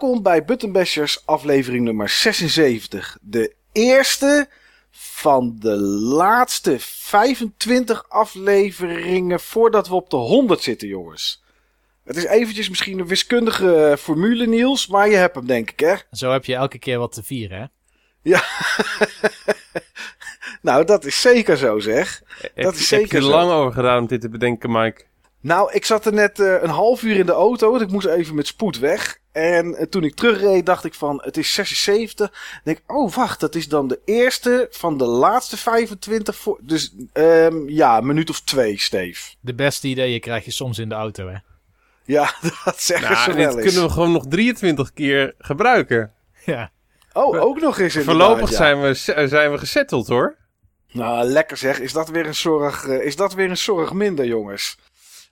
Welkom bij Button Bashers aflevering nummer 76. De eerste van de laatste 25 afleveringen voordat we op de 100 zitten, jongens. Het is eventjes misschien een wiskundige eh, formule, Niels, maar je hebt hem, denk ik, hè? Zo heb je elke keer wat te vieren, hè? Ja. nou, dat is zeker zo, zeg. Heb, Dat is heb zeker je zo. lang over gedaan om dit te bedenken, Mike? Nou, ik zat er net eh, een half uur in de auto, want ik moest even met spoed weg. En eh, toen ik terugreed, dacht ik van, het is 76. Ik denk, oh wacht, dat is dan de eerste van de laatste 25. Voor... Dus ehm, ja, een minuut of twee, Steve. De beste ideeën krijg je soms in de auto, hè? Ja, dat zeggen ze Nou, wel dit eens. kunnen we gewoon nog 23 keer gebruiken. Ja. Oh, ook nog eens inderdaad, Voorlopig ja. zijn, we, zijn we gesetteld, hoor. Nou, lekker zeg. Is dat weer een zorg, eh, is dat weer een zorg minder, jongens?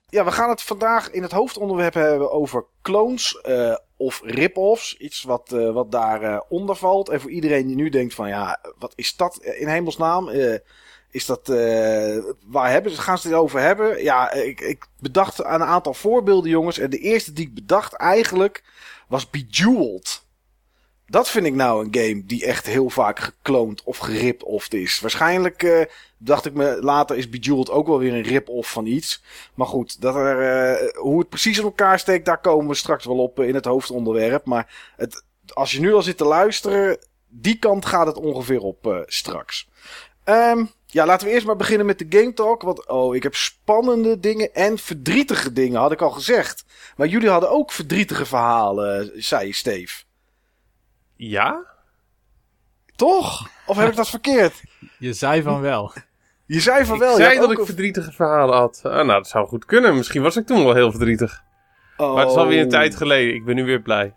Ja, we gaan het vandaag in het hoofdonderwerp hebben over clones eh, of rip-offs. Iets wat, eh, wat daaronder onder valt. En voor iedereen die nu denkt van, ja, wat is dat in hemelsnaam? Eh, is dat, eh, waar hebben ze, gaan ze het over hebben? Ja, ik, ik bedacht aan een aantal voorbeelden, jongens. En de eerste die ik bedacht eigenlijk was Bejeweled. Dat vind ik nou een game die echt heel vaak gekloond of geript-off is. Waarschijnlijk eh, dacht ik me later is Bejeweled ook wel weer een rip-off van iets. Maar goed, dat er, eh, hoe het precies in elkaar steekt, daar komen we straks wel op eh, in het hoofdonderwerp. Maar het, als je nu al zit te luisteren, die kant gaat het ongeveer op eh, straks. Ehm, ja, laten we eerst maar beginnen met de Game Talk. Want oh, ik heb spannende dingen en verdrietige dingen, had ik al gezegd. Maar jullie hadden ook verdrietige verhalen, zei je, Steve. Ja? Toch? Of heb ik dat verkeerd? Je zei van wel. Je zei van ik wel. je zei dat ik verdrietige verhalen had. Ah, nou, dat zou goed kunnen. Misschien was ik toen wel heel verdrietig. Oh. Maar het is alweer een tijd geleden. Ik ben nu weer blij.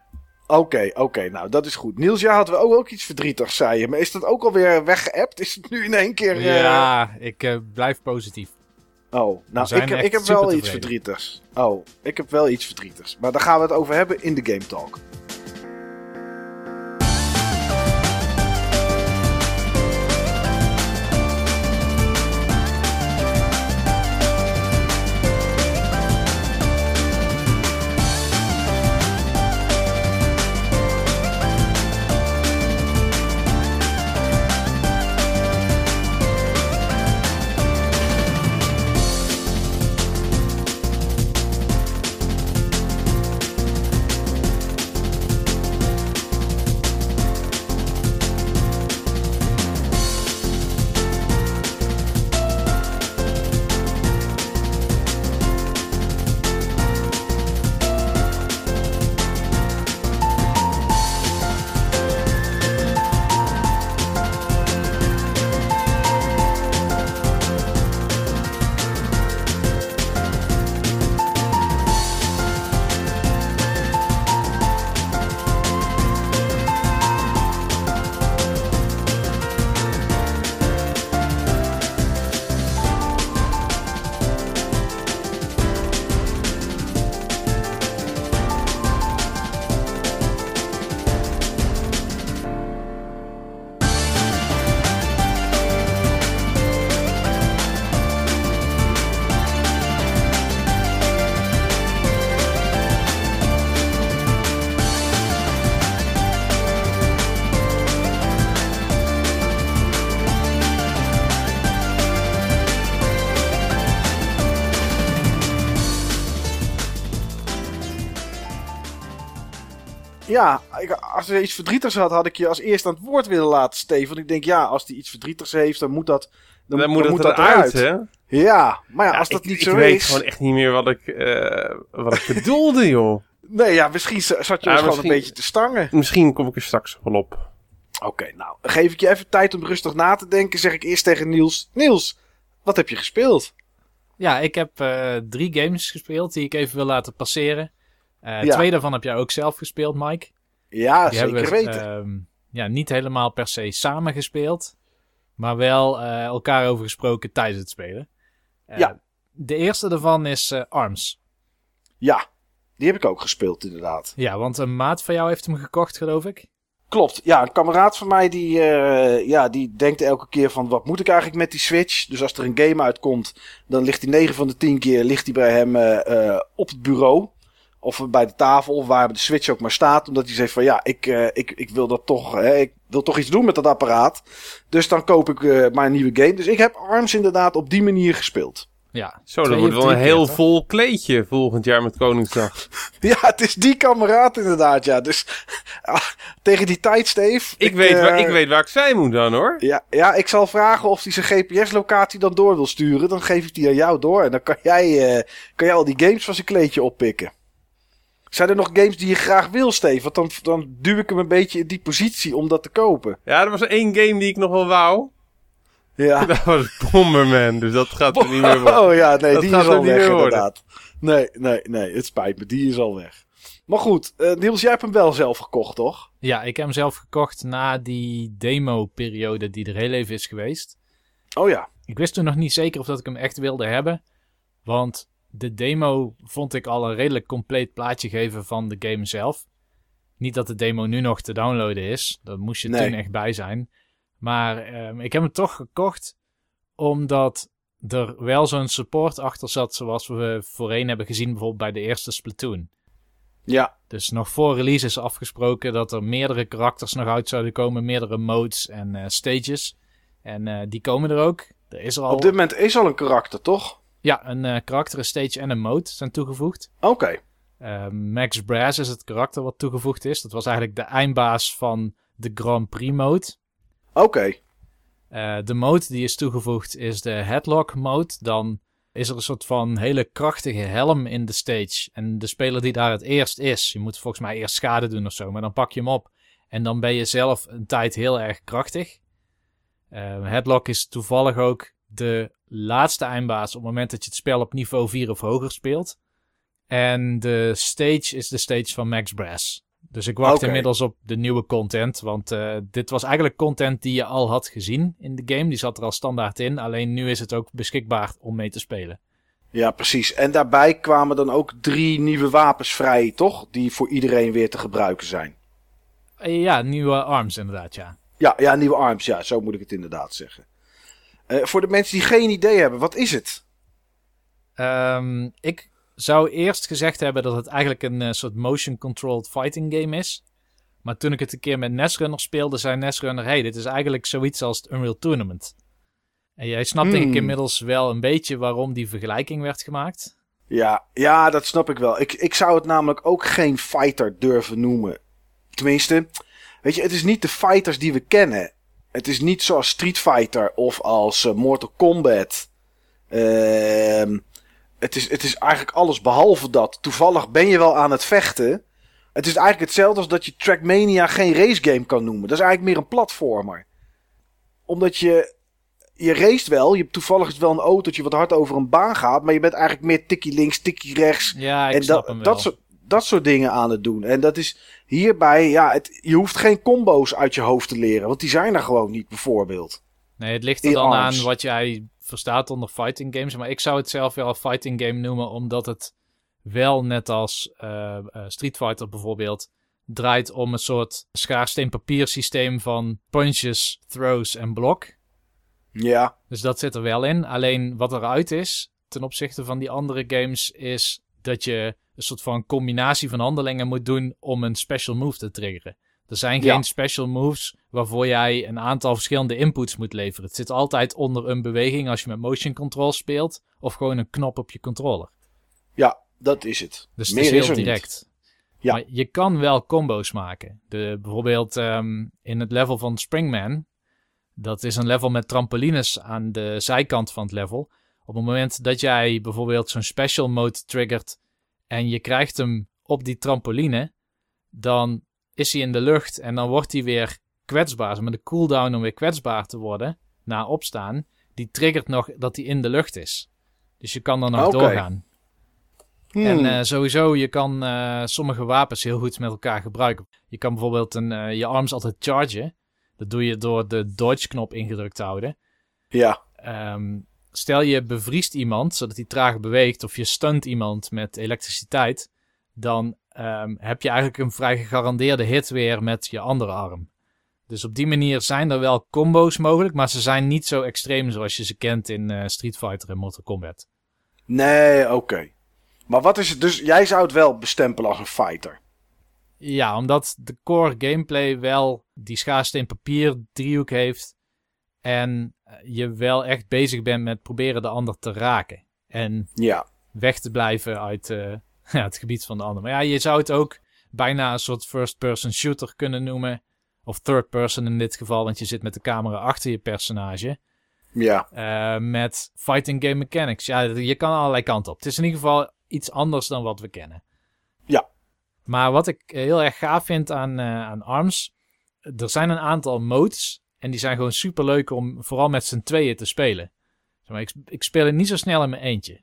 Oké, oké. nou, dat is goed. Niels, jij had wel ook, ook iets verdrietigs, zei je. Maar is dat ook alweer weggeappt? Is het nu in één keer... eh, Ja, ik eh, blijf positief. Oh, nou, ik, ik heb wel iets verdrietigs. Oh, ik heb wel iets verdrietigs. Maar daar gaan we het over hebben in de Game Talk. Ik, als er iets verdrietigs had, had ik je als eerst aan het woord willen laten, Steven. Want ik denk, ja, als hij iets verdrietigs heeft, dan moet dat, dan, Dan, moet dan het eruit, hè? Ja, maar ja, Ja, als dat ik, niet ik zo weet is... gewoon echt niet meer wat ik, eh, wat ik bedoelde, joh. Nee, ja, misschien zat je ons Ja, gewoon een beetje te stangen. Misschien kom ik er straks wel op. Oké, nou, geef ik je even tijd om rustig na te denken. Zeg ik eerst tegen Niels. Niels, wat heb je gespeeld? Ja, ik heb eh, drie games gespeeld die ik even wil laten passeren. Eh, Ja. Twee daarvan heb jij ook zelf gespeeld, Mike. Ja, Die zeker we weten. ehm, ja, niet helemaal per se samen gespeeld. Maar wel eh, elkaar over gesproken tijdens het spelen. Eh, Ja. De eerste daarvan is eh, Arms. Ja, die heb ik ook gespeeld inderdaad. Ja, want een maat van jou heeft hem gekocht, geloof ik. Klopt, ja, een kameraad van mij die, ja, die denkt elke keer van wat moet ik eigenlijk met die Switch? Dus als er een game uitkomt, dan ligt hij 9 van de 10 keer ligt hij bij hem op het bureau. Of bij de tafel, of waar de Switch ook maar staat. Omdat hij zegt van ja, ik, uh, ik, ik wil dat toch. Hè, ik wil toch iets doen met dat apparaat. Dus dan koop ik uh, maar een nieuwe game. Dus ik heb ARMS inderdaad op die manier gespeeld. Ja, Zo, dat wordt wel een heel vol kleedje volgend jaar met Koningsdag. ja, het is die kameraad inderdaad, ja. Dus ah, tegen die tijd, Steve. Ik, ik weet, uh, waar, ik weet waar ik zijn moet dan, hoor. Ja, ja ik zal vragen of hij zijn GPS-locatie dan door wil sturen. Dan geef ik die aan jou door. En dan kan jij, uh, kan jij al die games van zijn kleedje oppikken. Zijn er nog games die je graag wil, Steve? Want dan, dan duw ik hem een beetje in die positie om dat te kopen. Ja, er was één game die ik nog wel wou. Ja. Dat was Bomberman, dus dat gaat er niet meer worden. Oh ja, nee, dat die gaat is er al niet weg meer worden. inderdaad. Nee, nee, nee, het spijt me, die is al weg. Maar goed, uh, Niels, jij hebt hem wel zelf gekocht, toch? Ja, ik heb hem zelf gekocht na die demo-periode die er heel even is geweest. Oh ja. Ik wist toen nog niet zeker of dat ik hem echt wilde hebben. Want de demo vond ik al een redelijk compleet plaatje geven van de game zelf. Niet dat de demo nu nog te downloaden is. Daar moest je Nee. toen echt bij zijn. Maar ehm, ik heb hem toch gekocht omdat er wel zo'n support achter zat zoals we voorheen hebben gezien bijvoorbeeld bij de eerste Splatoon. Ja, Dus nog voor release is afgesproken dat er meerdere karakters nog uit zouden komen, meerdere modes en eh, stages. En eh, die komen er ook. Er is er al op dit moment is al een karakter, toch? Ja, een eh, karakter, een stage en een mode zijn toegevoegd. Oké. Eh, Max Brass is het karakter wat toegevoegd is. Dat was eigenlijk de eindbaas van de Grand Prix mode. Oké. Eh, de mode die is toegevoegd is de Headlock mode. Dan is er een soort van hele krachtige helm in de stage. En de speler die daar het eerst is, je moet volgens mij eerst schade doen of zo, maar dan pak je hem op. En dan ben je zelf een tijd heel erg krachtig. Eh, Headlock is toevallig ook de laatste eindbaas op het moment dat je het spel op niveau 4 of hoger speelt. En de stage is de stage van Max Brass. Dus ik wacht inmiddels op de nieuwe content. Want eh, dit was eigenlijk content die je al had gezien in de game. Die zat er al standaard in. Alleen nu is het ook beschikbaar om mee te spelen. Ja, precies. En daarbij kwamen dan ook drie nieuwe wapens vrij, toch? Die voor iedereen weer te gebruiken zijn. Eh, ja, nieuwe arms inderdaad, ja. Ja, ja, nieuwe arms. Ja, zo moet ik het inderdaad zeggen. Eh, voor de mensen die geen idee hebben, wat is het? Ehm, ik zou eerst gezegd hebben dat het eigenlijk een eh, soort motion-controlled fighting game is. Maar toen ik het een keer met Netrunner speelde, zei Netrunner... hey, dit is eigenlijk zoiets als het Unreal Tournament. En jij snapt denk ik Hmm. inmiddels wel een beetje waarom die vergelijking werd gemaakt. Ja, ja, dat snap ik wel. Ik, ik zou het namelijk ook geen fighter durven noemen. Tenminste, weet je, het is niet de fighters die we kennen. Het is niet zoals Street Fighter of als eh, Mortal Kombat. Ehm, het, is, het is eigenlijk alles behalve dat. Toevallig ben je wel aan het vechten. Het is eigenlijk hetzelfde als dat je Trackmania geen racegame kan noemen. Dat is eigenlijk meer een platformer. Omdat je je racet wel. Je hebt toevallig is wel een autootje wat hard over een baan gaat. Maar je bent eigenlijk meer tikkie links, tikkie rechts. Ja, ik en snap hem wel. dat, soort, dat soort dingen aan het doen. En dat is hierbij, ja, het, je hoeft geen combo's uit je hoofd te leren. Want die zijn er gewoon niet, bijvoorbeeld. Nee, het ligt er dan arms. aan wat jij verstaat onder fighting games. Maar ik zou het zelf wel een fighting game noemen, omdat het wel net als eh, eh, Street Fighter bijvoorbeeld draait om een soort schaarsteen-papier systeem van punches, throws en blok. Ja, Dus dat zit er wel in. Alleen wat eruit is ten opzichte van die andere games is dat je een soort van combinatie van handelingen moet doen om een special move te triggeren. Er zijn Ja. geen special moves waarvoor jij een aantal verschillende inputs moet leveren. Het zit altijd onder een beweging als je met motion control speelt of gewoon een knop op je controller. ja, dat is het. Dus het Meer is heel niet. direct. Ja. Maar je kan wel combo's maken. De, bijvoorbeeld ehm, in het level van Springman. Dat is een level met trampolines aan de zijkant van het level. Op het moment dat jij bijvoorbeeld zo'n special mode triggert en je krijgt hem op die trampoline, dan is hij in de lucht en dan wordt hij weer kwetsbaar. Met een cooldown om weer kwetsbaar te worden na opstaan, die triggert nog dat hij in de lucht is. Dus je kan dan nog doorgaan. Hmm. En eh, sowieso, je kan eh, sommige wapens heel goed met elkaar gebruiken. Je kan bijvoorbeeld een, eh, je arms altijd chargen. Dat doe je door de dodge-knop ingedrukt te houden. ja, Ehm, stel je bevriest iemand, zodat hij traag beweegt, of je stunt iemand met elektriciteit, dan ehm, heb je eigenlijk een vrij gegarandeerde hit weer met je andere arm. Dus op die manier zijn er wel combo's mogelijk, maar ze zijn niet zo extreem zoals je ze kent in eh, Street Fighter en Mortal Kombat. nee, oké. Maar wat is het dus? Jij zou het wel bestempelen als een fighter. Ja, omdat de core gameplay wel die schaarsteen papier driehoek heeft. En je wel echt bezig bent met proberen de ander te raken. En Ja. weg te blijven uit eh, ja, het gebied van de ander. Maar ja, je zou het ook bijna een soort first-person shooter kunnen noemen. Of third person in dit geval, want je zit met de camera achter je personage. Ja. Eh, met fighting game mechanics. Ja, je kan allerlei kanten op. Het is in ieder geval iets anders dan wat we kennen. Ja. Maar wat ik heel erg gaaf vind aan, eh, aan ARMS... Er zijn een aantal modes... En die zijn gewoon super leuk om vooral met z'n tweeën te spelen. Zeg maar, ik, ik speel het niet zo snel in mijn eentje.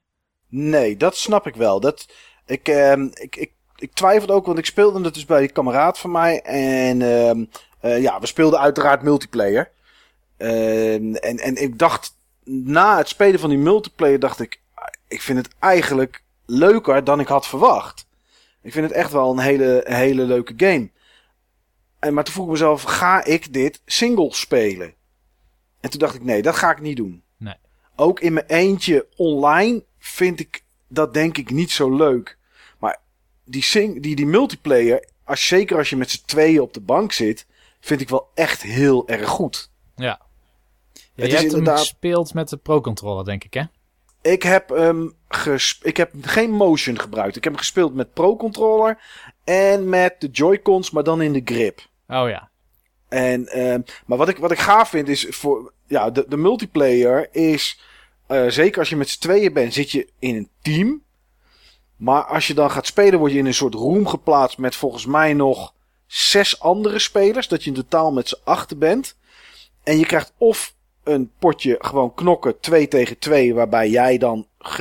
Nee, dat snap ik wel. Dat, ik, ehm, ik, ik, ik twijfelde ook, want ik speelde het dus bij een kameraad van mij. En ehm, eh, ja, we speelden uiteraard multiplayer. Ehm, en, en ik dacht, na het spelen van die multiplayer, dacht ik, ik vind het eigenlijk leuker dan ik had verwacht. Ik vind het echt wel een hele, hele leuke game. En, maar toen vroeg ik mezelf, ga ik dit single spelen? En toen dacht ik, nee, dat ga ik niet doen. Nee. Ook in mijn eentje online vind ik dat denk ik niet zo leuk. Maar die, sing, die, die multiplayer, als, zeker als je met z'n tweeën op de bank zit, vind ik wel echt heel erg goed. Ja. ja Het je is hebt hem inderdaad- gespeeld met de Pro-controller, denk ik, hè? Ik heb, ges- ik heb geen motion gebruikt. Ik heb hem gespeeld met Pro Controller en met de Joy-Cons, maar dan in de grip. Oh ja. En, ehm, maar wat ik, wat ik gaaf vind is voor ja, de, de multiplayer is. eh, zeker als je met z'n tweeën bent, zit je in een team. Maar als je dan gaat spelen, word je in een soort room geplaatst met volgens mij nog zes andere spelers. Dat je in totaal met z'n achten bent. En je krijgt of een potje gewoon knokken 2 tegen 2, waarbij jij dan eh,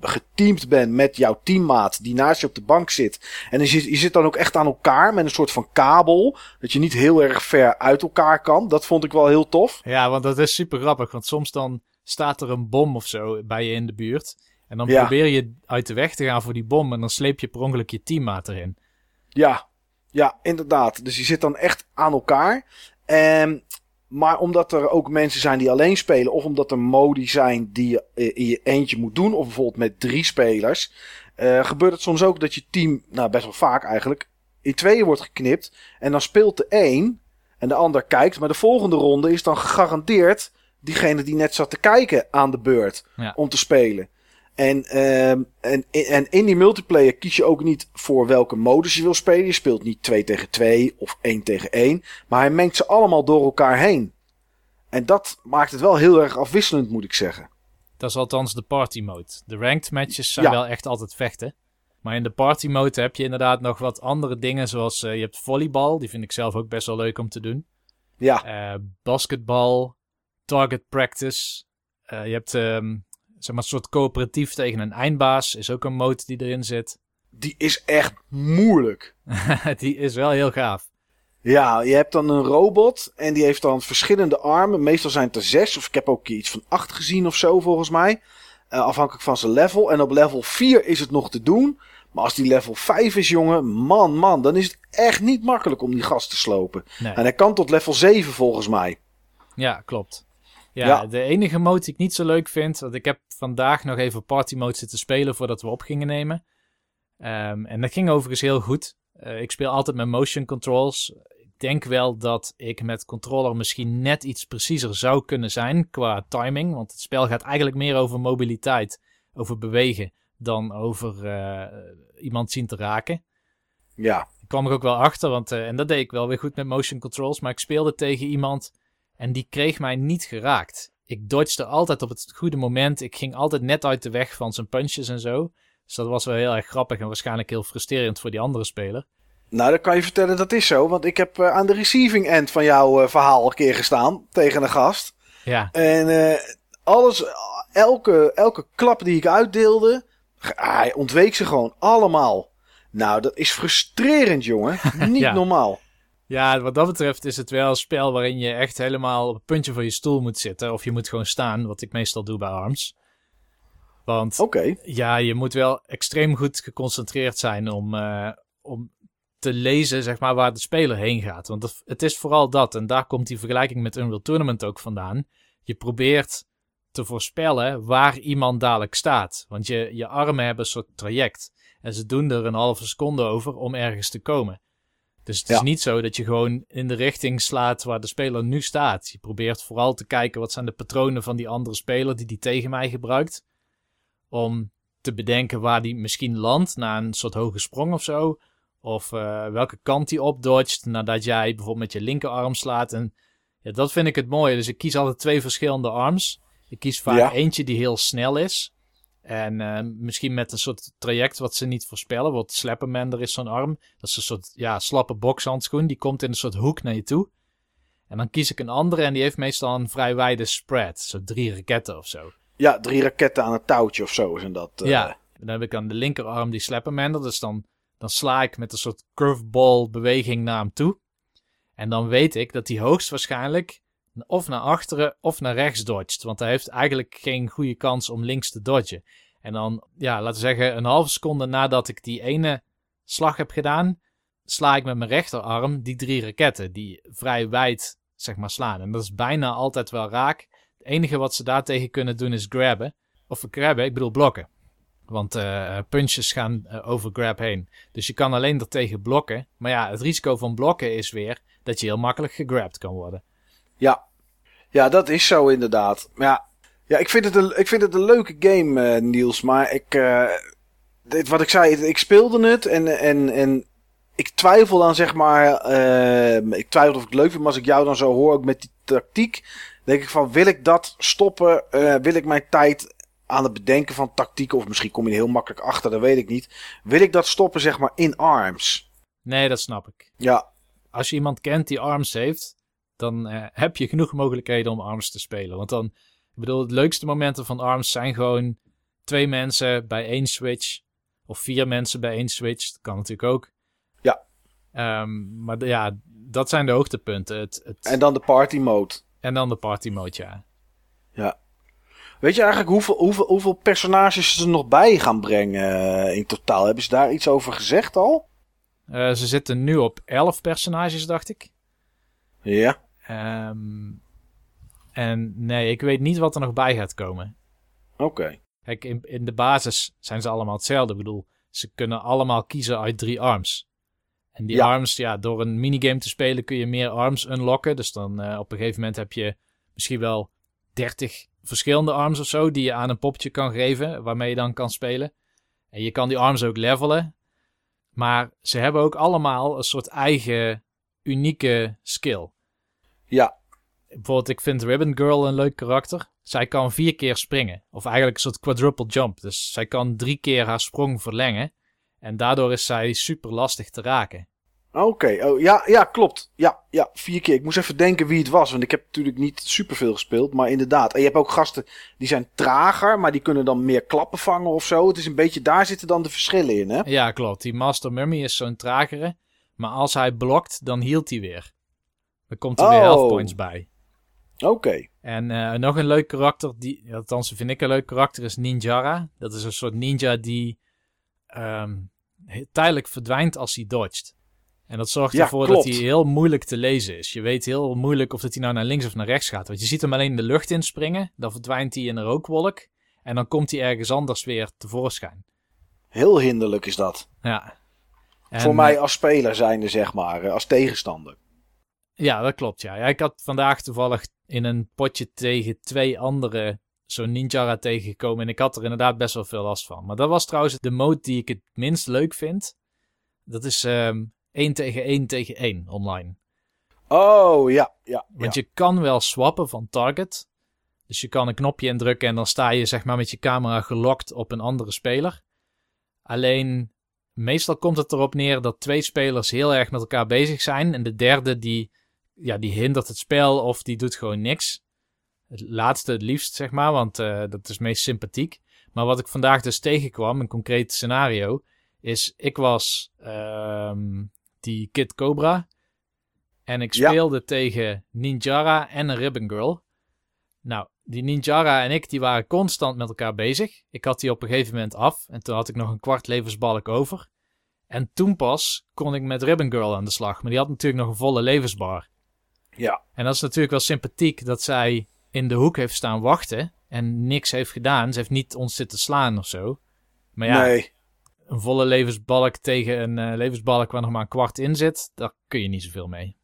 geteamd bent met jouw teammaat die naast je op de bank zit. En je zit, je zit dan ook echt aan elkaar met een soort van kabel. Dat je niet heel erg ver uit elkaar kan. Dat vond ik wel heel tof. Ja, want dat is super grappig. Want soms dan staat er een bom of zo bij je in de buurt. En dan Ja. probeer je uit de weg te gaan voor die bom. En dan sleep je per ongeluk je teammaat erin. Ja, ja, inderdaad. Dus je zit dan echt aan elkaar. En, maar omdat er ook mensen zijn die alleen spelen, of omdat er modi zijn die je eh, in je eentje moet doen, of bijvoorbeeld met drie spelers, eh, gebeurt het soms ook dat je team, nou best wel vaak eigenlijk, in tweeën wordt geknipt. En dan speelt de een en de ander kijkt. Maar de volgende ronde is dan gegarandeerd diegene die net zat te kijken aan de beurt Ja. om te spelen. En, ehm, en, en in die multiplayer kies je ook niet voor welke modus je wil spelen. Je speelt niet 2 tegen 2 of 1 tegen 1. Maar hij mengt ze allemaal door elkaar heen. En dat maakt het wel heel erg afwisselend, moet ik zeggen. Dat is althans de party mode. De ranked matches zijn Ja. wel echt altijd vechten. Maar in de party mode heb je inderdaad nog wat andere dingen. Zoals eh, je hebt volleybal. Die vind ik zelf ook best wel leuk om te doen. Ja, Eh, basketbal. Target practice. Eh, je hebt ehm, zeg maar een soort coöperatief tegen een eindbaas. Is ook een mode die erin zit. die is echt moeilijk. die is wel heel gaaf. Ja, je hebt dan een robot en die heeft dan verschillende armen. Meestal zijn het er zes, of ik heb ook iets van acht gezien of zo volgens mij. Eh, afhankelijk van zijn level. En op level 4 is het nog te doen. Maar als die level 5 is, jongen, man, man, dan is het echt niet makkelijk om die gast te slopen. Nee. En hij kan tot level 7 volgens mij. Ja, klopt. Ja, Ja. de enige mode die ik niet zo leuk vind, want ik heb vandaag nog even party mode zitten spelen voordat we op gingen nemen. Ehm, en dat ging overigens heel goed. Eh, ik speel altijd met motion controls. Ik denk wel dat ik met controller misschien net iets preciezer zou kunnen zijn qua timing. Want het spel gaat eigenlijk meer over mobiliteit, over bewegen, dan over eh, iemand zien te raken. Ja, Ik kwam er ook wel achter, want, eh, en dat deed ik wel weer goed met motion controls. Maar ik speelde tegen iemand en die kreeg mij niet geraakt. Ik dodgede altijd op het goede moment. Ik ging altijd net uit de weg van zijn punches en zo. Dus dat was wel heel erg grappig en waarschijnlijk heel frustrerend voor die andere speler. nou dan kan je vertellen dat is zo. Want ik heb eh, aan de receiving end van jouw eh, verhaal een keer gestaan tegen een gast. Ja, En eh, alles, elke, elke klap die ik uitdeelde, hij ontweek ze gewoon allemaal. Nou, dat is frustrerend, jongen. Niet Ja. normaal. Ja, wat dat betreft is het wel een spel waarin je echt helemaal op het puntje van je stoel moet zitten. Of je moet gewoon staan, wat ik meestal doe bij ARMS. Want ja, je moet wel extreem goed geconcentreerd zijn om, eh, om te lezen, zeg maar, waar de speler heen gaat. Want het- het is vooral dat. En daar komt die vergelijking met Unreal Tournament ook vandaan. Je probeert te voorspellen waar iemand dadelijk staat. Want je, je armen hebben een soort traject. En ze doen er een halve seconde over om ergens te komen. Dus het is Ja. niet zo dat je gewoon in de richting slaat waar de speler nu staat. Je probeert vooral te kijken wat zijn de patronen van die andere speler die die tegen mij gebruikt. Om te bedenken waar die misschien landt na een soort hoge sprong of zo. Of eh, welke kant die opdodgt nadat jij bijvoorbeeld met je linkerarm slaat. En ja, dat vind ik het mooie. Dus ik kies altijd twee verschillende arms. Ik kies vaak Ja. eentje die heel snel is. En eh, misschien met een soort traject wat ze niet voorspellen. Want Slapperman, er is zo'n arm. Dat is een soort ja, slappe bokshandschoen. Die komt in een soort hoek naar je toe. En dan kies ik een andere en die heeft meestal een vrij wijde spread. Zo drie raketten of zo. Ja, drie raketten aan een touwtje of zo zijn dat. eh. Ja, dan heb ik aan de linkerarm die Slappermander. Dus dan, dan sla ik met een soort curveball beweging naar hem toe. En dan weet ik dat hij hoogstwaarschijnlijk of naar achteren of naar rechts dodgt. Want hij heeft eigenlijk geen goede kans om links te dodgen. En dan, ja, laten we zeggen, een halve seconde nadat ik die ene slag heb gedaan, sla ik met mijn rechterarm die drie raketten die vrij wijd, zeg maar, slaan. En dat is bijna altijd wel raak. Het enige wat ze daartegen kunnen doen is grabben. Of grabben, ik bedoel blokken. Want eh punches gaan eh, over grab heen. Dus je kan alleen ertegen blokken. Maar ja, het risico van blokken is weer dat je heel makkelijk gegrabbed kan worden. Ja. ja, dat is zo inderdaad. Ja, ja ik, vind het een, ik vind het een leuke game, eh, Niels. Maar ik, eh, dit, wat ik zei, ik speelde het en, en, en ik twijfel dan zeg maar. eh, ik twijfel of ik het leuk vind, maar als ik jou dan zo hoor, ook met die tactiek. Denk ik van, wil ik dat stoppen? Wil ik mijn tijd aan het bedenken van tactieken, of misschien kom je er heel makkelijk achter, dat weet ik niet. Wil ik dat stoppen zeg maar in arms? Nee, dat snap ik. Ja, Als je iemand kent die arms heeft, dan eh, heb je genoeg mogelijkheden om arms te spelen. Want dan, ik bedoel, het leukste momenten van arms zijn gewoon twee mensen bij één switch. Of vier mensen bij één switch. Dat kan natuurlijk ook. Ja. Ehm, maar ja, dat zijn de hoogtepunten. Het, het, en dan de party mode. en dan de party mode, ja. Weet je eigenlijk hoeveel, hoeveel, hoeveel personages ze er nog bij gaan brengen eh, in totaal? Hebben ze daar iets over gezegd al? Eh, ze zitten nu op 11 personages, dacht ik. Ja. Ehm, en nee, ik weet niet wat er nog bij gaat komen. Oké. Kijk, in, in de basis zijn ze allemaal hetzelfde. Ik bedoel, ze kunnen allemaal kiezen uit drie arms. En die Ja. arms, ja, door een minigame te spelen kun je meer arms unlocken. Dus dan eh, op een gegeven moment heb je misschien wel 30 verschillende arms of zo die je aan een popje kan geven, waarmee je dan kan spelen. En je kan die arms ook levelen. Maar ze hebben ook allemaal een soort eigen unieke skill. Ja. Bijvoorbeeld, ik vind Ribbon Girl een leuk karakter. Zij kan vier keer springen. Of eigenlijk een soort quadruple jump. Dus zij kan drie keer haar sprong verlengen. En daardoor is zij super lastig te raken. Oké. Oh, ja, ja, klopt. Ja, ja, vier keer. Ik moest even denken wie het was. Want ik heb natuurlijk niet superveel gespeeld. Maar inderdaad. En je hebt ook gasten die zijn trager. Maar die kunnen dan meer klappen vangen of zo. Het is een beetje, daar zitten dan de verschillen in, hè? Ja, klopt. Die Master Mummy is zo'n tragere. Maar als hij blokt, dan hield hij weer. Dan komt er weer Oh. health points bij. Oké. En eh, nog een leuk karakter, die, althans vind ik een leuk karakter, is Ninjara. Dat is een soort ninja die ehm, tijdelijk verdwijnt als hij dodgt. En dat zorgt Ja, ervoor klopt. dat hij heel moeilijk te lezen is. Je weet heel moeilijk of dat hij nou naar links of naar rechts gaat. Want je ziet hem alleen de lucht inspringen, dan verdwijnt hij in een rookwolk. En dan komt hij ergens anders weer tevoorschijn. Heel hinderlijk is dat. Ja. En, Voor mij als speler zijnde, zeg maar. eh, Als tegenstander. Ja, dat klopt. Ja. ja, ik had vandaag toevallig in een potje tegen twee andere zo'n Ninjara tegengekomen. En ik had er inderdaad best wel veel last van. Maar dat was trouwens de mode die ik het minst leuk vind. Dat is ehm 1 tegen 1 tegen 1 online. Oh, ja. Ja. Want ja. je kan wel swappen van target. Dus je kan een knopje indrukken en dan sta je zeg maar met je camera gelokt op een andere speler. Alleen meestal komt het erop neer dat twee spelers heel erg met elkaar bezig zijn. En de derde die, ja, die hindert het spel of die doet gewoon niks. Het laatste het liefst zeg maar, want eh, dat is meest sympathiek. Maar wat ik vandaag dus tegenkwam, een concreet scenario, is ik was ehm, die Kid Cobra. En ik Ja. speelde tegen Ninjara en een Ribbon Girl. Nou, die Ninjara en ik die waren constant met elkaar bezig. Ik had die op een gegeven moment af. En toen had ik nog een kwart levensbalk over. En toen pas kon ik met Ribbon Girl aan de slag. Maar die had natuurlijk nog een volle levensbar. Ja. En dat is natuurlijk wel sympathiek dat zij in de hoek heeft staan wachten. en niks heeft gedaan. Ze heeft niet ons zitten slaan of zo. Maar ja, Nee. een volle levensbalk tegen een eh, levensbalk waar nog maar een kwart in zit, daar kun je niet zoveel mee.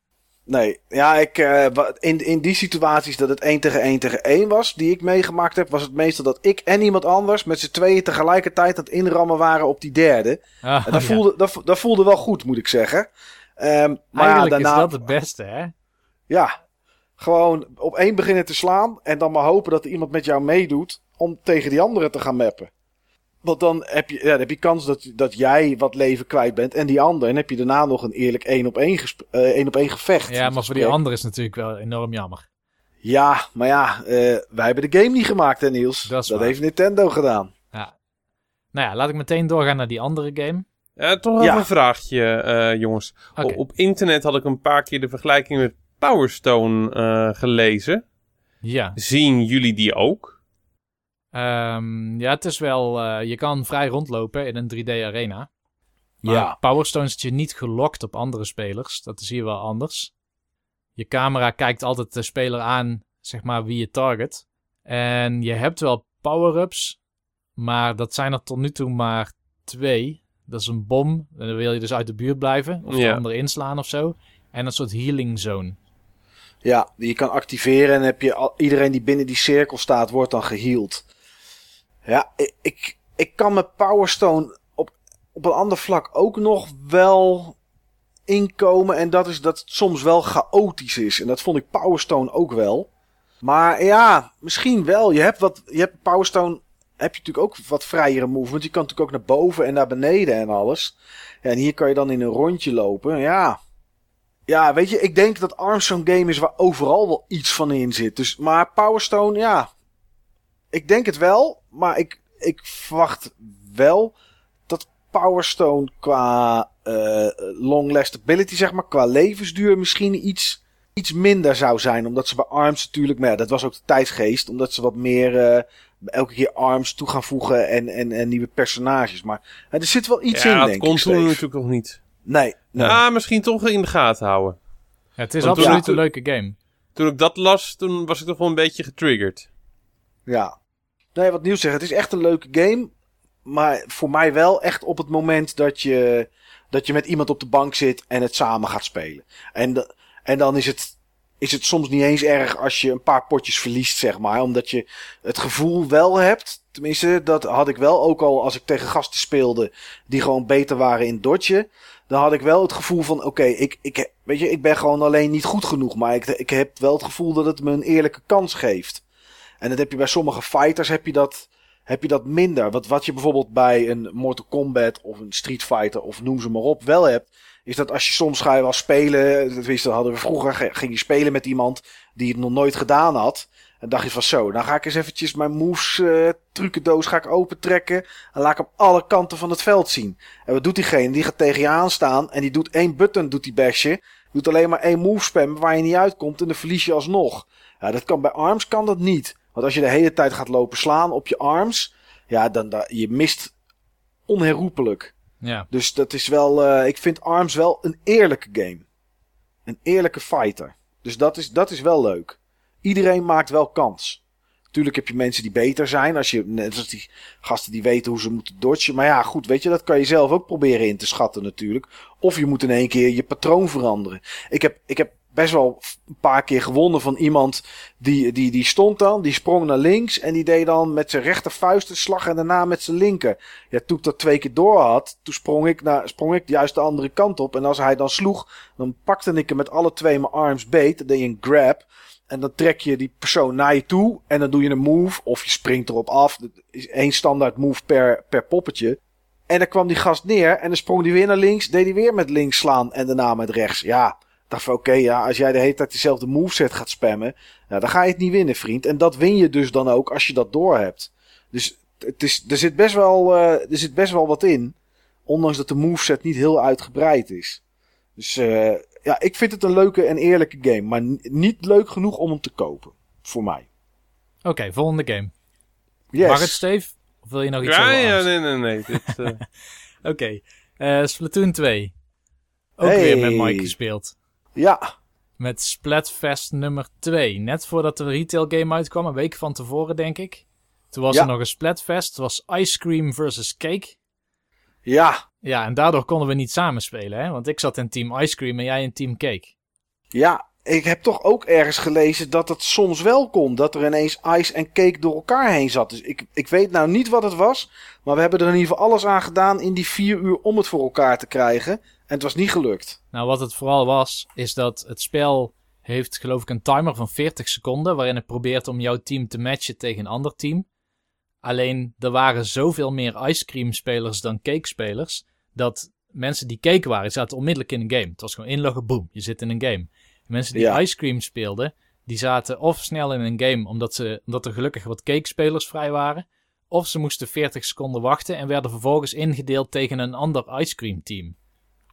Nee, ja, ik, eh, in, in die situaties dat het 1 tegen 1 tegen 1 was, die ik meegemaakt heb, was het meestal dat ik en iemand anders met z'n tweeën tegelijkertijd aan het inrammen waren op die derde. Ah, En dat, ja. voelde, dat, vo- dat voelde wel goed, moet ik zeggen. Ehm, maar Eigenlijk daarna, is dat het beste, hè? Ja, gewoon op één beginnen te slaan en dan maar hopen dat er iemand met jou meedoet om tegen die andere te gaan mappen. Want dan heb je, ja, dan heb je kans dat, dat jij wat leven kwijt bent en die ander. En heb je daarna nog een eerlijk één op één, eh, één op één gevecht. Ja, maar voor die ander is natuurlijk wel enorm jammer. Ja, maar ja, eh, wij hebben de game niet gemaakt, hè Niels? Dat is waar. heeft Nintendo gedaan. Nou ja, laat ik meteen doorgaan naar die andere game. Eh, toch nog Ja. een vraagje, eh, jongens. Op internet had ik een paar keer de vergelijking met Power Stone eh, gelezen. Ja. Zien jullie die ook? Ehm, ja, het is wel... eh, je kan vrij rondlopen in een 3D-arena. Maar Ja. Power Stone zit je niet gelokt op andere spelers. Dat is hier wel anders. Je camera kijkt altijd de speler aan, zeg maar, wie je target. En je hebt wel power-ups, maar dat zijn er tot nu toe maar twee. Dat is een bom, en dan wil je dus uit de buurt blijven. Of de Ja. andere inslaan of zo. En een soort healing zone. Ja, die je kan activeren en heb je al, iedereen die binnen die cirkel staat, wordt dan geheeld. Ja, ik, ik, kan met Power Stone op, op een ander vlak ook nog wel inkomen. En dat is dat het soms wel chaotisch is. En dat vond ik Power Stone ook wel. Maar ja, misschien wel. Je hebt wat. Je hebt Power Stone. Heb je natuurlijk ook wat vrijere movement. Je kan natuurlijk ook naar boven en naar beneden en alles. Ja, en hier kan je dan in een rondje lopen. Ja. Ja, weet je, ik denk dat ARMS zo'n game is waar overal wel iets van in zit. Dus, maar Power Stone, ja. Ik denk het wel, maar ik, ik verwacht wel dat Power Stone qua eh long lastability, zeg maar, qua levensduur misschien iets, iets minder zou zijn. Omdat ze bij ARMS natuurlijk, maar ja, dat was ook de tijdsgeest, omdat ze wat meer eh, elke keer ARMS toe gaan voegen en, en, en nieuwe personages. Maar eh, er zit wel iets ja, in, dat denk kon ik. toen Steve. natuurlijk nog niet. Nee, nee. Ja, misschien toch in de gaten houden. Ja, het is Want absoluut toen- een leuke game. Toen ik dat las, toen was ik toch wel een beetje getriggerd. Ja. Nee, wat nieuws zeggen. Het is echt een leuke game. Maar voor mij wel echt op het moment dat je, dat je met iemand op de bank zit en het samen gaat spelen. En, de- en dan is het, is het soms niet eens erg als je een paar potjes verliest, zeg maar. Omdat je het gevoel wel hebt. Tenminste, dat had ik wel ook al als ik tegen gasten speelde die gewoon beter waren in dodgen. Dan had ik wel het gevoel van, oké, ik, ik, weet je, ik ben gewoon alleen niet goed genoeg. Maar ik, ik heb wel het gevoel dat het me een eerlijke kans geeft. En dat heb je bij sommige fighters heb je dat, heb je dat minder. Wat, wat je bijvoorbeeld bij een Mortal Kombat of een Street Fighter of noem ze maar op wel hebt. Is dat als je soms ga je wel spelen. Dat wist, dat hadden we vroeger. ge- Ging je spelen met iemand die het nog nooit gedaan had. En dacht je van zo, dan ga ik eens eventjes mijn moves eh trucendoos ga ik opentrekken. En laat ik hem alle kanten van het veld zien. En wat doet diegene? Die gaat tegen je aanstaan. En die doet één button, doet die basje. Doet alleen maar één move spam waar je niet uitkomt. En dan verlies je alsnog. Ja, dat kan bij arms kan dat niet. Want als je de hele tijd gaat lopen slaan op je arms. Ja, dan, dan je mist onherroepelijk. Ja. Dus dat is wel. eh, ik vind arms wel een eerlijke game. Een eerlijke fighter. Dus dat is, dat is wel leuk. Iedereen maakt wel kans. Tuurlijk heb je mensen die beter zijn. Als je, net als die gasten die weten hoe ze moeten dodgen. Maar ja, goed, weet je, dat kan je zelf ook proberen in te schatten natuurlijk. Of je moet in één keer je patroon veranderen. Ik heb, ik heb best wel een paar keer gewonnen van iemand die, die, die stond dan. Die sprong naar links en die deed dan met zijn rechtervuist een slag en daarna met zijn linker. Ja, toen ik dat twee keer door had, toen sprong ik, naar, sprong ik juist de andere kant op. En als hij dan sloeg, dan pakte ik hem met alle twee mijn arms beet. Dan deed je een grab. En dan trek je die persoon naar je toe. En dan doe je een move. Of je springt erop af. Dat is één standaard move per, per poppetje. En dan kwam die gast neer. En dan sprong hij weer naar links. Deed hij weer met links slaan. En daarna met rechts. Ja, dacht van oké, ja, als jij de hele tijd dezelfde moveset gaat spammen. Nou, dan ga je het niet winnen, vriend. En dat win je dus dan ook als je dat doorhebt. Dus het is, er, zit best wel, eh, er zit best wel wat in. Ondanks dat de moveset niet heel uitgebreid is. Dus eh, ja, ik vind het een leuke en eerlijke game. Maar niet leuk genoeg om hem te kopen. Voor mij. Oké, volgende game. Yes. Mag het, Steve? Of wil je nog iets Ja, over ja, nee, nee, nee. Eh, Oké. Eh, Splatoon 2. Ook Hey. weer met Mike gespeeld. Ja, met Splatfest nummer 2. Net voordat de retail game uitkwam, een week van tevoren denk ik. Toen was Ja. er nog een Splatfest. Het was Ice Cream versus Cake. Ja, Ja, en daardoor konden we niet samen spelen, hè? Want ik zat in team Ice Cream en jij in team Cake. ja. Ik heb toch ook ergens gelezen dat het soms wel kon. Dat er ineens ice en cake door elkaar heen zat. Dus ik, ik weet nou niet wat het was. Maar we hebben er in ieder geval alles aan gedaan in die vier uur om het voor elkaar te krijgen. En het was niet gelukt. Nou, wat het vooral was, is dat het spel heeft geloof ik een timer van 40 seconden... waarin het probeert om jouw team te matchen tegen een ander team. Alleen, er waren zoveel meer ice cream spelers dan cake spelers... dat mensen die cake waren, zaten onmiddellijk in een game. Het was gewoon inloggen, boom, je zit in een game. En mensen die Ja. ice cream speelden, die zaten of snel in een game... Omdat, ze, omdat er gelukkig wat cake spelers vrij waren... of ze moesten 40 seconden wachten... en werden vervolgens ingedeeld tegen een ander ice cream team.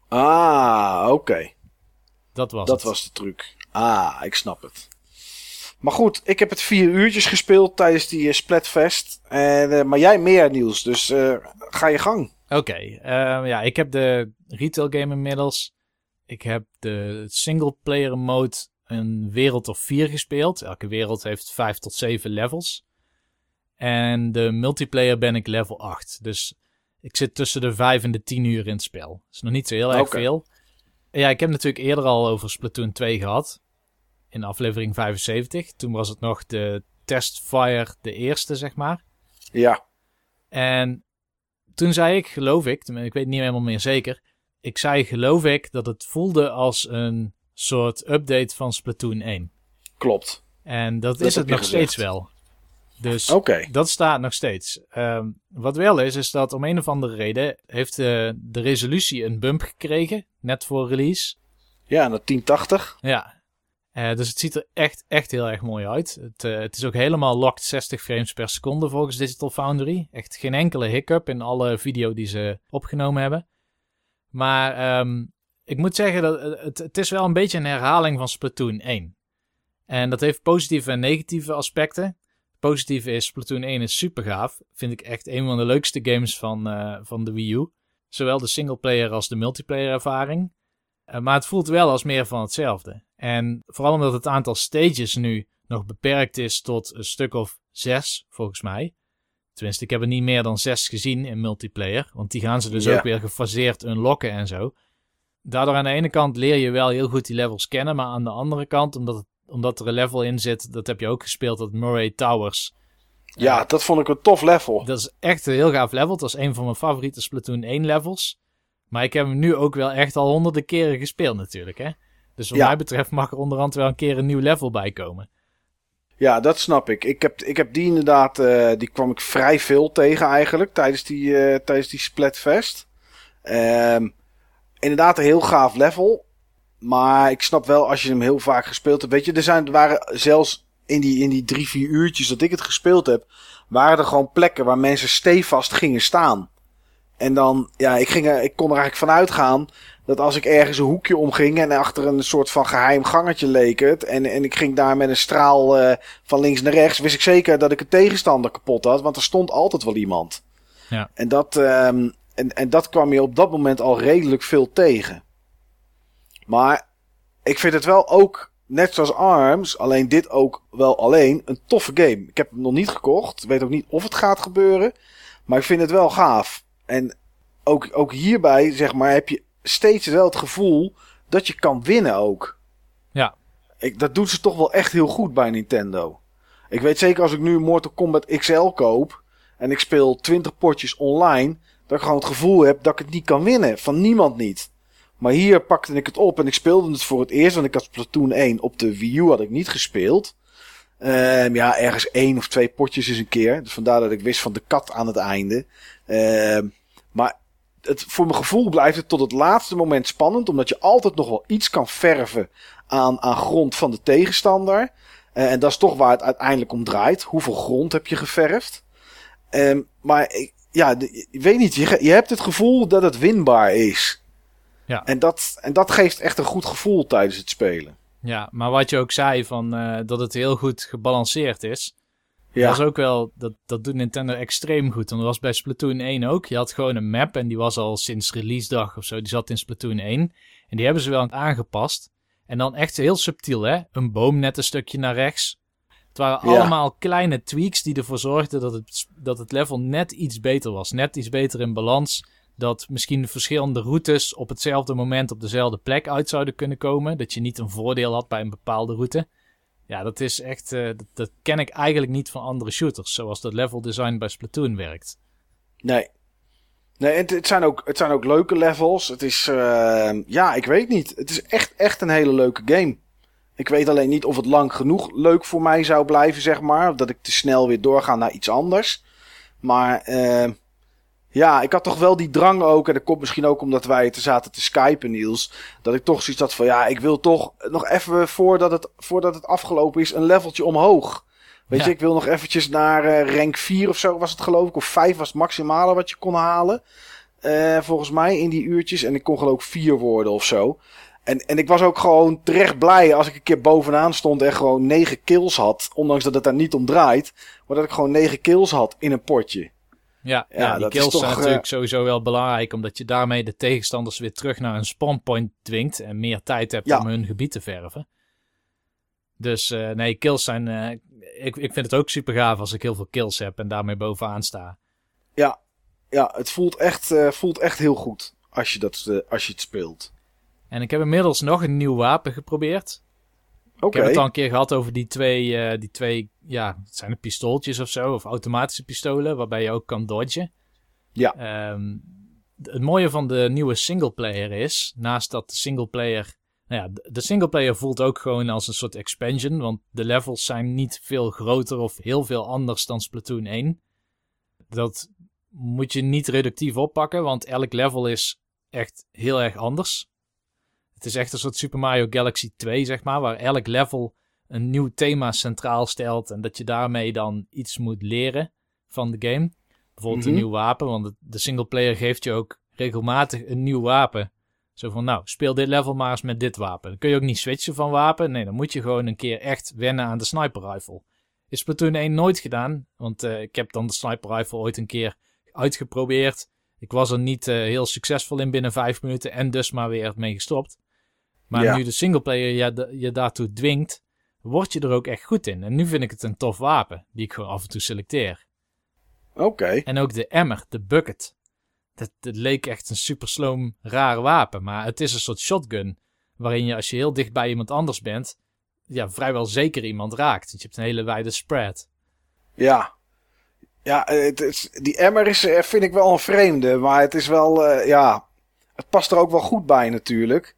Ah, oké. Dat was Dat het. was de truc. Ah, ik snap het. Maar goed, ik heb het vier uurtjes gespeeld tijdens die eh, Splatfest. En, eh, maar jij meer, Niels. Dus eh, ga je gang. Oké, ehm, ja, ik heb de retail game inmiddels. Ik heb de single player mode een wereld of vier gespeeld. Elke wereld heeft vijf tot zeven levels. En de multiplayer ben ik level 8. Dus ik zit tussen de 5 en de 10 uur in het spel. Dat is nog niet zo heel erg veel. Ja, ik heb natuurlijk eerder al over Splatoon 2 gehad. In aflevering 75. Toen was het nog de Testfire, de eerste, zeg maar. Ja, En toen zei ik, geloof ik, ik weet niet helemaal meer zeker. Ik zei, geloof ik, dat het voelde als een soort update van Splatoon 1. klopt. En dat, Dat is het nog gezegd. steeds wel. Dus Oké. dat staat nog steeds. Ehm, wat wel is, is dat om een of andere reden heeft eh, de resolutie een bump gekregen, net voor release. Ja, naar 1080. Ja. Eh, dus het ziet er echt, echt heel erg mooi uit. Het, eh, het is ook helemaal locked 60 frames per seconde volgens Digital Foundry. Echt geen enkele hiccup in alle video die ze opgenomen hebben. Maar ehm, ik moet zeggen, dat het, het is wel een beetje een herhaling van Splatoon 1. En dat heeft positieve en negatieve aspecten. Positieve is, Splatoon 1 is super gaaf. Vind ik echt een van de leukste games van, eh, van de Wii U. Zowel de singleplayer als de multiplayer ervaring. Eh, maar het voelt wel als meer van hetzelfde. En vooral omdat het aantal stages nu nog beperkt is tot een stuk of zes, volgens mij. Tenminste, ik heb er niet meer dan zes gezien in multiplayer. Want die gaan ze dus ook weer gefaseerd unlocken en zo. Daardoor aan de ene kant leer je wel heel goed die levels kennen. Maar aan de andere kant, omdat, het, omdat er een level in zit, dat heb je ook gespeeld, dat Murray Towers. Ja, dat vond ik een tof level. Dat is echt een heel gaaf level. Dat is een van mijn favoriete Splatoon 1 levels. Maar ik heb hem nu ook wel echt al honderden keren gespeeld natuurlijk, hè. Dus wat Ja. mij betreft mag er onderhand wel een keer een nieuw level bij komen. Ja, dat snap ik. Ik heb, ik heb die inderdaad, eh, die kwam ik vrij veel tegen eigenlijk tijdens die, eh, tijdens die Splatfest. Ehm, inderdaad een heel gaaf level. Maar ik snap wel als je hem heel vaak gespeeld hebt. Weet je, er, zijn, er waren zelfs in die, in die drie, vier uurtjes dat ik het gespeeld heb, waren er gewoon plekken waar mensen stevast gingen staan. En dan, ja, ik, ging er, ik kon er eigenlijk van uitgaan dat als ik ergens een hoekje omging en achter een soort van geheim gangetje leek het. En, en ik ging daar met een straal eh, van links naar rechts, wist ik zeker dat ik een tegenstander kapot had. Want er stond altijd wel iemand. Ja. En, dat, ehm, en, en dat kwam je op dat moment al redelijk veel tegen. Maar ik vind het wel ook, net zoals ARMS, alleen dit ook wel alleen, een toffe game. Ik heb hem nog niet gekocht. Weet ook niet of het gaat gebeuren. Maar ik vind het wel gaaf. En ook, ook hierbij, zeg maar, heb je steeds wel het gevoel dat je kan winnen ook. Ja. Ik, dat doet ze toch wel echt heel goed bij Nintendo. Ik weet zeker als ik nu Mortal Kombat XL koop en ik speel 20 potjes online, dat ik gewoon het gevoel heb dat ik het niet kan winnen. Van niemand niet. Maar hier pakte ik het op en ik speelde het voor het eerst. Want ik had Splatoon 1 op de Wii U had ik niet gespeeld. Ehm, ja, ergens één of twee potjes eens een keer. Dus vandaar dat ik wist van de kat aan het einde. Ehm, maar het, voor mijn gevoel blijft het tot het laatste moment spannend. Omdat je altijd nog wel iets kan verven aan, aan grond van de tegenstander. Eh, en dat is toch waar het uiteindelijk om draait. Hoeveel grond heb je geverfd? Ehm, maar ik, ja, ik weet niet. Je, je hebt het gevoel dat het winbaar is. Ja. En dat, en dat geeft echt een goed gevoel tijdens het spelen. Ja, maar wat je ook zei, van, eh, dat het heel goed gebalanceerd is. Ja, Dat is ook wel, dat, dat doet Nintendo extreem goed. En dat was bij Splatoon 1 ook. Je had gewoon een map en die was al sinds release dag of zo. Die zat in Splatoon 1. En die hebben ze wel aangepast. En dan echt heel subtiel, hè? Een boom net een stukje naar rechts. Het waren Ja. allemaal kleine tweaks die ervoor zorgden dat het, dat het level net iets beter was. Net iets beter in balans. Dat misschien verschillende routes op hetzelfde moment op dezelfde plek uit zouden kunnen komen. Dat je niet een voordeel had bij een bepaalde route. Ja, dat is echt. eh, dat, ken ik eigenlijk niet van andere shooters. Zoals dat level design bij Splatoon werkt. Nee. Nee, het, het, zijn ook, het zijn ook leuke levels. Het is, eh, ja, ik weet niet. Het is echt, echt een hele leuke game. Ik weet alleen niet of het lang genoeg leuk voor mij zou blijven, zeg maar. Of dat ik te snel weer doorga naar iets anders. Maar, eh, ja, ik had toch wel die drang ook. En dat komt misschien ook omdat wij te zaten te skypen, Niels. Dat ik toch zoiets had van, ja, ik wil toch nog even voordat het, voordat het afgelopen is, een leveltje omhoog. Weet Ja. je, ik wil nog eventjes naar eh, rank 4 of zo was het geloof ik. Of 5 was het maximale wat je kon halen. Eh, volgens mij in die uurtjes. En ik kon geloof ik 4 worden of zo. En, en ik was ook gewoon terecht blij als ik een keer bovenaan stond en gewoon 9 kills had. Ondanks dat het daar niet om draait. Maar dat ik gewoon 9 kills had in een potje. Ja, ja, Ja, die kills toch, zijn eh, natuurlijk sowieso wel belangrijk. Omdat je daarmee de tegenstanders weer terug naar een spawnpoint dwingt. En meer tijd hebt Ja. om hun gebied te verven. Dus eh, nee, kills zijn. eh, ik, ik vind het ook super gaaf als ik heel veel kills heb en daarmee bovenaan sta. Ja, ja het voelt echt, eh, voelt echt heel goed als je, dat, eh, als je het speelt. En ik heb inmiddels nog een nieuw wapen geprobeerd. Oké, Ik heb het al een keer gehad over die twee, eh, die twee ja, het zijn het pistooltjes of zo, of automatische pistolen, waarbij je ook kan dodgen. Ja. Ehm, het mooie van de nieuwe singleplayer is, naast dat de singleplayer, nou ja, de- de singleplayer voelt ook gewoon als een soort expansion, want de levels zijn niet veel groter of heel veel anders dan Splatoon 1. Dat moet je niet reductief oppakken, want elk level is echt heel erg anders. Het is echt een soort Super Mario Galaxy 2, zeg maar, waar elk level een nieuw thema centraal stelt en dat je daarmee dan iets moet leren van de game. Bijvoorbeeld Mhm. een nieuw wapen, want de singleplayer geeft je ook regelmatig een nieuw wapen. Zo van, nou, speel dit level maar eens met dit wapen. Dan kun je ook niet switchen van wapen. Nee, dan moet je gewoon een keer echt wennen aan de sniper rifle. Is Splatoon 1 nooit gedaan, want eh, ik heb dan de sniper rifle ooit een keer uitgeprobeerd. Ik was er niet eh, heel succesvol in binnen vijf minuten en dus maar weer mee gestopt. Maar Ja. nu de singleplayer je, je daartoe dwingt, word je er ook echt goed in. En nu vind ik het een tof wapen, die ik gewoon af en toe selecteer. oké. En ook de emmer, de bucket. Dat, dat leek echt een super sloom, raar wapen. Maar het is een soort shotgun. Waarin je als je heel dicht bij iemand anders bent. Ja, vrijwel zeker iemand raakt. Want je hebt een hele wijde spread. Ja. Ja, het is, die emmer is, eh, vind ik wel een vreemde. Maar het is wel, eh, ja... Het past er ook wel goed bij natuurlijk.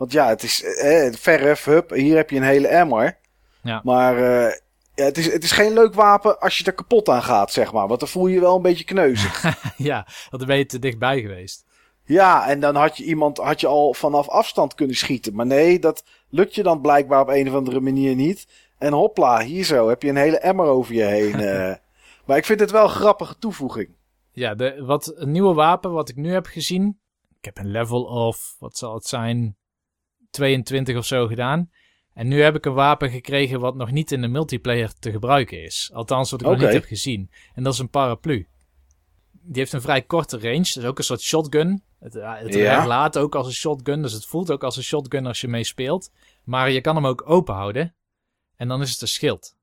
Want ja, het is eh, eh, verf, hup, hier heb je een hele emmer. Ja. Maar eh, ja, het, is, het is geen leuk wapen als je er kapot aan gaat, zeg maar. Want dan voel je je wel een beetje kneuzig. ja, want dan ben je te dichtbij geweest. ja, en dan had je iemand had je al vanaf afstand kunnen schieten. Maar nee, dat lukt je dan blijkbaar op een of andere manier niet. En hopla, hier zo, heb je een hele emmer over je heen. eh. maar ik vind het wel een grappige toevoeging. Ja, de, wat, een nieuwe wapen wat ik nu heb gezien. Ik heb een level of, wat zal het zijn, 22 of zo gedaan. En nu heb ik een wapen gekregen wat nog niet in de multiplayer te gebruiken is. Althans, wat ik nog Oké. niet heb gezien. En dat is een paraplu. Die heeft een vrij korte range. Dat is ook een soort shotgun. Het, ja, het Ja. herlaat ook als een shotgun. Dus het voelt ook als een shotgun als je mee speelt. Maar je kan hem ook open houden. En dan is het een schild.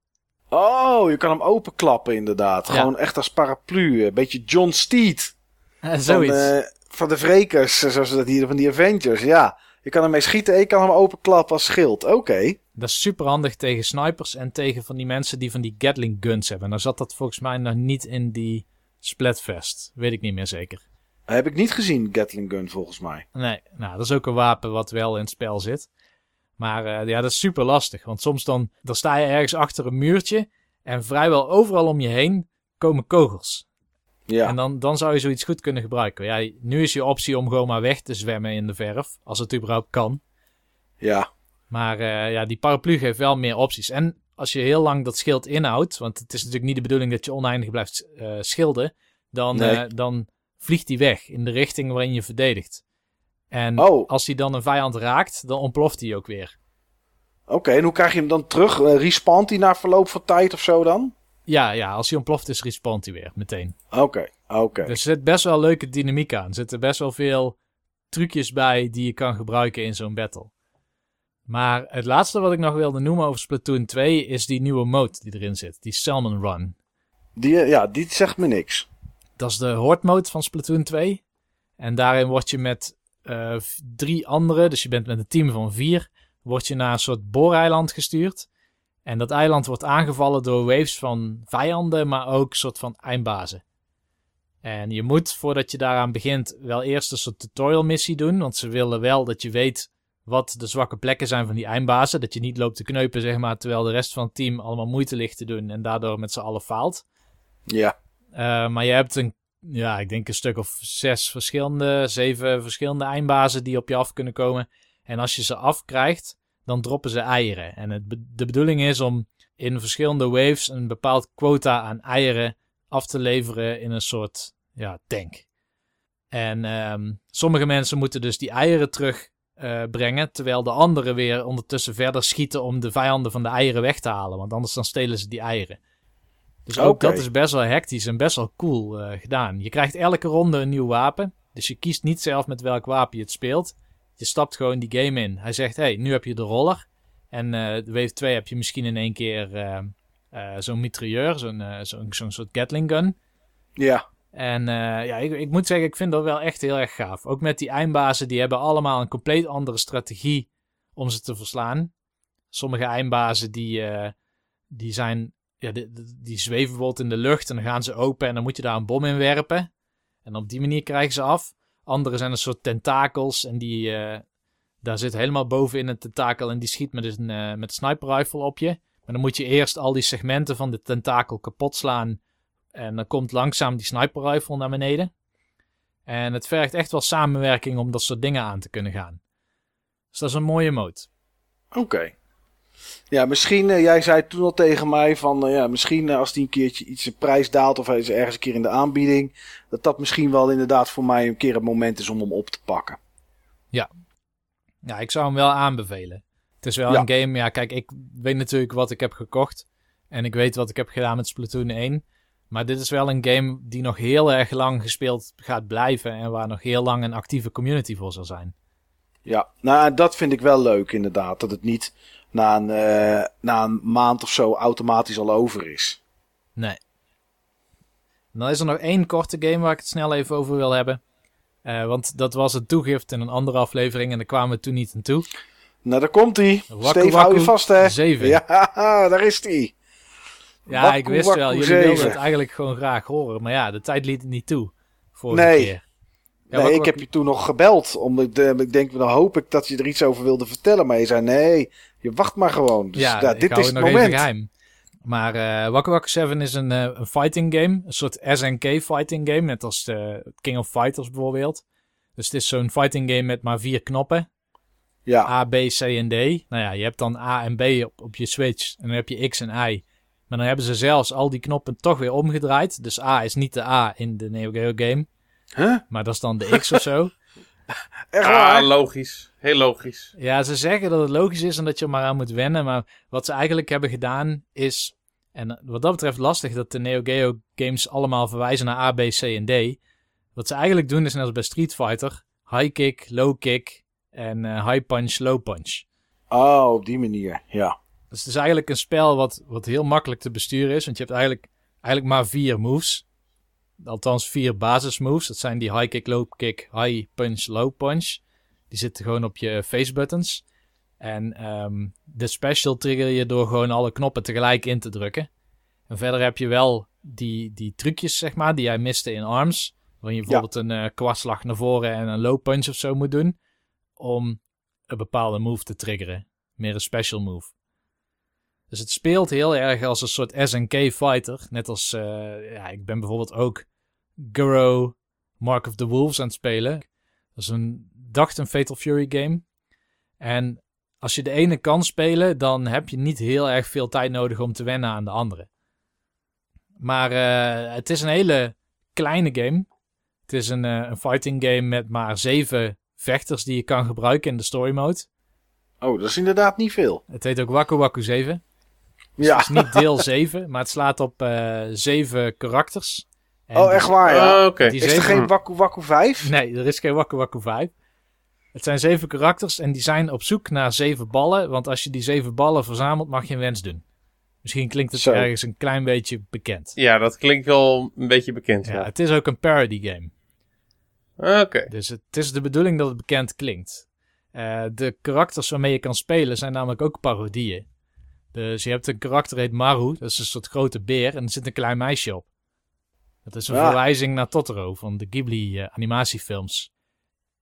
Oh, je kan hem openklappen inderdaad. Ja. Gewoon echt als paraplu. Een beetje John Steed. Eh, Van, zoiets. eh, van de wrekers, eh, zoals dat hier van die Avengers. Ja, je kan ermee schieten en je kan hem openklappen als schild. Oké. Dat is super handig tegen snipers en tegen van die mensen die van die Gatling guns hebben. Nou zat dat volgens mij nog niet in die Splatfest. Weet ik niet meer zeker. Heb ik niet gezien, Gatling Gun volgens mij. Nee, nou, dat is ook een wapen wat wel in het spel zit. Maar eh, ja, dat is super lastig. Want soms dan, dan sta je ergens achter een muurtje. En vrijwel overal om je heen komen kogels. Ja, En dan, dan zou je zoiets goed kunnen gebruiken. Ja, nu is je optie om gewoon maar weg te zwemmen in de verf. Als het überhaupt kan. ja, Maar eh, ja, die paraplu geeft wel meer opties. En als je heel lang dat schild inhoudt, want het is natuurlijk niet de bedoeling dat je oneindig blijft eh, schilden, dan, Nee. eh, dan vliegt die weg in de richting waarin je verdedigt. En Oh. als hij dan een vijand raakt, dan ontploft hij ook weer. Oké, en hoe krijg je hem dan terug? Eh, respawnt hij na verloop van tijd of zo dan? Ja, ja, als hij ontploft is, respawnt hij weer meteen. Oké, oké. Dus er zit best wel leuke dynamiek aan. Er zitten best wel veel trucjes bij die je kan gebruiken in zo'n battle. Maar het laatste wat ik nog wilde noemen over Splatoon 2 is die nieuwe mode die erin zit. Die Salmon Run. Die, eh, ja, die zegt me niks. Dat is de Horde mode van Splatoon 2. En daarin word je met uh, drie anderen, dus je bent met een team van vier, word je naar een soort booreiland gestuurd. En dat eiland wordt aangevallen door waves van vijanden, maar ook een soort van eindbazen. En je moet, voordat je daaraan begint, wel eerst een soort tutorial missie doen. Want ze willen wel dat je weet wat de zwakke plekken zijn van die eindbazen. Dat je niet loopt te kneupen, zeg maar, terwijl de rest van het team allemaal moeite ligt te doen en daardoor met z'n allen faalt. Ja. Uh, maar je hebt een, ja, ik denk een stuk of zes verschillende, zeven verschillende eindbazen die op je af kunnen komen. En als je ze afkrijgt, dan droppen ze eieren. En het, de bedoeling is om in verschillende waves een bepaald quota aan eieren af te leveren in een soort ja, tank. En um, sommige mensen moeten dus die eieren terugbrengen, uh, terwijl de anderen weer ondertussen verder schieten om de vijanden van de eieren weg te halen, want anders dan stelen ze die eieren. Dus ook okay. dat is best wel hectisch en best wel cool uh, gedaan. Je krijgt elke ronde een nieuw wapen, dus je kiest niet zelf met welk wapen je het speelt. Je stapt gewoon die game in. Hij zegt, hey, nu heb je de roller. En uh, de wave 2 heb je misschien in één keer uh, uh, zo'n mitrailleur, zo'n zo'n zo soort Gatling gun. Ja. En ja, ik, ik, moet zeggen, ik vind dat wel echt heel erg gaaf. Ook met die eindbazen, die hebben allemaal een compleet andere strategie om ze te verslaan. Sommige eindbazen, die, die zijn, ja, die, die zweven bijvoorbeeld in de lucht en dan gaan ze open en dan moet je daar een bom in werpen. En op die manier krijgen ze af. Andere zijn een soort tentakels en die, uh, daar zit helemaal bovenin een tentakel en die schiet met een, uh, met een sniper rifle op je. Maar dan moet je eerst al die segmenten van de tentakel kapot slaan en dan komt langzaam die sniper rifle naar beneden. En het vergt echt wel samenwerking om dat soort dingen aan te kunnen gaan. Dus dat is een mooie mode. Oké. Ja, misschien, uh, jij zei toen al tegen mij van, uh, ja, misschien uh, als die een keertje iets in prijs daalt of hij is ergens een keer in de aanbieding, dat dat misschien wel inderdaad voor mij een keer het moment is om hem op te pakken. Ja. Ja, ik zou hem wel aanbevelen. Het is wel ja. een game, ja, kijk, ik weet natuurlijk wat ik heb gekocht en ik weet wat ik heb gedaan met Splatoon 1. Maar dit is wel een game die nog heel erg lang gespeeld gaat blijven en waar nog heel lang een actieve community voor zal zijn. Ja, nou dat vind ik wel leuk inderdaad. Dat het niet na een, uh, na een maand of zo automatisch al over is. Nee. Dan is er nog één korte game waar ik het snel even over wil hebben. Uh, want dat was het toegift in een andere aflevering en daar kwamen we toen niet aan toe. Nou, daar komt hij. Steve, hou je vast, hè? 7. Ja, daar is hij. Ja, ik wist wel. Jullie 7. wilden het eigenlijk gewoon graag horen. Maar ja, de tijd liet het niet toe. Vorige nee. keer. Ja, nee, ik heb je toen nog gebeld. Om, de, ik denk, dan hoop ik dat je er iets over wilde vertellen. Maar je zei, nee, je wacht maar gewoon. Dus ja, ja dit is het nog moment. Even geheim. Maar uh, Waku Waku 7 is een, uh, een fighting game. Een soort SNK fighting game. Net als de King of Fighters bijvoorbeeld. Dus het is zo'n fighting game met maar vier knoppen. Ja. A, B, C en D. Nou ja, je hebt dan A en B op, op je Switch. En dan heb je X en Y. Maar dan hebben ze zelfs al die knoppen toch weer omgedraaid. Dus A is niet de A in de Neo Geo game. Huh? Maar dat is dan de X of zo. Echt waar? Ah, logisch. Heel logisch. Ja, ze zeggen dat het logisch is en dat je er maar aan moet wennen. Maar wat ze eigenlijk hebben gedaan is... En wat dat betreft lastig dat de Neo Geo games allemaal verwijzen naar A, B, C en D. Wat ze eigenlijk doen is net als bij Street Fighter. High kick, low kick en uh, high punch, low punch. Oh, op die manier, ja. Dus het is eigenlijk een spel wat, wat heel makkelijk te besturen is. Want je hebt eigenlijk, eigenlijk maar vier moves. Althans vier basismoves. Dat zijn die high kick, low kick, high punch, low punch. Die zitten gewoon op je face buttons. En um, de special trigger je door gewoon alle knoppen tegelijk in te drukken. En verder heb je wel die, die trucjes, zeg maar, die jij miste in ARMS. Waarin je bijvoorbeeld ja. een uh, kwartslag naar voren en een low punch of zo moet doen. Om een bepaalde move te triggeren. Meer een special move. Dus het speelt heel erg als een soort SNK fighter. Net als, uh, ja, ik ben bijvoorbeeld ook Guro Mark of the Wolves aan het spelen. Dat is een, dacht een Fatal Fury game. En als je de ene kan spelen, dan heb je niet heel erg veel tijd nodig om te wennen aan de andere. Maar uh, het is een hele kleine game. Het is een, uh, een fighting game met maar zeven vechters die je kan gebruiken in de story mode. Oh, dat is inderdaad niet veel. Het heet ook Waku Waku 7. Dus ja. Het is niet deel 7, maar het slaat op uh, zeven karakters. En oh, echt waar, ja. Okay. is er geen Waku Waku 5? Nee, er is geen Waku Waku 5. Het zijn zeven karakters en die zijn op zoek naar zeven ballen. Want als je die zeven ballen verzamelt, mag je een wens doen. Misschien klinkt het Zo. ergens een klein beetje bekend. Ja, dat klinkt wel een beetje bekend. Ja, Ja. het is ook een parody game. Oké. Dus het is de bedoeling dat het bekend klinkt. Eh, de karakters waarmee je kan spelen zijn namelijk ook parodieën. Dus je hebt een karakter heet Maru, dat is een soort grote beer, en er zit een klein meisje op. Dat is een Ja. verwijzing naar Totoro van de Ghibli eh, animatiefilms.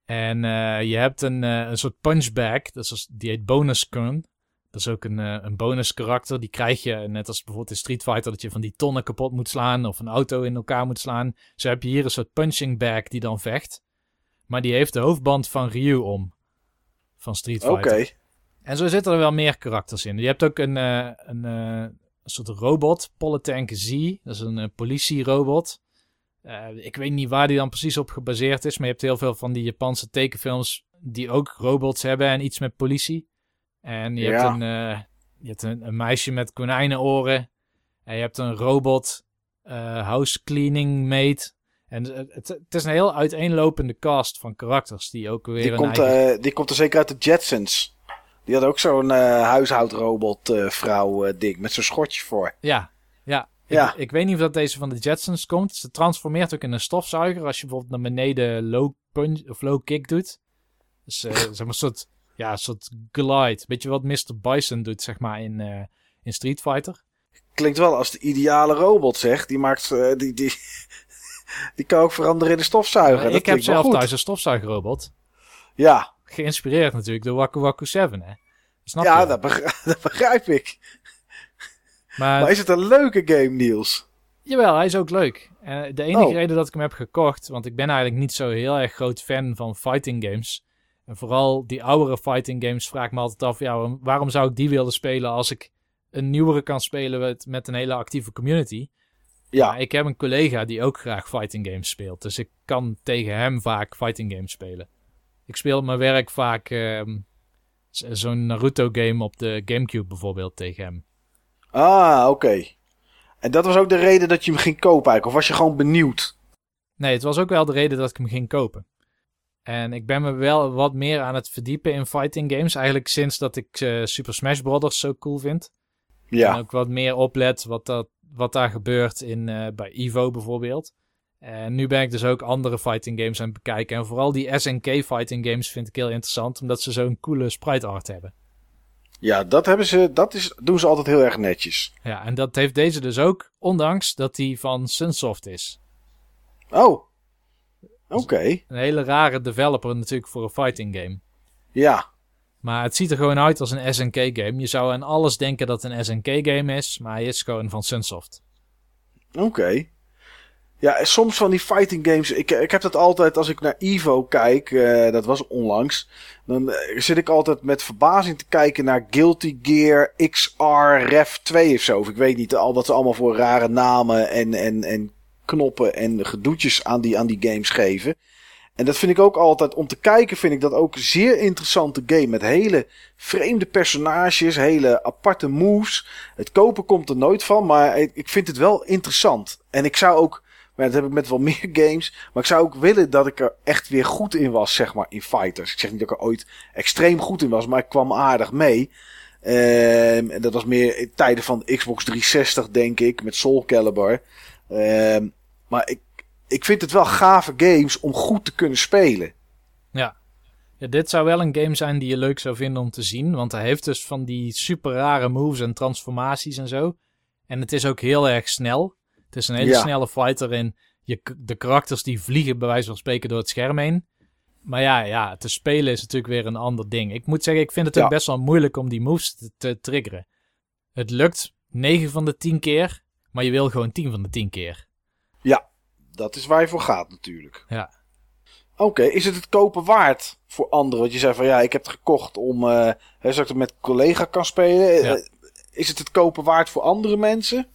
En eh, je hebt een, eh, een soort punchbag, dat is, die heet Bonus Kun. Dat is ook een, een bonus karakter. Die krijg je, net als bijvoorbeeld in Street Fighter, dat je van die tonnen kapot moet slaan of een auto in elkaar moet slaan. Zo heb je hier een soort punching bag die dan vecht. Maar die heeft de hoofdband van Ryu om. Van Street Oké. Fighter. En zo zitten er wel meer karakters in. Je hebt ook een, eh, een, eh, een soort robot, Politank Z. Dat is een eh, politierobot. Ik weet niet waar die dan precies op gebaseerd is. Maar je hebt heel veel van die Japanse tekenfilms die ook robots hebben en iets met politie. En je Ja. hebt, een, je hebt een, een meisje met konijnenoren. En je hebt een robot house cleaning maid. En het, het, is een heel uiteenlopende cast van karakters die ook weer Die, een komt, eigen... die komt er zeker uit de Jetsons. Die had ook zo'n eh huishoudrobot eh, vrouw eh, ding met zo'n schotje voor. Ja, ja. Ja. Ik, ik weet niet of dat deze van de Jetsons komt. Ze transformeert ook in een stofzuiger als je bijvoorbeeld naar beneden low punch of low kick doet. Dus zeg maar een soort, ja, een soort glide. Beetje wat Mr. Bison doet, zeg maar, in, in Street Fighter. Klinkt wel als de ideale robot, zeg. Die maakt, die, die, die kan ook veranderen in een stofzuiger. Ik heb zelf thuis een stofzuigerrobot. Ja, Geïnspireerd natuurlijk door Waku Waku 7, hè. Snap ja je? dat, begrijp, dat begrijp ik. Maar, Maar is het een leuke game, Niels? Jawel, hij is ook leuk. En de enige Oh. reden dat ik hem heb gekocht, want ik ben eigenlijk niet zo heel erg groot fan van fighting games. En vooral die oudere fighting games vraag ik me altijd af, ja, waarom- waarom zou ik die willen spelen als ik een nieuwere kan spelen met, met een hele actieve community? Ja, Maar ik heb een collega die ook graag fighting games speelt, dus ik kan tegen hem vaak fighting games spelen. Ik speel op mijn werk vaak ehm, zo'n Naruto game op de Gamecube bijvoorbeeld tegen hem. ah, oké. En dat was ook de reden dat je hem ging kopen eigenlijk? Of was je gewoon benieuwd? Nee, het was ook wel de reden dat ik hem ging kopen. En ik ben me wel wat meer aan het verdiepen in fighting games. Eigenlijk sinds dat ik eh, Super Smash Bros. zo cool vind. En Ja, ook wat meer oplet wat, dat, wat daar gebeurt in, eh, bij Evo bijvoorbeeld. En nu ben ik dus ook andere fighting games aan het bekijken. En vooral die SNK fighting games vind ik heel interessant. Omdat ze zo'n coole sprite art hebben. ja dat, hebben ze, dat is, doen ze altijd heel erg netjes. Ja, en dat heeft deze dus ook. Ondanks dat die van Sunsoft is. Oh, oké. Een hele rare developer natuurlijk voor een fighting game. Ja, Maar het ziet er gewoon uit als een SNK-game. Je zou aan alles denken dat het een SNK-game is, maar hij is gewoon van Sunsoft. Oké. Ja, soms van die fighting games. Ik, ik heb dat altijd als ik naar Evo kijk. eh, dat was onlangs. Dan eh, zit ik altijd met verbazing te kijken naar Guilty Gear XR Rev 2 of zo. Of ik weet niet al wat ze allemaal voor rare namen en, en, en knoppen en gedoetjes aan die, aan die games geven. En dat vind ik ook altijd, om te kijken vind ik dat ook een zeer interessante game. Met hele vreemde personages, hele aparte moves. Het kopen komt er nooit van, maar ik vind het wel interessant. En ik zou ook, maar dat heb ik met wel meer games, maar ik zou ook willen dat ik er echt weer goed in was, zeg maar, in fighters. Ik zeg niet dat ik er ooit extreem goed in was, maar ik kwam aardig mee. Ehm, en dat was meer in tijden van Xbox 360, denk ik, met Soul Calibur. Ehm, maar ik, ik vind het wel gave games om goed te kunnen spelen. Ja. ja. Dit zou wel een game zijn die je leuk zou vinden om te zien. Want hij heeft dus van die super rare moves en transformaties en zo. En het is ook heel erg snel. Het is een hele Ja. snelle fighter en je, de karakters die vliegen bij wijze van spreken door het scherm heen. Maar ja, ja, te spelen is natuurlijk weer een ander ding. Ik moet zeggen, ik vind het Ja. ook best wel moeilijk om die moves te, te triggeren. Het lukt 9 van de 10 keer, maar je wil gewoon 10 van de 10 keer. Ja, dat is waar je voor gaat natuurlijk. Ja. Oké, is het het kopen waard voor anderen? Want je zei van ja, ik heb het gekocht om, hè, zodat ik het met collega kan spelen. Ja. Eh, Is het het kopen waard voor andere mensen?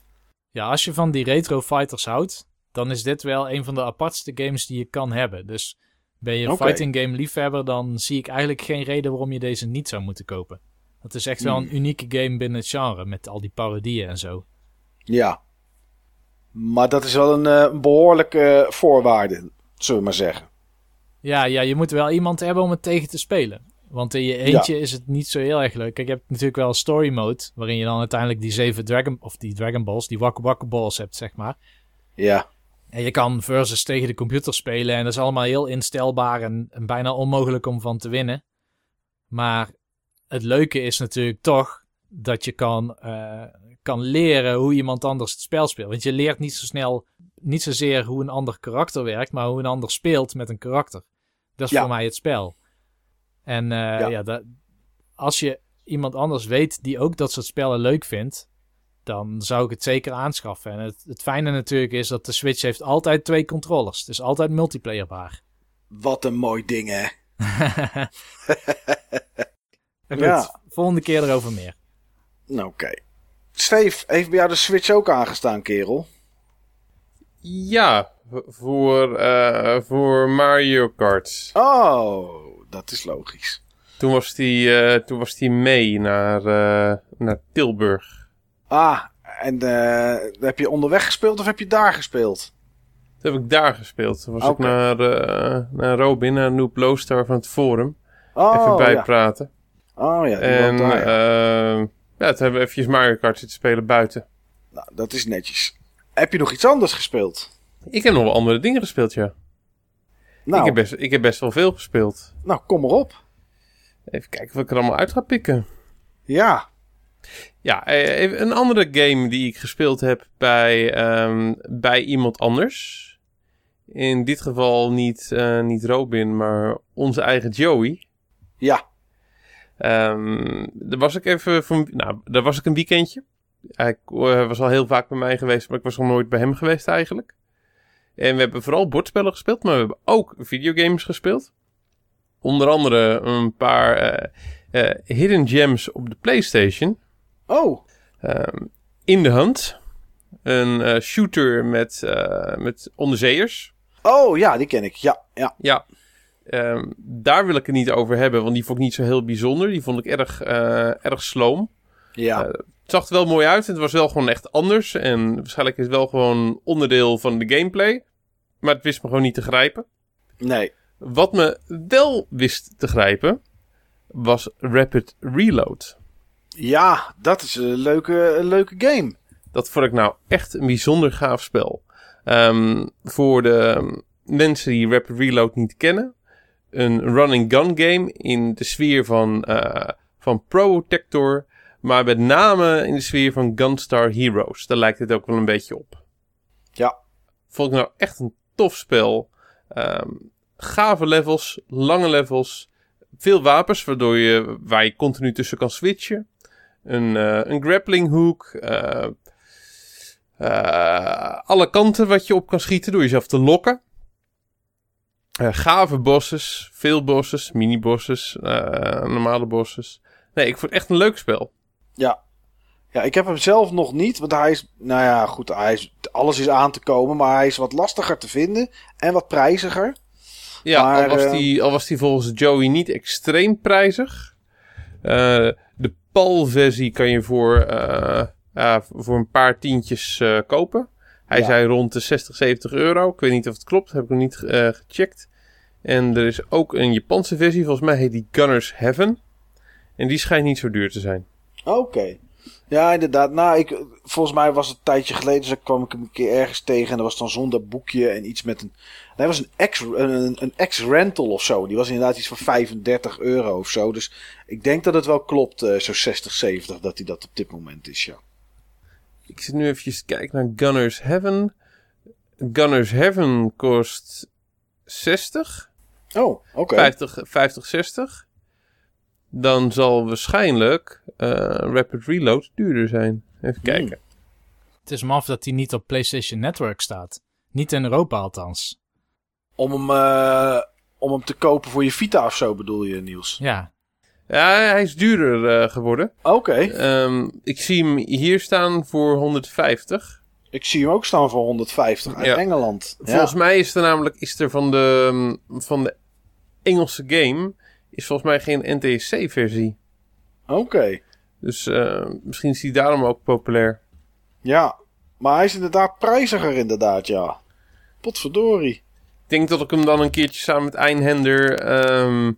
Ja, als je van die retro fighters houdt, dan is dit wel een van de apartste games die je kan hebben. Dus ben je een fighting game liefhebber, dan zie ik eigenlijk geen reden waarom je deze niet zou moeten kopen. Dat is echt wel Hmm. een unieke game binnen het genre, met al die parodieën en zo. Ja. Maar dat is wel een, eh, behoorlijke voorwaarde, zullen we maar zeggen. Ja, ja, je moet wel iemand hebben om het tegen te spelen. Want in je eentje is het niet zo heel erg leuk. Kijk, je hebt natuurlijk wel een story mode, waarin je dan uiteindelijk die zeven Dragon, of die Dragon Balls, die Waku Waku Balls hebt, zeg maar. Ja. En je kan versus tegen de computer spelen en dat is allemaal heel instelbaar en, en bijna onmogelijk om van te winnen. Maar het leuke is natuurlijk toch dat je kan, eh, kan leren hoe iemand anders het spel speelt. Want je leert niet zo snel, niet zozeer hoe een ander karakter werkt, maar hoe een ander speelt met een karakter. Dat is Ja. voor mij het spel. En eh, ja, dat, als je iemand anders weet die ook dat soort spellen leuk vindt, dan zou ik het zeker aanschaffen. En het, het fijne natuurlijk is dat de Switch heeft altijd twee controllers. Het is altijd multiplayerbaar. Wat een mooi ding, hè? Goed, Ja. volgende keer erover meer. Nou, oké. Steve, heeft bij jou de Switch ook aangestaan, kerel? Ja, voor, eh, voor Mario Kart. Oh, dat is logisch. Toen was die, eh, toen was die mee naar, eh, naar Tilburg. Ah, en eh, heb je onderweg gespeeld of heb je daar gespeeld? Toen heb ik daar gespeeld. Toen was ik naar, naar Robin, naar Noob Loostar van het forum. Oh, even ja. bijpraten. Oh ja, en daar, ja. eh, ja, toen hebben we eventjes Mario Kart zitten spelen buiten. Nou, dat is netjes. Heb je nog iets anders gespeeld? Ik heb nog wel andere dingen gespeeld, ja. Nou, Ik, heb best, ik heb best wel veel gespeeld. nou kom maar op. Even kijken of ik er allemaal uit ga pikken. Ja, Ja, eh, even een andere game die ik gespeeld heb bij, ehm, bij iemand anders. In dit geval niet, eh, niet Robin, maar onze eigen Joey. ja. Ehm daar was ik even voor, nou, daar was ik een weekendje. Hij eh, was al heel vaak bij mij geweest, maar ik was nog nooit bij hem geweest eigenlijk. En we hebben vooral bordspellen gespeeld, maar we hebben ook videogames gespeeld. Onder andere een paar eh, eh, hidden gems op de PlayStation. Oh, Ehm, in de Hunt. Een eh, shooter met, met onderzeeërs. oh ja, die ken ik. Ja, ja. Ja, ehm, daar wil ik het niet over hebben, want die vond ik niet zo heel bijzonder. Die vond ik erg, erg sloom. Ja, Het zag er wel mooi uit. Het was wel gewoon echt anders. En waarschijnlijk is het wel gewoon onderdeel van de gameplay. Maar het wist me gewoon niet te grijpen. nee. Wat me wel wist te grijpen, was Rapid Reload. Ja, dat is een leuke, een leuke game. Dat vond ik nou echt een bijzonder gaaf spel. Ehm, voor de mensen die Rapid Reload niet kennen. Een run-and-gun game in de sfeer van, eh, van Protector. Maar met name in de sfeer van Gunstar Heroes. Daar lijkt het ook wel een beetje op. Ja. Vond ik nou echt een tof spel. Ehm, gave levels, lange levels. Veel wapens waardoor je, waar je continu tussen kan switchen. Een, eh, een grappling hook. eh, eh, alle kanten wat je op kan schieten door jezelf te lokken. Gave bosses, veel bosses, mini-bosses, normale bosses. Nee, ik vond het echt een leuk spel. Ja. Ja, ik heb hem zelf nog niet, want hij is, nou ja, goed, hij is, alles is aan te komen, maar hij is wat lastiger te vinden en wat prijziger. Ja, Maar, al, was eh, die, al was die volgens Joey niet extreem prijzig. Eh, de PAL-versie kan je voor, eh, voor een paar tientjes kopen. Hij Ja. zei rond de 60, 70 euro. Ik weet niet of het klopt, heb ik nog niet gecheckt. En er is ook een Japanse versie, volgens mij heet die Gunners Heaven. En die schijnt niet zo duur te zijn. Oké. Ja, inderdaad. Nou, ik, volgens mij was het een tijdje geleden, dus kwam ik hem een keer ergens tegen. En dat was dan zonder boekje en iets met een. Nee, was een ex, een, een ex-rental of zo. Die was inderdaad iets van 35 euro of zo. Dus ik denk dat het wel klopt, eh, zo 60, 70, dat hij dat op dit moment is, ja. Ik zit nu even te kijken naar Gunners Heaven. Gunners Heaven kost 60. Oh, oké. 50, 50, 60. Dan zal waarschijnlijk eh, Rapid Reload duurder zijn. Even kijken. Het is maf dat hij niet op PlayStation Network staat. Niet in Europa althans. Om hem, eh, om hem te kopen voor je Vita of zo, bedoel je, Niels? Ja, Ja, hij is duurder eh, geworden. Oké. Ehm, ik zie hem hier staan voor 150. Ik zie hem ook staan voor 150 uit Ja. Engeland. Ja. Volgens mij is er namelijk is er van, de, van de Engelse game is volgens mij geen NTSC-versie. Oké. Dus eh, misschien is die daarom ook populair. Ja. Maar hij is inderdaad prijziger, inderdaad, ja. Potverdorie. denk dat ik hem dan een keertje samen met Einhender ehm,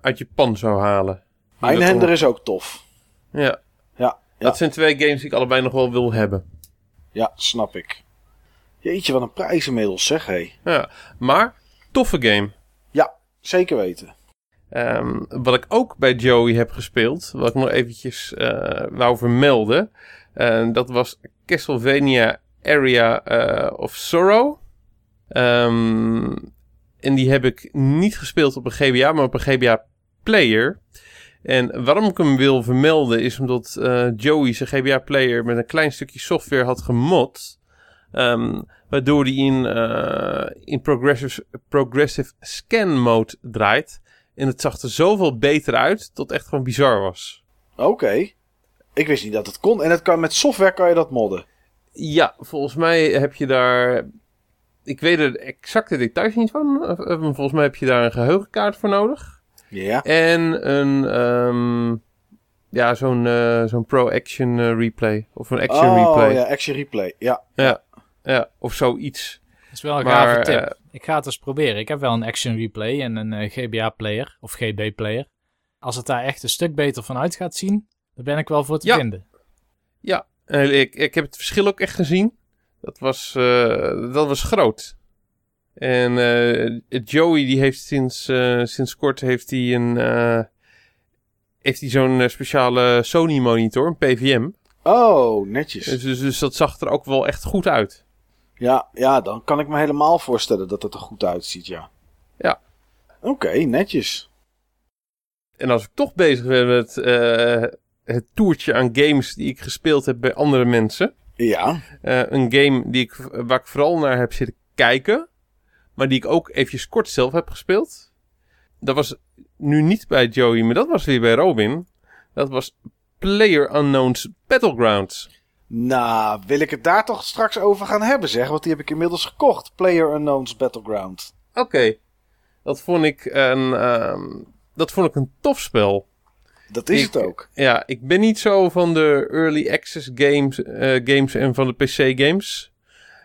uit Japan zou halen. Einhender is ook tof. Ja. Ja, ja, Dat zijn twee games die ik allebei nog wel wil hebben. ja, snap ik. Jeetje, wat een prijs inmiddels, zeg hé. Ja. Maar, toffe game. Ja, zeker weten. Ehm, wat ik ook bij Joey heb gespeeld, wat ik nog eventjes eh, wou vermelden. eh, dat was Castlevania Area eh, of Sorrow. Ehm, en die heb ik niet gespeeld op een GBA, maar op een GBA Player. En waarom ik hem wil vermelden is omdat Joey zijn GBA Player met een klein stukje software had gemod. Ehm, waardoor die in, in progressive, progressive scan mode draait. En het zag er zoveel beter uit, dat het echt gewoon bizar was. Oké. Ik wist niet dat het kon. En het kan, met software kan je dat modden. Ja, volgens mij heb je daar... Ik weet er de exacte details niet van. Volgens mij heb je daar een geheugenkaart voor nodig. Ja. En een... ehm, ja, zo'n eh, zo'n pro-action eh, replay. Of een action oh, replay. ja, action replay. Ja. Ja, ja, of zoiets. Dat is wel een Maar, gave tip. eh, ik ga het eens proberen. Ik heb wel een action replay en een eh, GBA player of GB player. Als het daar echt een stuk beter van uit gaat zien, dan ben ik wel voor te Ja. vinden. Ja, ik, ik heb het verschil ook echt gezien. Dat was, eh, dat was groot. En eh, Joey die heeft sinds, eh, sinds kort heeft hij een eh, heeft hij zo'n speciale Sony monitor, een PVM. Oh, netjes. Dus, dus, dus dat zag er ook wel echt goed uit. Ja, ja, dan kan ik me helemaal voorstellen dat het er goed uitziet, ja. Ja. Oké, netjes. En als ik toch bezig ben met eh, het toertje aan games die ik gespeeld heb bij andere mensen. Ja. Eh, een game die ik, waar ik vooral naar heb zitten kijken. Maar die ik ook eventjes kort zelf heb gespeeld. Dat was nu niet bij Joey, maar dat was weer bij Robin. Dat was Player Unknown's Battlegrounds. Nou, wil ik het daar toch straks over gaan hebben, zeg. Want die heb ik inmiddels gekocht. Player Unknown's Battleground. Oké. Dat vond ik een, ehm, dat vond ik een tof spel. Dat is Ik- het ook. Ja, ik ben niet zo van de early access games, eh, games en van de PC games.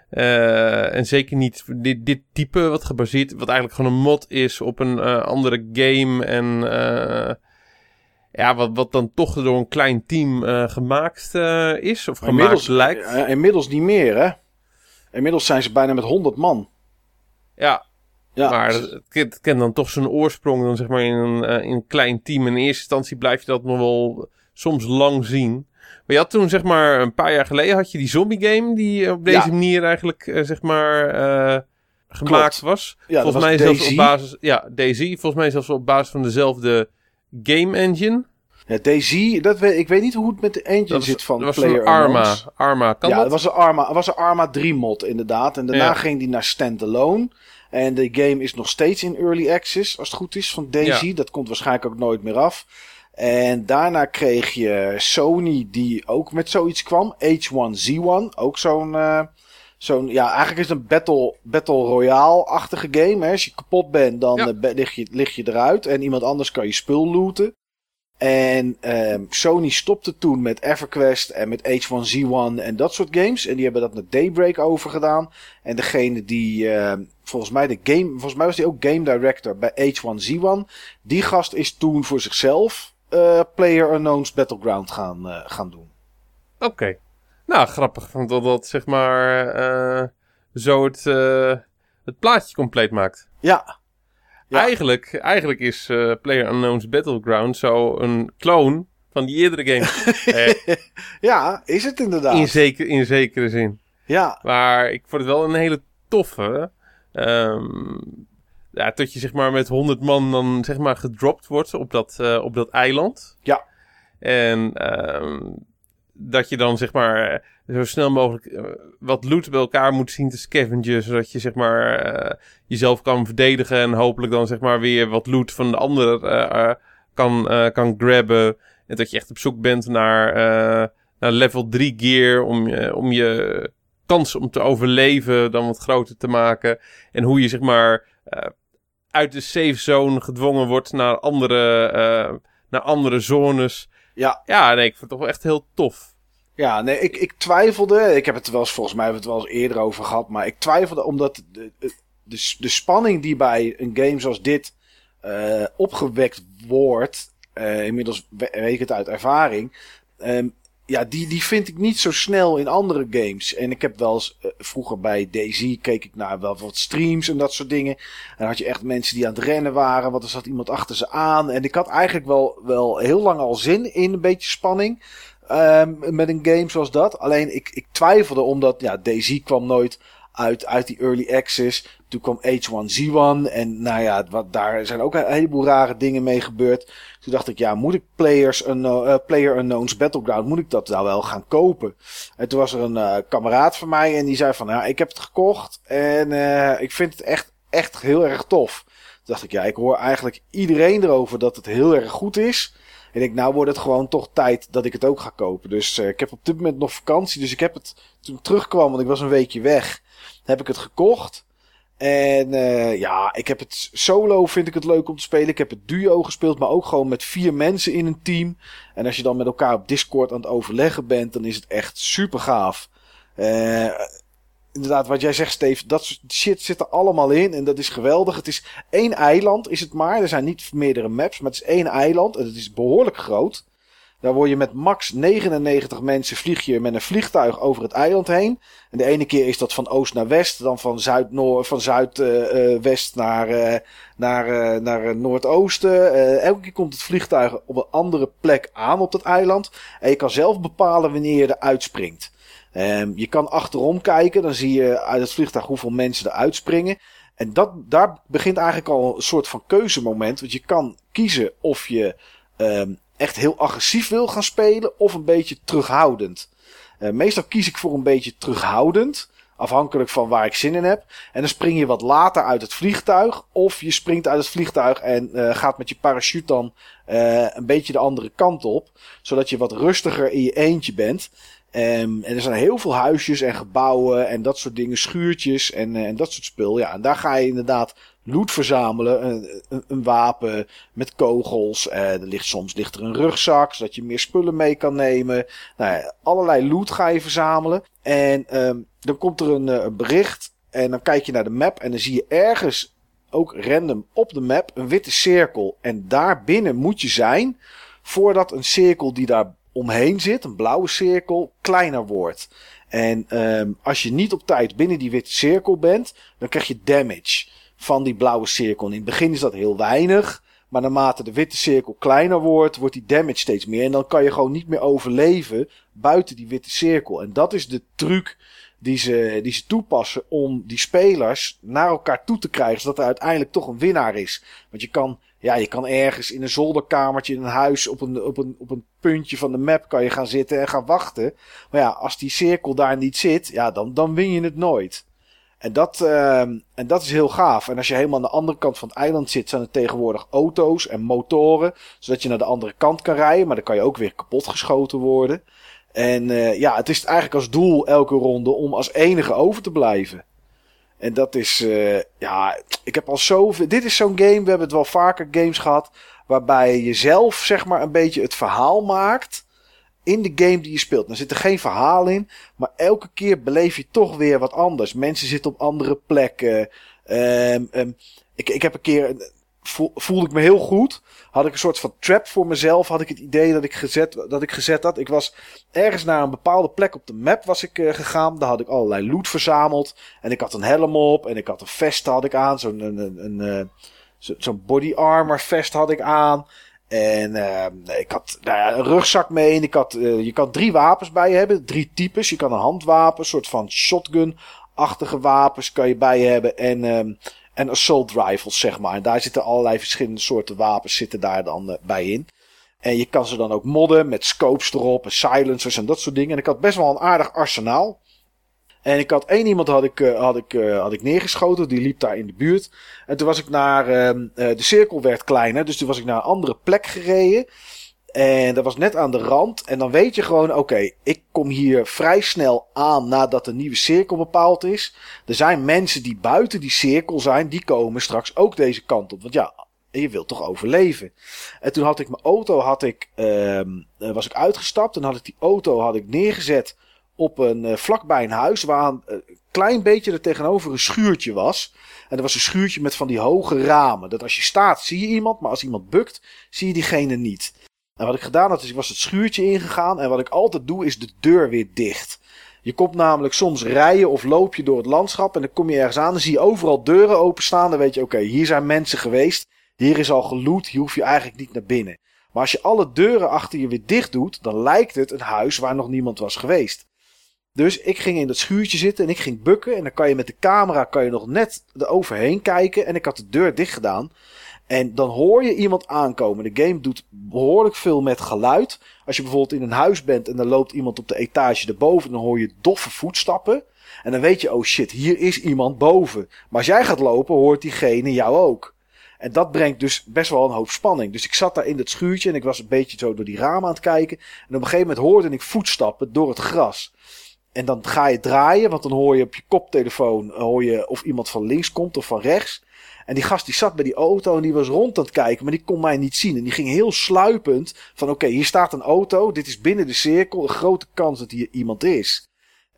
Eh, en zeker niet dit, dit type wat gebaseerd, wat eigenlijk gewoon een mod is op een eh, andere game. En ja, wat, wat dan toch door een klein team eh, gemaakt eh, is. Of gemaakt Inmiddels, lijkt. eh, inmiddels niet meer, hè. Inmiddels zijn ze bijna met 100 man. Ja, Ja, maar het, het kent dan toch zijn oorsprong dan zeg maar in een, in een klein team. In eerste instantie blijf je dat nog wel soms lang zien. Maar je had toen zeg maar een paar jaar geleden had je die zombie game die op deze Ja. manier eigenlijk zeg maar gemaakt Klopt. was. ja, dat volgens was mij zelfs DayZ. op basis ja Daisy volgens mij zelfs op basis van dezelfde game engine. Ja, DayZ, dat weet, ik weet niet hoe het met de engine Dat was, zit van dat was Player van Arma. Unknowns. Arma kan ja, dat? het was een Arma, was een Arma 3 mod inderdaad. En daarna Ja. ging die naar standalone. En de game is nog steeds in early access, als het goed is, van Daisy. Dat komt waarschijnlijk ook nooit meer af. En daarna kreeg je Sony, die ook met zoiets kwam. H1Z1, ook zo'n... eh, zo'n ja, eigenlijk is het een Battle, battle Royale-achtige game. Hè. Als je kapot bent, dan Ja. eh, lig, je, lig je eruit. En iemand anders kan je spul looten. En ehm, Sony stopte toen met EverQuest en met H1Z1 en dat soort games. En die hebben dat naar Daybreak overgedaan. En degene die, ehm, volgens mij de game, volgens mij was hij ook game director bij H1Z1. Die gast is toen voor zichzelf eh Player Unknown's Battleground gaan, eh, gaan doen. Oké. Nou, grappig. Want dat dat zeg maar eh, zo het, eh, het plaatje compleet maakt. Ja, Ja. Eigenlijk, eigenlijk is eh Player Unknown's Battleground zo een clone van die eerdere game. Eh, ja, is het inderdaad. in, zeker, in zekere zin. Ja, Maar ik vond het wel een hele toffe. ehm, ja, tot je zeg maar met 100 man dan zeg maar gedropt wordt op dat, eh, op dat eiland. Ja. En ehm, dat je dan zeg maar eh, zo snel mogelijk eh, wat loot bij elkaar moet zien te scavengen. Zodat je zeg maar eh, jezelf kan verdedigen. En hopelijk dan zeg maar weer wat loot van de ander kan, kan grabben. En dat je echt op zoek bent naar, naar level 3 gear om, je om je kans om te overleven dan wat groter te maken. En hoe je zeg maar uit de safe zone gedwongen wordt naar andere, naar andere zones. Ja, Ja, nee, ik vond het toch wel echt heel tof. Ja, nee, ik, ik twijfelde. Ik heb het wel eens, volgens mij hebben we het wel eens eerder over gehad. Maar ik twijfelde omdat. eh, eh, de, de spanning die bij een game zoals dit uh, opgewekt wordt, uh, inmiddels weet ik het uit ervaring, um, ja, die, die vind ik niet zo snel in andere games. En ik heb wel eens, uh, vroeger bij DayZ keek ik naar wel wat streams en dat soort dingen. En dan had je echt mensen die aan het rennen waren, want er zat iemand achter ze aan. En ik had eigenlijk wel, wel heel lang al zin in een beetje spanning. Um, met een game zoals dat. Alleen ik, ik twijfelde omdat, ja, DayZ kwam nooit uit, uit die early access. Toen kwam H1Z1 en nou ja, wat, daar zijn ook een heleboel rare dingen mee gebeurd. Toen dacht ik, ja, moet ik Players een uh, Player Unknown's Battleground, moet ik dat nou wel gaan kopen? En toen was er een uh, kameraad van mij en die zei van, ja, ik heb het gekocht en ik vind het echt, echt heel erg tof. Toen dacht ik, ja, ik hoor eigenlijk iedereen erover dat het heel erg goed is. En ik, nou wordt het gewoon toch tijd dat ik het ook ga kopen. Dus ik heb op dit moment nog vakantie, dus ik heb het toen ik terugkwam, want ik was een weekje weg, heb ik het gekocht. En uh, ja, ik heb het solo vind ik het leuk om te spelen. Ik heb het duo gespeeld, maar ook gewoon met vier mensen in een team. En als je dan met elkaar op Discord aan het overleggen bent, dan is het echt super gaaf. Uh, inderdaad, wat jij zegt, Steve, dat shit zit er allemaal in en dat is geweldig. Het is één eiland, is het maar. Er zijn niet meerdere maps, maar het is één eiland en het is behoorlijk groot. Daar word je met max 99 mensen vlieg je met een vliegtuig over het eiland heen. En de ene keer is dat van oost naar west, dan van zuid-noord, van zuidwest uh, naar, uh, naar, uh, naar noordoosten. elke keer komt het vliegtuig op een andere plek aan op dat eiland. En je kan zelf bepalen wanneer je eruit springt. Um, je kan achterom kijken, dan zie je uit het vliegtuig hoeveel mensen eruit springen. En dat, daar begint eigenlijk al een soort van keuzemoment. Want je kan kiezen of je um, echt heel agressief wil gaan spelen of een beetje terughoudend. Uh, meestal kies ik voor een beetje terughoudend. Afhankelijk van waar ik zin in heb. En dan spring je wat later uit het vliegtuig. Of je springt uit het vliegtuig en uh, gaat met je parachute dan uh, een beetje de andere kant op. Zodat je wat rustiger in je eentje bent. Um, en er zijn heel veel huisjes en gebouwen en dat soort dingen, schuurtjes en, en dat soort spul. Ja, en daar ga je inderdaad loot verzamelen. Een, een, wapen met kogels. Uh, er ligt, soms ligt er een rugzak, zodat je meer spullen mee kan nemen. Nou ja, allerlei loot ga je verzamelen. En um, dan komt er een, een bericht. En dan kijk je naar de map. En dan zie je ergens, ook random op de map, een witte cirkel. En daar binnen moet je zijn. Voordat een cirkel die daar omheen zit, een blauwe cirkel, kleiner wordt. En um, als je niet op tijd binnen die witte cirkel bent, dan krijg je damage van die blauwe cirkel. in het begin is dat heel weinig. Maar naarmate de witte cirkel kleiner wordt, wordt die damage steeds meer. En dan kan je gewoon niet meer overleven buiten die witte cirkel. En dat is de truc die ze, die ze toepassen om die spelers naar elkaar toe te krijgen. Zodat er uiteindelijk toch een winnaar is. Want je kan, ja, je kan ergens in een zolderkamertje in een huis op een, op een, op een puntje van de map kan je gaan zitten en gaan wachten. Maar ja, als die cirkel daar niet zit, ja, dan, dan win je het nooit. En dat, uh, en dat is heel gaaf. En als je helemaal aan de andere kant van het eiland zit, zijn er tegenwoordig auto's en motoren. Zodat je naar de andere kant kan rijden. Maar dan kan je ook weer kapot geschoten worden. En uh, ja, het is eigenlijk als doel elke ronde om als enige over te blijven. En dat is, uh, ja, ik heb al zoveel. Dit is zo'n game, we hebben het wel vaker games gehad. Waarbij je zelf, zeg maar, een beetje het verhaal maakt in de game die je speelt. Er zit er geen verhaal in, maar elke keer beleef je toch weer wat anders. Mensen zitten op andere plekken. Um, um, ik, ik heb een keer, voelde ik me heel goed. Had ik een soort van trap voor mezelf. Had ik het idee dat ik gezet, dat ik gezet had. Ik was ergens naar een bepaalde plek op de map was ik uh, gegaan. Daar had ik allerlei loot verzameld. En ik had een helm op. En ik had een vest had ik aan. Zo'n een, een, uh, zo'n body armor vest had ik aan. En uh, ik had nou ja, een rugzak mee. En ik had, uh, je kan drie wapens bij je hebben. Drie types. Je kan een handwapen, een soort van shotgun-achtige wapens kan je bij je hebben. En, um, en assault rifles, zeg maar. En daar zitten allerlei verschillende soorten wapens zitten daar dan uh, bij in. En je kan ze dan ook modden met scopes erop en silencers en dat soort dingen. En ik had best wel een aardig arsenaal. En ik had één iemand had ik, uh, had ik, uh, had ik neergeschoten. Die liep daar in de buurt. En toen was ik naar. Uh, de cirkel werd kleiner. Dus toen was ik naar een andere plek gereden. En dat was net aan de rand. En dan weet je gewoon: oké, ik kom hier vrij snel aan nadat de nieuwe cirkel bepaald is. Er zijn mensen die buiten die cirkel zijn. Die komen straks ook deze kant op. Want ja, je wilt toch overleven. En toen had ik mijn auto, had ik, was ik uitgestapt. En had ik die auto had ik neergezet op een, uh, vlakbij een huis waar een uh, klein beetje er tegenover een schuurtje was. En er was een schuurtje met van die hoge ramen. Dat als je staat zie je iemand, maar als iemand bukt zie je diegene niet. En wat ik gedaan had is ik was het schuurtje ingegaan en wat ik altijd doe is de deur weer dicht. Je komt namelijk soms rijden of loop je door het landschap en dan kom je ergens aan en zie je overal deuren openstaan. Dan weet je oké, hier zijn mensen geweest. Hier is al geloot, hier hoef je eigenlijk niet naar binnen. Maar als je alle deuren achter je weer dicht doet, dan lijkt het een huis waar nog niemand was geweest. Dus ik ging in dat schuurtje zitten en ik ging bukken. En dan kan je met de camera kan je nog net eroverheen kijken. En ik had de deur dicht gedaan. En dan hoor je iemand aankomen. De game doet behoorlijk veel met geluid. Als je bijvoorbeeld in een huis bent en er loopt iemand op de etage erboven, dan hoor je doffe voetstappen. En dan weet je, oh shit, hier is iemand boven. Maar als jij gaat lopen, hoort diegene jou ook. En dat brengt dus best wel een hoop spanning. Dus ik zat daar in dat schuurtje en ik was een beetje zo door die ramen aan het kijken. En op een gegeven moment hoorde ik voetstappen door het gras. En dan ga je draaien, want dan hoor je op je koptelefoon hoor je of iemand van links komt of van rechts. En die gast die zat bij die auto en die was rond aan het kijken, maar die kon mij niet zien. En die ging heel sluipend van oké, hier staat een auto, dit is binnen de cirkel, een grote kans dat hier iemand is.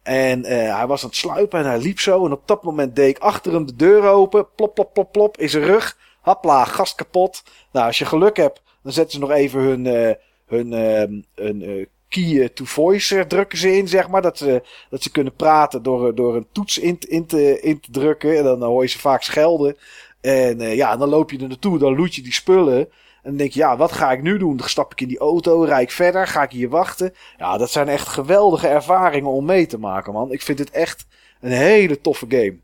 En uh, hij was aan het sluipen en hij liep zo. En op dat moment deed ik achter hem de deur open. Plop, plop, plop, plop. Is zijn rug. Hapla, gast kapot. Nou, als je geluk hebt, dan zetten ze nog even hun, uh, hun, uh, hun key to voice drukken ze in, zeg maar. Dat ze, dat ze kunnen praten door, door een toets in, in, te, in te drukken. En dan hoor je ze vaak schelden. En uh, ja, dan loop je er naartoe, dan loot je die spullen. En dan denk je, ja, wat ga ik nu doen? Dan stap ik in die auto, rijd ik verder, ga ik hier wachten. Ja, dat zijn echt geweldige ervaringen om mee te maken, man. Ik vind het echt een hele toffe game.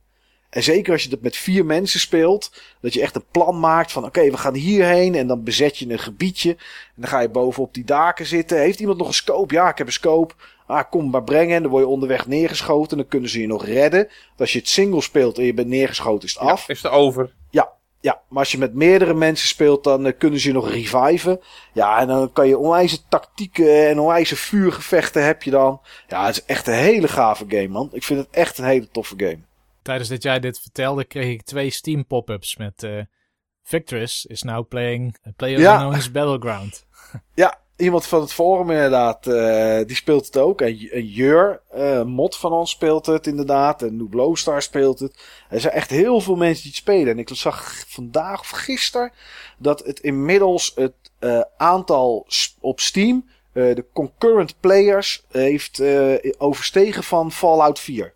En zeker als je dat met vier mensen speelt, dat je echt een plan maakt van oké, okay, we gaan hierheen en dan bezet je een gebiedje. En dan ga je bovenop die daken zitten. Heeft iemand nog een scope? Ja, ik heb een scope. Ah, kom maar brengen. En dan word je onderweg neergeschoten. Dan kunnen ze je nog redden. Als je het single speelt en je bent neergeschoten, is het af. Ja, is het over. Ja, ja, maar als je met meerdere mensen speelt, dan uh, kunnen ze je nog reviven. Ja, en dan kan je onwijze tactieken en onwijze vuurgevechten heb je dan. Ja, het is echt een hele gave game, man. Ik vind het echt een hele toffe game. Tijdens dat jij dit vertelde, kreeg ik twee Steam pop-ups met uh, Victress is now playing PlayerUnknown's ja. Battleground. ja, iemand van het forum inderdaad, uh, die speelt het ook. En, en Jur, uh, mod van ons speelt het inderdaad. En Noob Star speelt het. Er zijn echt heel veel mensen die het spelen. En ik zag vandaag of gisteren dat het inmiddels het uh, aantal op Steam, de concurrent players, heeft overstegen van Fallout 4.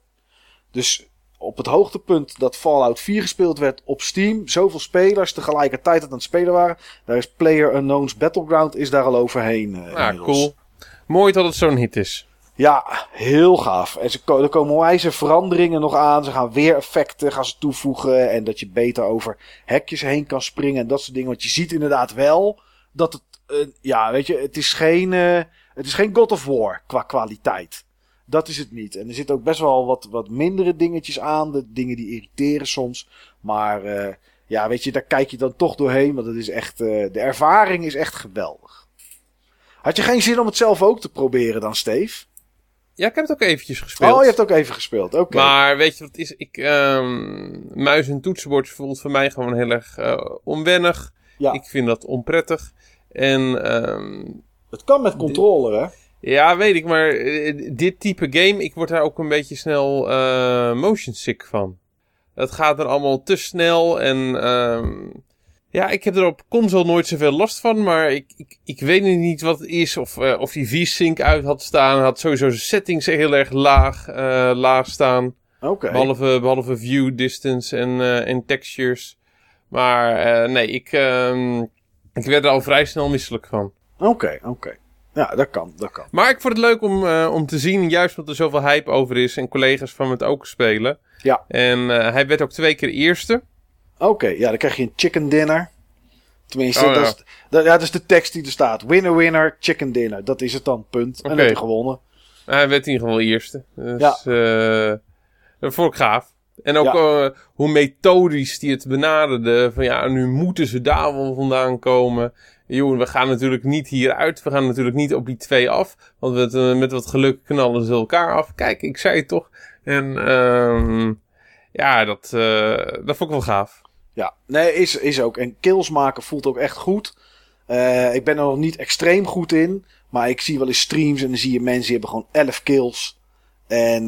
Dus op het hoogtepunt dat Fallout 4 gespeeld werd op Steam, zoveel spelers tegelijkertijd aan het spelen waren, daar is Player Unknown's Battleground is daar al overheen. Uh, ja, cool. Mooi dat het zo'n hit is. Ja, heel gaaf. En ze, er komen wijze veranderingen nog aan. Ze gaan weer effecten gaan ze toevoegen. En dat je beter over hekjes heen kan springen en dat soort dingen. Want je ziet inderdaad wel dat het, uh, ja, weet je, het is geen, uh, het is geen God of War qua kwaliteit. Dat is het niet. En er zitten ook best wel wat, wat mindere dingetjes aan. De dingen die irriteren soms. Maar uh, ja, weet je, daar kijk je dan toch doorheen. Want het is echt, uh, de ervaring is echt geweldig. Had je geen zin om het zelf ook te proberen dan, Steve? Ja, ik heb het ook eventjes gespeeld. Oh, je hebt het ook even gespeeld. Oké. Okay. Maar weet je wat is? Ik, um, muis en toetsenbord voelt voor mij gewoon heel erg uh, onwennig. Ja. Ik vind dat onprettig. En um, het kan met controller, hè? Ja, weet ik, maar uh, dit type game, ik word daar ook een beetje snel uh, motion sick van. Het gaat er allemaal te snel en um, ja, ik heb er op console nooit zoveel last van, maar ik, ik, ik weet niet wat het is. Of, uh, of die V-Sync uit had staan. Had sowieso zijn settings heel erg laag, laag staan. Oké. Okay. Behalve, behalve view, distance en, en textures. Maar nee, ik, um, ik werd er al vrij snel misselijk van. Oké, okay, oké. Okay. Ja, dat kan, dat kan. Maar ik vond het leuk om, uh, om te zien, juist omdat er zoveel hype over is en collega's van het ook spelen. Ja. En uh, hij werd ook twee keer eerste. Oké, okay, ja, dan krijg je een chicken dinner. Tenminste, oh, dat, ja. Is, dat, ja, dat is de tekst die er staat. Winner, winner, chicken dinner. Dat is het dan, punt. Okay. En heb je gewonnen. Hij werd in ieder geval eerste. Dus, ja. Uh, dat vond ik gaaf. En ook ja. hoe methodisch die het benaderde. Van ja, nu moeten ze daar wel vandaan komen. Joh, we gaan natuurlijk niet hieruit. We gaan natuurlijk niet op die twee af. Want we, met wat geluk knallen ze elkaar af. Kijk, ik zei het toch. En um, ja, dat, uh, dat vond ik wel gaaf. Ja, nee, is, is ook. En kills maken voelt ook echt goed. Uh, ik ben er nog niet extreem goed in. Maar ik zie wel eens streams en dan zie je mensen die hebben gewoon 11 kills. En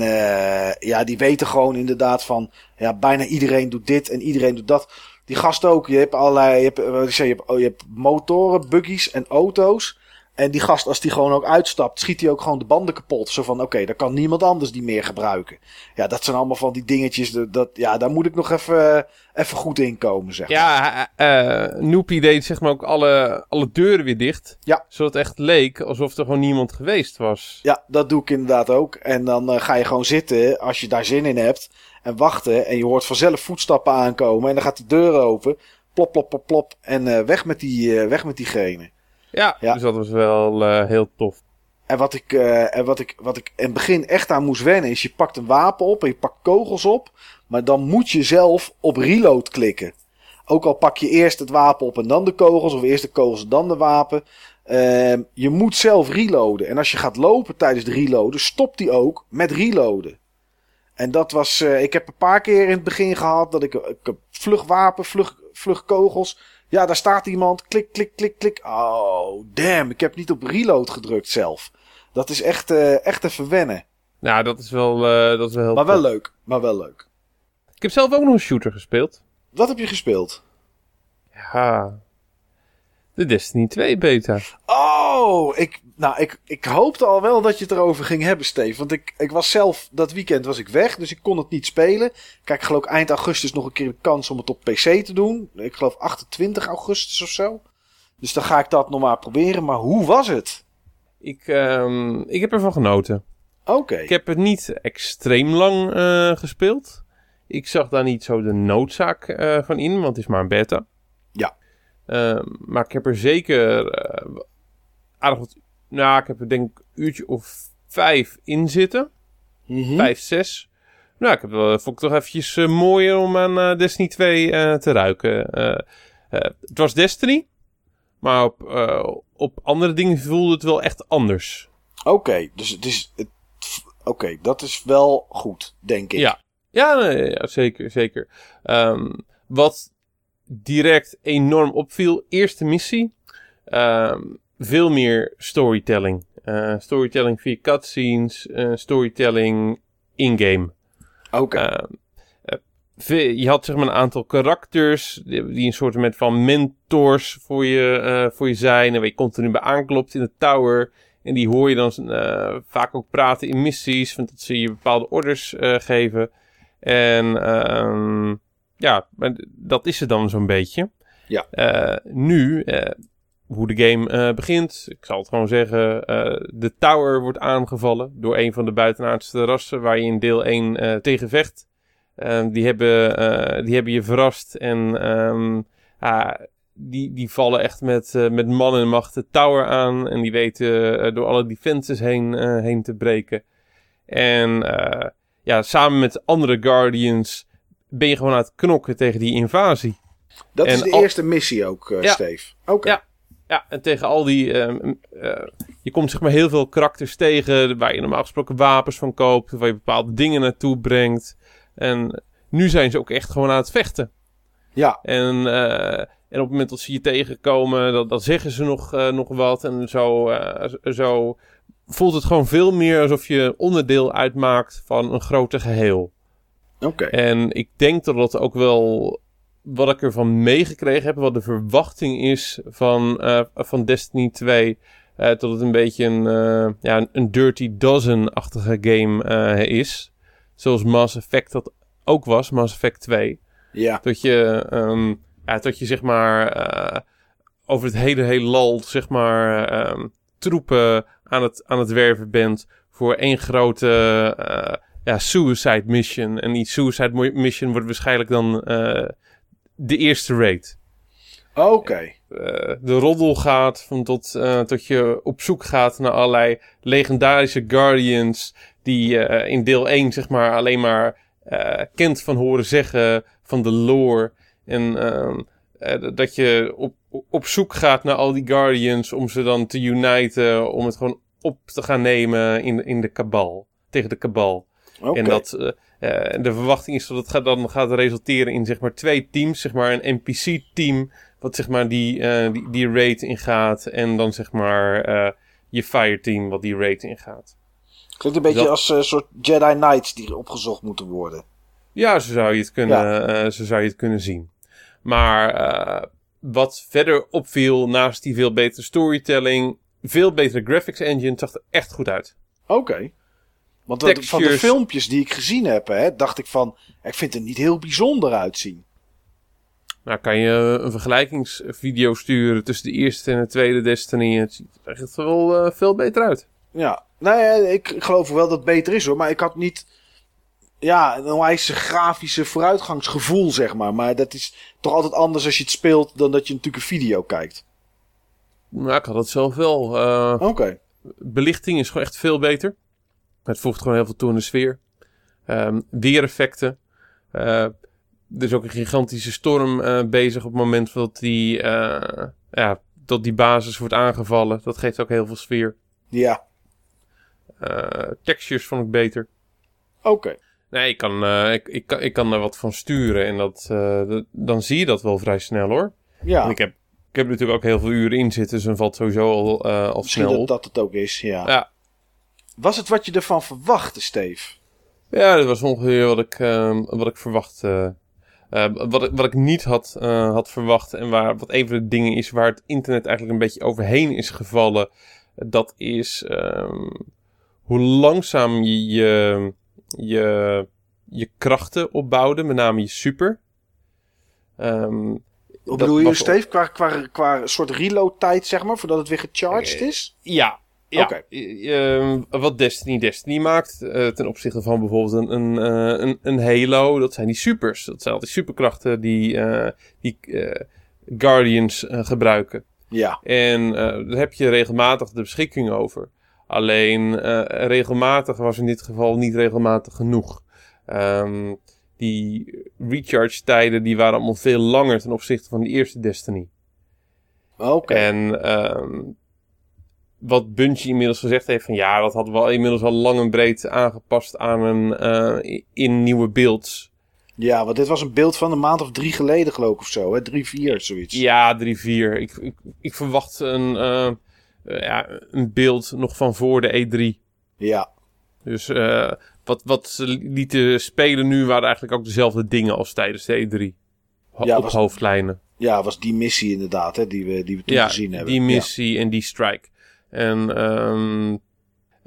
ja, die weten gewoon inderdaad van, ja, bijna iedereen doet dit en iedereen doet dat. Die gast ook. Je hebt allerlei, je hebt, wat ik zei, je hebt, oh, je hebt motoren, buggies en auto's. En die gast, als die gewoon ook uitstapt, schiet hij ook gewoon de banden kapot. Zo van, oké, okay, dan kan niemand anders die meer gebruiken. Ja, dat zijn allemaal van die dingetjes. Dat, ja, daar moet ik nog even, even goed in komen, zeg Ja, uh, Noopy deed zeg maar ook alle, alle deuren weer dicht. Ja. Zodat het echt leek alsof er gewoon niemand geweest was. Ja, dat doe ik inderdaad ook. En dan uh, ga je gewoon zitten, als je daar zin in hebt. En wachten. En je hoort vanzelf voetstappen aankomen. En dan gaat de deur open. Plop, plop, plop, plop. En uh, weg, met die, weg met diegene. Ja, ja, dus dat was wel uh, heel tof. En wat ik, en wat ik, wat ik in het begin echt aan moest wennen is, je pakt een wapen op en je pakt kogels op, maar dan moet je zelf op reload klikken. Ook al pak je eerst het wapen op en dan de kogels, of eerst de kogels en dan de wapen. Uh, je moet zelf reloaden. En als je gaat lopen tijdens de reloaden, stopt die ook met reloaden. En dat was, uh, ik heb een paar keer in het begin gehad dat ik, ik vlug wapen, vlug, vlug kogels. Ja, daar staat iemand. Klik, klik, klik, klik. Oh, damn. Ik heb niet op reload gedrukt zelf. Dat is echt, uh, echt even wennen. Nou, dat is wel, uh, dat is wel heel Maar wel leuk. Maar wel leuk. Ik heb zelf ook nog een shooter gespeeld. Wat heb je gespeeld? Ja. De Destiny 2 beta. Oh, ik, nou, ik, ik hoopte al wel dat je het erover ging hebben, Steve. Want ik, ik was zelf, dat weekend was ik weg, dus ik kon het niet spelen. Kijk, ik geloof eind augustus nog een keer de kans om het op PC te doen. Ik geloof 28 augustus of zo. Dus dan ga ik dat nog maar proberen. Maar hoe was het? Ik, um, ik heb ervan genoten. Oké. Okay. Ik heb het niet extreem lang uh, gespeeld. Ik zag daar niet zo de noodzaak uh, van in, want het is maar een beta. Uh, maar ik heb er zeker uh, aardig wat... Nou, ik heb er denk ik een uurtje of vijf in zitten. Mm -hmm. Vijf, zes. Nou, ik heb wel, vond ik toch eventjes uh, mooier om aan uh, Destiny 2 uh, te ruiken. het was Destiny. Maar op, op andere dingen voelde het wel echt anders. Oké, okay, dus het is... Het, Oké, okay, dat is wel goed, denk ik. Ja, ja, nee, ja zeker, zeker. Um, wat direct enorm opviel. Eerste missie. Um, veel meer storytelling. Uh, storytelling via cutscenes. Uh, storytelling in-game. Oké. Okay. Uh, je had zeg maar een aantal karakters. Die, die een soort van mentors voor je, voor je zijn. En waar je continu bij aanklopt in de tower. En die hoor je dan vaak ook praten in missies. Want dat ze je bepaalde orders geven. En um, ja, dat is het dan zo'n beetje. Ja. Uh, nu, uh, hoe de game uh, begint, ik zal het gewoon zeggen, de tower wordt aangevallen door een van de buitenaardse rassen waar je in deel 1 tegen vecht. die, hebben, die hebben je verrast en um, die, die vallen echt met, met man en macht de tower aan en die weten door alle defenses heen, heen te breken. En ja, samen met andere Guardians ben je gewoon aan het knokken tegen die invasie. Dat en is de al... eerste missie ook, uh, ja. Steve. Oké. Okay. Ja. ja, en tegen al die... Uh, uh, je komt zeg maar heel veel karakters tegen... waar je normaal gesproken wapens van koopt... waar je bepaalde dingen naartoe brengt. En nu zijn ze ook echt gewoon aan het vechten. Ja. En, en op het moment dat ze je tegenkomen... dan, dan zeggen ze nog, nog wat. En zo, zo voelt het gewoon veel meer alsof je onderdeel uitmaakt... van een groter geheel. Oké. Okay. En ik denk dat dat ook wel wat ik ervan meegekregen heb, wat de verwachting is van, uh, van Destiny 2, uh, dat het een beetje een, uh, ja, een Dirty Dozen-achtige game is. Zoals Mass Effect dat ook was, Mass Effect 2. Ja. Dat je, um, ja, dat je zeg maar over het hele hele lal, zeg maar, um, troepen aan het, aan het werven bent voor één grote ja, suicide mission. En die suicide mission wordt waarschijnlijk dan uh, de eerste raid. Oké. Okay. Uh, de roddel gaat van tot, uh, tot je op zoek gaat naar allerlei legendarische Guardians. Die uh, in deel 1 zeg maar alleen maar kent van horen zeggen van de lore. En ehm, dat je op, op zoek gaat naar al die Guardians om ze dan te uniten. Om het gewoon op te gaan nemen in, in de kabal. Tegen de kabal. Okay. En dat uh, de verwachting is dat het gaat, dan gaat resulteren in zeg maar twee teams. Zeg maar een NPC-team wat zeg maar die, uh, die, die raid ingaat. En dan zeg maar uh, je fire team wat die raid ingaat. Klinkt een beetje Dat- als een soort Jedi Knights die opgezocht moeten worden. Ja, zo zou je het kunnen, eh, zo zou je het kunnen zien. Maar eh, wat verder opviel, naast die veel betere storytelling, veel betere graphics engine, zag er echt goed uit. Oké. Want van de filmpjes die ik gezien heb, hè, dacht ik van... Ik vind het niet heel bijzonder uitzien. Nou, kan je een vergelijkingsvideo sturen tussen de eerste en de tweede Destiny. Het ziet er echt wel eh, veel beter uit. Ja, nou ja, ik geloof wel dat het beter is hoor. Maar ik had niet... Ja, een onwijs grafisch vooruitgangsgevoel, zeg maar. Maar dat is toch altijd anders als je het speelt dan dat je natuurlijk een video kijkt. Nou, ik had het zelf wel. eh, Oké. belichting is gewoon echt veel beter. Het voegt gewoon heel veel toe in de sfeer. Ehm weereffecten. Eh, er is ook een gigantische storm eh, bezig op het moment dat die, eh, ja, dat die basis wordt aangevallen. Dat geeft ook heel veel sfeer. Ja, textures vond ik beter. oké. Nee, ik kan, ik, ik, kan, ik kan er wat van sturen en dat, dat- dan zie je dat wel vrij snel hoor. Ja, ik heb, ik heb natuurlijk ook heel veel uren in zitten, dus dan valt sowieso al, al misschien snel dat op. dat het ook is, ja. Ja, Was het wat je ervan verwachtte, Steve? Ja, dat was ongeveer wat ik, ehm, wat ik verwacht. eh, eh, wat, ik, wat ik niet had, eh, had verwacht. En waar, wat een van de dingen is waar het internet eigenlijk een beetje overheen is gevallen. Dat is ehm, hoe langzaam je je, je je krachten opbouwde. Met name je super. Ehm, dat bedoel je, Steve? Qua, qua, qua soort reload tijd, zeg maar, voordat het weer gecharged is? Ja, ja. Oké. Eh, ehm, wat Destiny Destiny maakt eh, ten opzichte van bijvoorbeeld een, een, eh, een, een Halo, dat zijn die supers. Dat zijn altijd superkrachten die, eh, die Guardians gebruiken. Ja, En daar heb je regelmatig de beschikking over. Alleen regelmatig was in dit geval niet regelmatig genoeg. Ehm, die recharge tijden die waren allemaal veel langer ten opzichte van de eerste Destiny. oké. En ehm, wat Bungie inmiddels gezegd heeft van ja, dat hadden we al inmiddels al lang en breed aangepast aan een eh, in nieuwe beelds. Ja, want dit was een beeld van een maand of drie geleden, geloof ik of zo. Hè? Drie, vier, zoiets. Ja, 3-4. Ik, ik, ik verwacht een, eh, eh, ja, een beeld nog van voor de E3. Ja, Dus wat, wat ze lieten spelen nu waren eigenlijk ook dezelfde dingen als tijdens de E3. Ho- Ja, op was- hoofdlijnen. ja was die missie inderdaad, hè, die we, die we toen ja, gezien hebben. die missie en die strike. En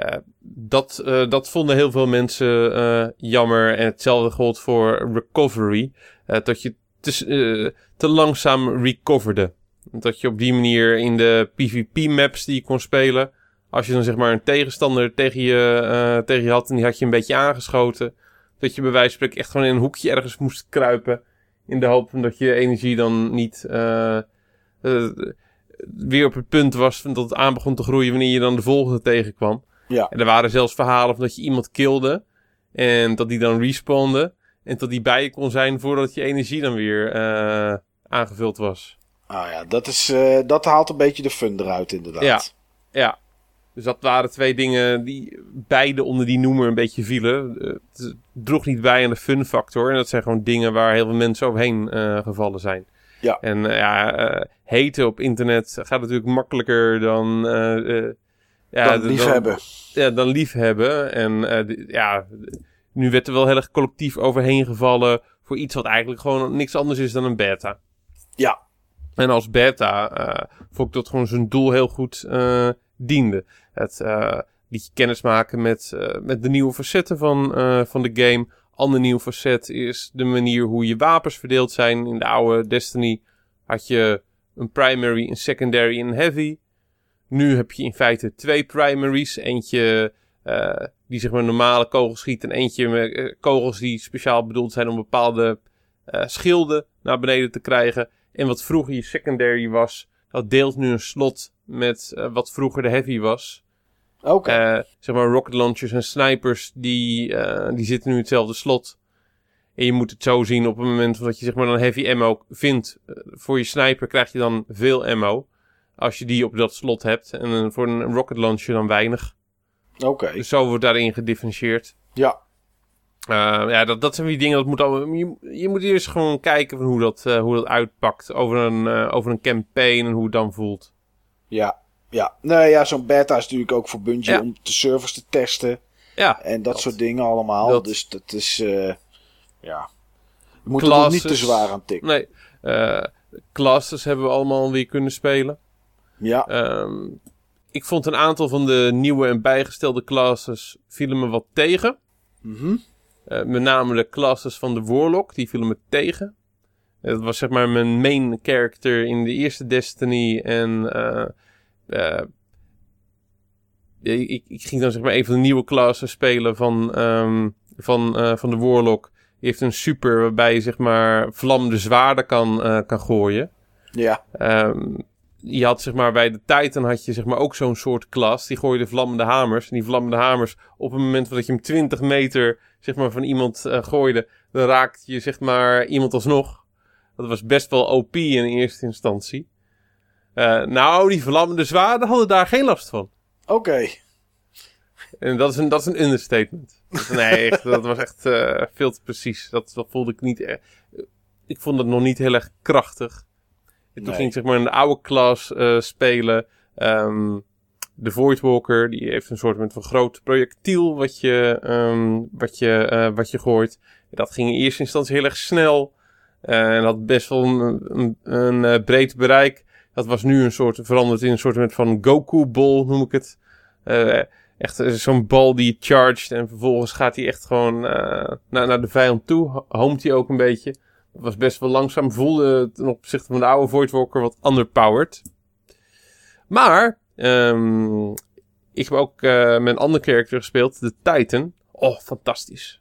eh, dat, eh, dat vonden heel veel mensen eh, jammer. En hetzelfde gold voor recovery. Dat je te, te langzaam recoverde. Dat je op die manier in de PvP-maps die je kon spelen. Als je dan zeg maar een tegenstander tegen je, tegen je had en die had je een beetje aangeschoten. Dat je bij wijze van spreken echt gewoon in een hoekje ergens moest kruipen. In de hoop dat je energie dan niet weer op het punt was dat het aan begon te groeien wanneer je dan de volgende tegenkwam. Ja. En er waren zelfs verhalen van dat je iemand kilde en dat die dan respawnde. En dat die bij je kon zijn voordat je energie dan weer eh, aangevuld was. Ah ja, dat, is, eh, dat haalt een beetje de fun eruit inderdaad. Ja. Ja. Dus dat waren twee dingen die beide onder die noemer een beetje vielen. Eh, Het droeg niet bij aan de fun factor. En dat zijn gewoon dingen waar heel veel mensen overheen gevallen zijn. Ja. En eh, ja, eh, heten op internet gaat natuurlijk makkelijker dan... eh, eh, ja, Dan liefhebben. ja, dan liefhebben. En eh, ja, nu werd er wel heel erg collectief overheen gevallen voor iets wat eigenlijk gewoon niks anders is dan een beta. Ja. En als beta eh vond ik dat gewoon zijn doel heel goed eh, diende. Het eh liet je kennis maken met, eh, met de nieuwe facetten van, eh, van de game. Ander nieuw facet is de manier hoe je wapens verdeeld zijn. In de oude Destiny had je een primary, een secondary en een heavy. Nu heb je in feite twee primaries. Eentje eh, die zeg maar normale kogels schiet. En eentje met eh, kogels die speciaal bedoeld zijn om bepaalde eh, schilden naar beneden te krijgen. En wat vroeger je secondary was, dat deelt nu een slot met wat vroeger de heavy was. Oké. Eh, zeg maar rocket launchers en snipers, die, eh, die zitten nu in hetzelfde slot. En je moet het zo zien op het moment dat je zeg maar dan heavy ammo vindt. eh, voor je sniper krijg je dan veel ammo. Als je die op dat slot hebt. En voor een rocket launcher dan weinig. Oké. Dus zo wordt daarin gedifferentieerd. Ja. Eh, ja, dat, dat zijn die dingen. Dat moet je, je moet eerst gewoon kijken van hoe dat, hoe dat uitpakt. Over een, over een campaign en hoe het dan voelt. Ja. Ja. Nee, ja, zo'n beta is natuurlijk ook voor Bungie Ja. om de servers te testen. Ja, En dat, dat. soort dingen allemaal. Dat. Dus dat is, eh, ja. Je moet er nog niet te Classes. zwaar aan tikken. nee. eh classes hebben we allemaal weer kunnen spelen. Ja, Ehm, ik vond een aantal van de nieuwe en bijgestelde classes vielen me wat tegen. mhm. Eh, met name de classes van de Warlock, die vielen me tegen. Dat was zeg maar mijn main character in de eerste Destiny. En eh, ik, ik ging dan zeg maar een van de nieuwe classes spelen van, ehm, van, eh, van de Warlock. Die heeft een super waarbij je zeg maar vlammende zwaarden kan, eh, kan gooien. ja. Ehm, je had zeg maar bij de Titan had je zeg maar ook zo'n soort klas. Die gooide vlammende hamers. En die vlammende hamers, op het moment dat je hem 20 meter zeg maar van iemand eh, gooide, dan raakte je zeg maar iemand alsnog. Dat was best wel OP in eerste instantie. Eh, nou, die vlammende zwaarden hadden daar geen last van. Oké. En dat is een, dat is een understatement. Nee, echt, dat was echt eh, veel te precies. Dat, dat voelde ik niet. eh, ik vond het nog niet heel erg krachtig. En toen Nee. ging ik zeg maar in de oude klas eh, spelen. Ehm, de Voidwalker, die heeft een soort van groot projectiel wat je, ehm, wat je, wat je gooit. Dat ging in eerste instantie heel erg snel. En had best wel een, een, een breed bereik. Dat was nu een soort, veranderd in een soort van Goku-bol, noem ik het. Eh, echt eh, zo'n bal die charged en vervolgens gaat hij echt gewoon eh, naar, naar de vijand toe. Homt hij ook een beetje. Dat was best wel langzaam. Voelde ten opzichte van de oude Voidwalker wat underpowered. Maar, ehm, ik heb ook met een andere character gespeeld, de Titan. Oh, fantastisch.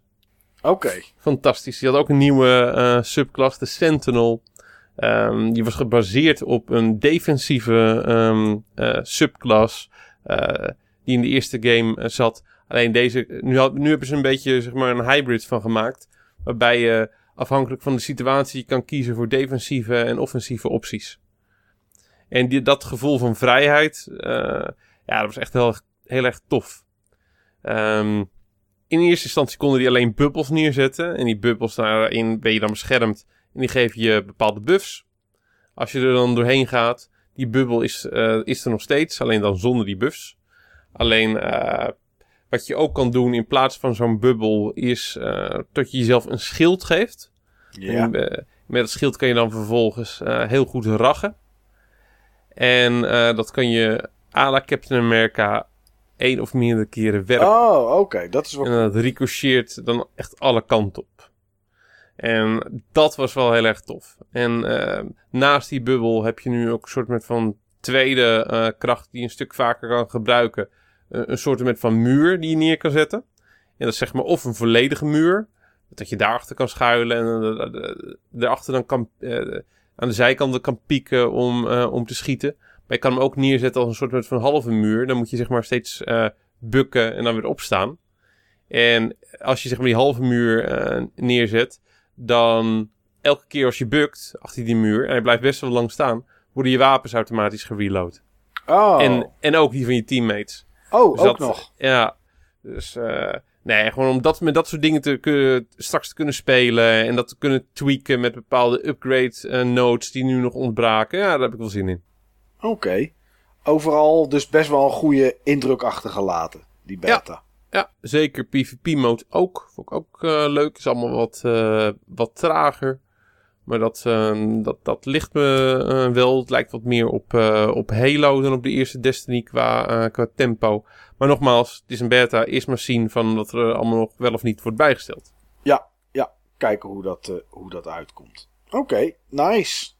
Oké. Fantastisch. Die had ook een nieuwe subclass, de Sentinel. Ehm, die was gebaseerd op een defensieve eh, subclass. eh, die in de eerste game eh, zat. Alleen deze, nu, had, nu hebben ze een beetje zeg maar, een hybrid van gemaakt. Waarbij je afhankelijk van de situatie kan kiezen voor defensieve en offensieve opties. En die, dat gevoel van vrijheid, ja, dat was echt heel, heel erg tof. Ehm, in eerste instantie konden die alleen bubbels neerzetten. En die bubbels daarin ben je dan beschermd. En die geven je bepaalde buffs. Als je er dan doorheen gaat, die bubbel is, eh, is er nog steeds, alleen dan zonder die buffs. Alleen eh, wat je ook kan doen in plaats van zo'n bubbel is eh, dat je jezelf een schild geeft. Ja. En, eh, met het schild kan je dan vervolgens eh, heel goed rachen. En eh, dat kan je à la Captain America één of meerdere keren werken. Oh, oké. Dat is wel... En dat ricocheert dan echt alle kanten op. En dat was wel heel erg tof. En eh, naast die bubbel heb je nu ook een soort van tweede eh, kracht die je een stuk vaker kan gebruiken. Eh, een soort van muur die je neer kan zetten. En dat is zeg maar of een volledige muur. Dat je daarachter kan schuilen en eh, eh, daarachter dan kan, aan de zijkanten kan pieken om, om te schieten. Maar je kan hem ook neerzetten als een soort van halve muur. Dan moet je zeg maar steeds bukken en dan weer opstaan. En als je zeg maar die halve muur neerzet, dan elke keer als je bukt achter die muur, en hij blijft best wel lang staan, worden je wapens automatisch gereload. Oh, En, en ook die van je teammates. oh Dus ook dat- nog. Ja, dus eh, nee, gewoon om dat, met dat soort dingen te kunnen, straks te kunnen spelen en dat te kunnen tweaken met bepaalde upgrade eh, nodes die nu nog ontbraken. Ja, daar heb ik wel zin in. Oké. Overal dus best wel een goede indruk achtergelaten, die beta. Ja, zeker PvP-mode ook. Vond ik ook eh, leuk. Is allemaal wat, eh, wat trager. Maar dat, eh, dat, dat ligt me eh, wel. Het lijkt wat meer op, eh, op Halo dan op de eerste Destiny qua, eh, qua tempo. Maar nogmaals, het is een beta. Eerst maar zien van wat er allemaal nog wel of niet wordt bijgesteld. Ja, ja. Kijken hoe dat, eh, hoe dat uitkomt. Oké, nice.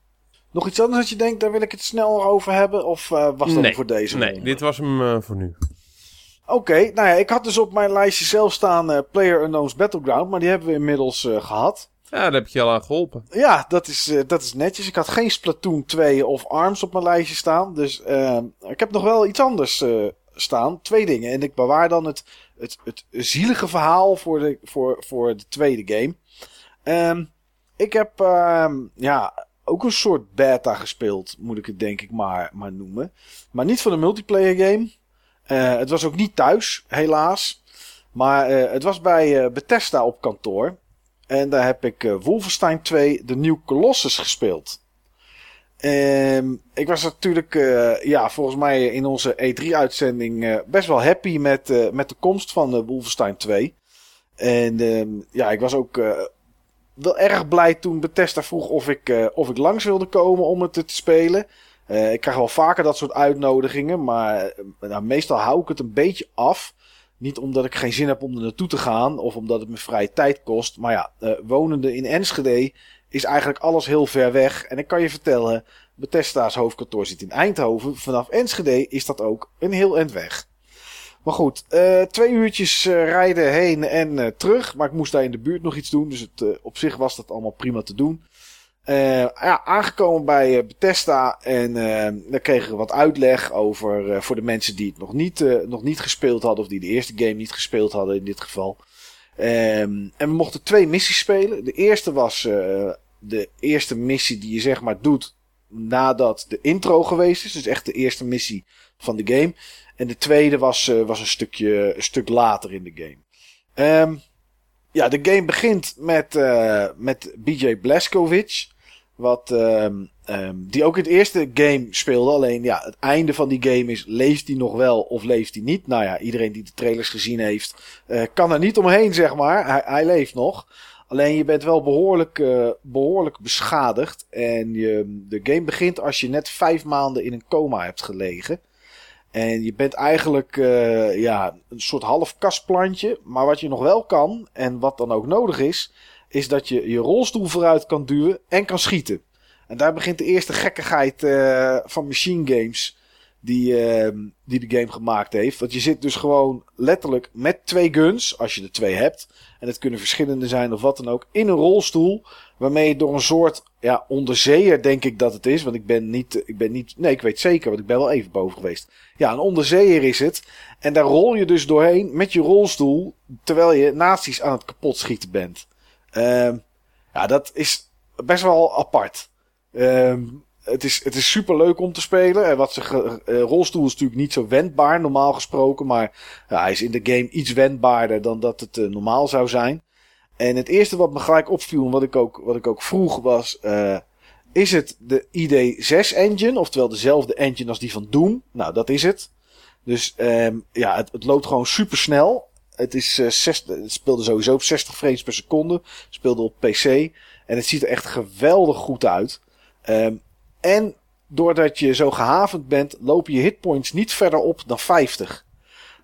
Nog iets anders dat je denkt, daar wil ik het snel over hebben? Of eh, was dat Nee, voor deze Nee, ronde? dit was hem eh, voor nu. Oké, nou ja, ik had dus op mijn lijstje zelf staan eh Player Unknown's Battleground, maar die hebben we inmiddels eh, gehad. Ja, daar heb ik je al aan geholpen. Ja, dat is, eh, dat is netjes. Ik had geen Splatoon 2 of ARMS op mijn lijstje staan. Dus ik heb nog wel iets anders staan. Twee dingen. En ik bewaar dan het, het, het zielige verhaal voor de, voor, voor de tweede game. Ehm, ik heb ehm, ja, ook een soort beta gespeeld, moet ik het denk ik maar, maar noemen. Maar niet van een multiplayer game. Eh, het was ook niet thuis, helaas. Maar eh, het was bij eh, Bethesda op kantoor. En daar heb ik Wolfenstein 2 de New Colossus gespeeld. Ehm, ik was natuurlijk, ja, volgens mij in onze E3-uitzending uh, best wel happy met, met de komst van Wolfenstein 2. En um, ja, ik was ook wel erg blij toen Bethesda vroeg of ik, of ik langs wilde komen om het te spelen. Ik krijg wel vaker dat soort uitnodigingen, maar nou, meestal hou ik het een beetje af. Niet omdat ik geen zin heb om er naartoe te gaan of omdat het me vrije tijd kost. Maar ja, wonende in Enschede is eigenlijk alles heel ver weg. En ik kan je vertellen, Bethesda's hoofdkantoor zit in Eindhoven. Vanaf Enschede is dat ook een heel eind weg. Maar goed, twee uurtjes rijden heen en terug. Maar ik moest daar in de buurt nog iets doen. Dus het, op zich was dat allemaal prima te doen. Ja, aangekomen bij Bethesda. En dan kregen we wat uitleg over. voor de mensen die het nog niet, nog niet gespeeld hadden. Of die de eerste game niet gespeeld hadden in dit geval. Um, en we mochten twee missies spelen. De eerste was uh, de eerste missie die je zeg maar doet nadat de intro geweest is. Dus echt de eerste missie van de game. En de tweede was, uh, was een, stukje, een stuk later in de game. Um, ja, de game begint met, uh, met BJ Blazkowicz. Wat, um, die ook in het eerste game speelde. Alleen ja, het einde van die game is: leeft hij nog wel of leeft hij niet? Nou ja, iedereen die de trailers gezien heeft, uh, kan er niet omheen, zeg maar. Hij, hij leeft nog. Alleen je bent wel behoorlijk, uh, behoorlijk beschadigd. En je, de game begint als je net vijf maanden in een coma hebt gelegen. En je bent eigenlijk uh, ja, een soort half kastplantje. Maar wat je nog wel kan, en wat dan ook nodig is, is dat je je rolstoel vooruit kan duwen en kan schieten. En daar begint de eerste gekkigheid uh, van machine games die, uh, die de game gemaakt heeft. Want je zit dus gewoon letterlijk met twee guns, als je er twee hebt. En het kunnen verschillende zijn of wat dan ook, in een rolstoel. Waarmee je door een soort ja, onderzeeër, denk ik dat het is. Want ik ben niet, ik ben niet, nee, ik weet zeker, want ik ben wel even boven geweest. Ja, een onderzeeër is het. En daar rol je dus doorheen met je rolstoel, terwijl je nazi's aan het kapot schieten bent. Uh, ja, dat is best wel apart. Uh, het, is, het is super leuk om te spelen. En wat ze, uh, rolstoel is natuurlijk niet zo wendbaar, normaal gesproken. Maar ja, hij is in de game iets wendbaarder dan dat het uh, normaal zou zijn. En het eerste wat me gelijk opviel, en wat ik ook, wat ik ook vroeg, was: uh, is het de ID6 engine? Oftewel dezelfde engine als die van Doom? Nou, dat is het. Dus um, ja, het, het loopt gewoon super snel. Het, is, uh, 60, het speelde sowieso op 60 frames per seconde. Speelde op PC. En het ziet er echt geweldig goed uit. Um, en doordat je zo gehavend bent, lopen je hitpoints niet verder op dan 50.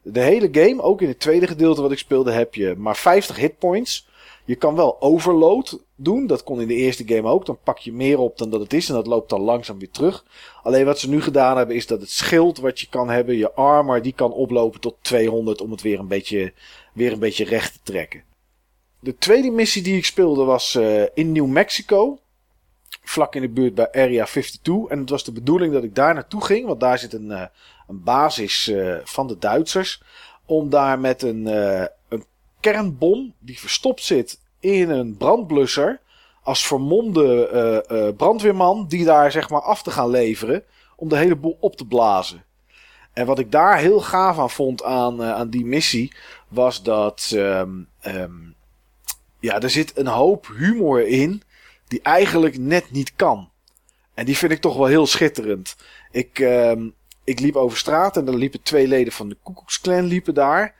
De hele game, ook in het tweede gedeelte wat ik speelde, heb je maar 50 hitpoints. Je kan wel overload doen. Dat kon in de eerste game ook. Dan pak je meer op dan dat het is. En dat loopt dan langzaam weer terug. Alleen wat ze nu gedaan hebben is dat het schild wat je kan hebben, je armor, die kan oplopen tot 200 om het weer een beetje, weer een beetje recht te trekken. De tweede missie die ik speelde was uh, in New Mexico. Vlak in de buurt bij Area 52. En het was de bedoeling dat ik daar naartoe ging. Want daar zit een, uh, een basis uh, van de Duitsers. Om daar met een kernbom die verstopt zit in een brandblusser als vermomde uh, uh, brandweerman die daar zeg maar af te gaan leveren om de hele boel op te blazen. En wat ik daar heel gaaf aan vond aan, uh, aan die missie was dat um, um, ja, er zit een hoop humor in die eigenlijk net niet kan. En die vind ik toch wel heel schitterend. Ik, um, ik liep over straat en er liepen twee leden van de Koekoeksclan liepen daar.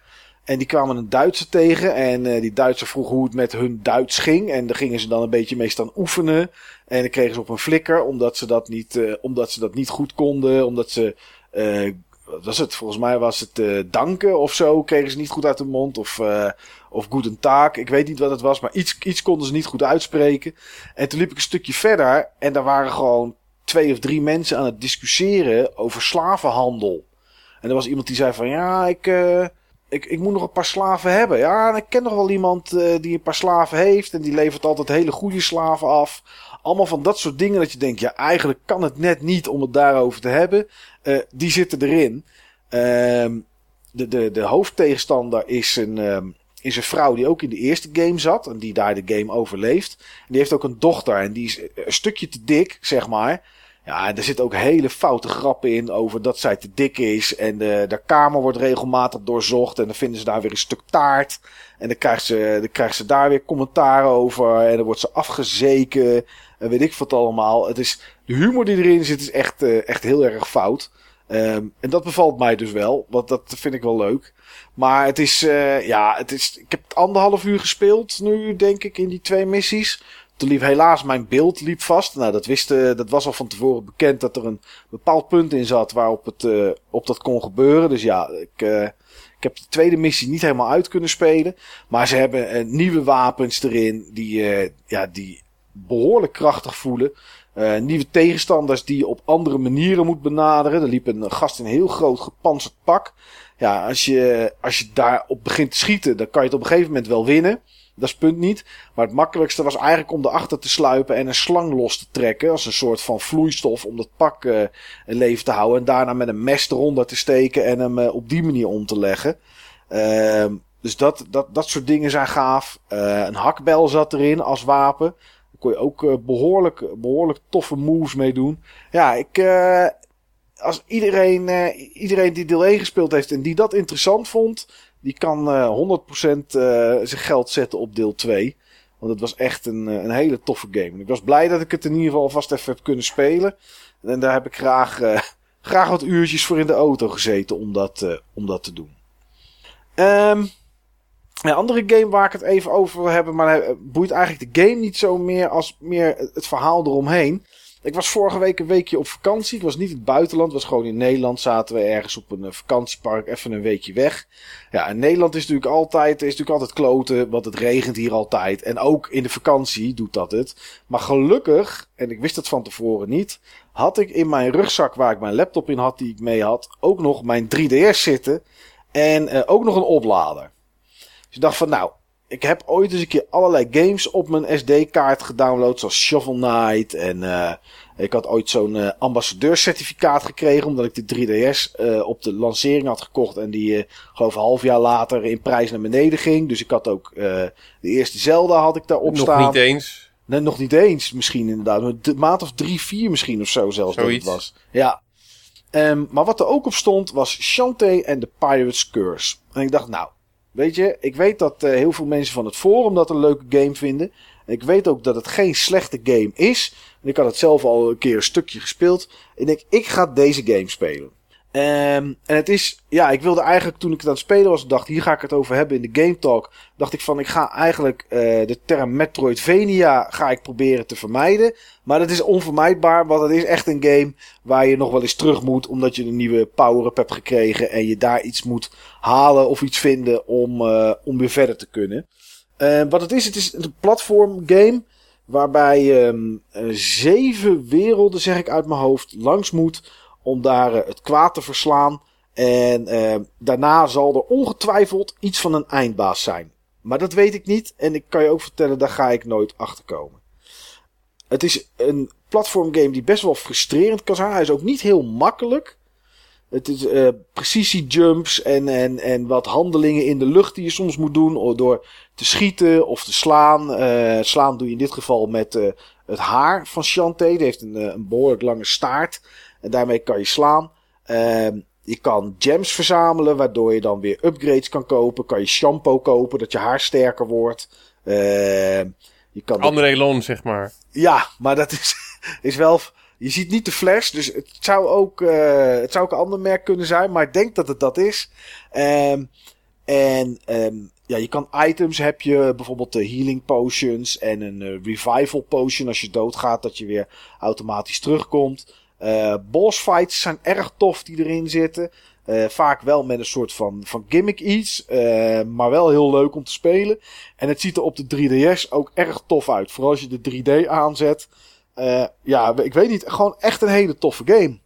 En die kwamen een Duitser tegen. En uh, die Duitser vroeg hoe het met hun Duits ging. En daar gingen ze dan een beetje mee staan oefenen. En dan kregen ze op een flikker. Omdat ze dat niet, uh, omdat ze dat niet goed konden. Omdat ze. Uh, wat was het? Volgens mij was het danken of zo. Kregen ze niet goed uit de mond. Of, of guten taak. Ik weet niet wat het was. Maar iets, iets konden ze niet goed uitspreken. En toen liep ik een stukje verder. En daar waren gewoon twee of drie mensen aan het discussiëren over slavenhandel. En er was iemand die zei van ja, ik ik, ik moet nog een paar slaven hebben. Ja, ik ken nog wel iemand uh, die een paar slaven heeft. En die levert altijd hele goede slaven af. Allemaal van dat soort dingen dat je denkt, ja, eigenlijk kan het net niet om het daarover te hebben. Uh, die zitten erin. Uh, de, de, de hoofdtegenstander is een, ehm, is een vrouw die ook in de eerste game zat. En die daar de game overleeft. Die heeft ook een dochter. En die is een stukje te dik, zeg maar. Ja, er zitten ook hele foute grappen in over dat zij te dik is. En de, de kamer wordt regelmatig doorzocht. En dan vinden ze daar weer een stuk taart. En dan krijgt ze, dan krijgt ze daar weer commentaar over. En dan wordt ze afgezeken. En weet ik wat allemaal. Het is, de humor die erin zit is echt, uh, echt heel erg fout. Um, en dat bevalt mij dus wel, want dat vind ik wel leuk. Maar het is, uh, ja, het is, ik heb anderhalf uur gespeeld nu, denk ik, in die twee missies. Toen liep helaas mijn beeld liep vast. Nou, dat, wist, uh, dat was al van tevoren bekend dat er een bepaald punt in zat waarop het, uh, op dat kon gebeuren. Dus ja, ik, uh, ik heb de tweede missie niet helemaal uit kunnen spelen. Maar ze hebben nieuwe wapens erin die, ja, die behoorlijk krachtig voelen. Nieuwe tegenstanders die je op andere manieren moet benaderen. Er liep een gast in een heel groot gepanzerd pak. Ja, als je, als je daarop begint te schieten, dan kan je het op een gegeven moment wel winnen. Dat is punt niet. Maar het makkelijkste was eigenlijk om erachter te sluipen en een slang los te trekken. Als een soort van vloeistof om dat pak uh, in leven te houden. En daarna met een mes eronder te steken en hem uh, op die manier om te leggen. Uh, dus dat, dat, dat soort dingen zijn gaaf. een hakbel zat erin als wapen. Daar kon je ook behoorlijk, behoorlijk toffe moves mee doen. Ja, ik, als iedereen, iedereen die deel 1 gespeeld heeft en die dat interessant vond, die kan uh, 100% uh, zijn geld zetten op deel 2. Want het was echt een, een hele toffe game. En ik was blij dat ik het in ieder geval vast even heb kunnen spelen. En daar heb ik graag, graag wat uurtjes voor in de auto gezeten om dat, om dat te doen. Um, een andere game waar ik het even over wil hebben, maar boeit eigenlijk de game niet zo meer als meer het verhaal eromheen. Ik was vorige week een weekje op vakantie. Ik was niet in het buitenland, was gewoon in Nederland. Zaten we ergens op een eh, vakantiepark, even een weekje weg. Ja, en Nederland is natuurlijk altijd, is natuurlijk altijd kloten, want het regent hier altijd. En ook in de vakantie doet dat het. Maar gelukkig, en ik wist het van tevoren niet, had ik in mijn rugzak waar ik mijn laptop in had, die ik mee had, ook nog mijn 3DS zitten. En uh, ook nog een oplader. Dus ik dacht van, nou, ik heb ooit eens een keer allerlei games op mijn SD-kaart gedownload. Zoals Shovel Knight. En uh, ik had ooit zo'n uh, ambassadeurcertificaat gekregen. Omdat ik de 3DS uh, op de lancering had gekocht. En die geloof een half jaar later in prijs naar beneden ging. Dus ik had ook de eerste Zelda had ik daarop staan. Nog niet eens. Nee, nog niet eens misschien inderdaad. Een maand of drie, vier misschien of zo zelfs Zoiets. dat het was. Ja. Um, maar wat er ook op stond was Shantae en the Pirate's Curse. En ik dacht nou... Weet je, ik weet dat uh, heel veel mensen van het forum dat een leuke game vinden. En ik weet ook dat het geen slechte game is. En ik had het zelf al een keer een stukje gespeeld. En ik denk, ik ga deze game spelen. Um, en het is, ja, ik wilde eigenlijk toen ik het aan het spelen was, dacht, hier ga ik het over hebben in de Game Talk. Dacht ik van, ik ga eigenlijk uh, de term Metroidvania ga ik proberen te vermijden. Maar dat is onvermijdbaar, want het is echt een game waar je nog wel eens terug moet, omdat je een nieuwe power-up hebt gekregen en je daar iets moet halen of iets vinden om, uh, om weer verder te kunnen. Uh, wat het is, het is een platform game waarbij um, zeven werelden, zeg ik uit mijn hoofd, langs moet om daar uh, het kwaad te verslaan. En uh, daarna zal er ongetwijfeld iets van een eindbaas zijn. Maar dat weet ik niet. En ik kan je ook vertellen, daar ga ik nooit achter komen. Het is een platformgame die best wel frustrerend kan zijn. Hij is ook niet heel makkelijk. Het is uh, precisiejumps en, en, en wat handelingen in de lucht die je soms moet doen. Door te schieten of te slaan. Slaan doe je in dit geval met het haar van Shantae. Die heeft een, een behoorlijk lange staart. En daarmee kan je slaan. Uh, je kan gems verzamelen, waardoor je dan weer upgrades kan kopen. Kan je shampoo kopen, dat je haar sterker wordt. Uh, je kan André Lon, zeg maar. Ja, maar dat is, is wel... Je ziet niet de flash, dus het zou ook, uh, het zou ook een ander merk kunnen zijn. Maar ik denk dat het dat is. Um, en um, ja, je kan items heb je, bijvoorbeeld de healing potions en een uh, revival potion. Als je doodgaat, dat je weer automatisch terugkomt. Uh, boss fights zijn erg tof die erin zitten. Uh, vaak wel met een soort van, van gimmick iets. Uh, maar wel heel leuk om te spelen. En het ziet er op de 3DS ook erg tof uit. Vooral als je de 3D aanzet. Uh, ja, ik weet niet. Gewoon echt een hele toffe game.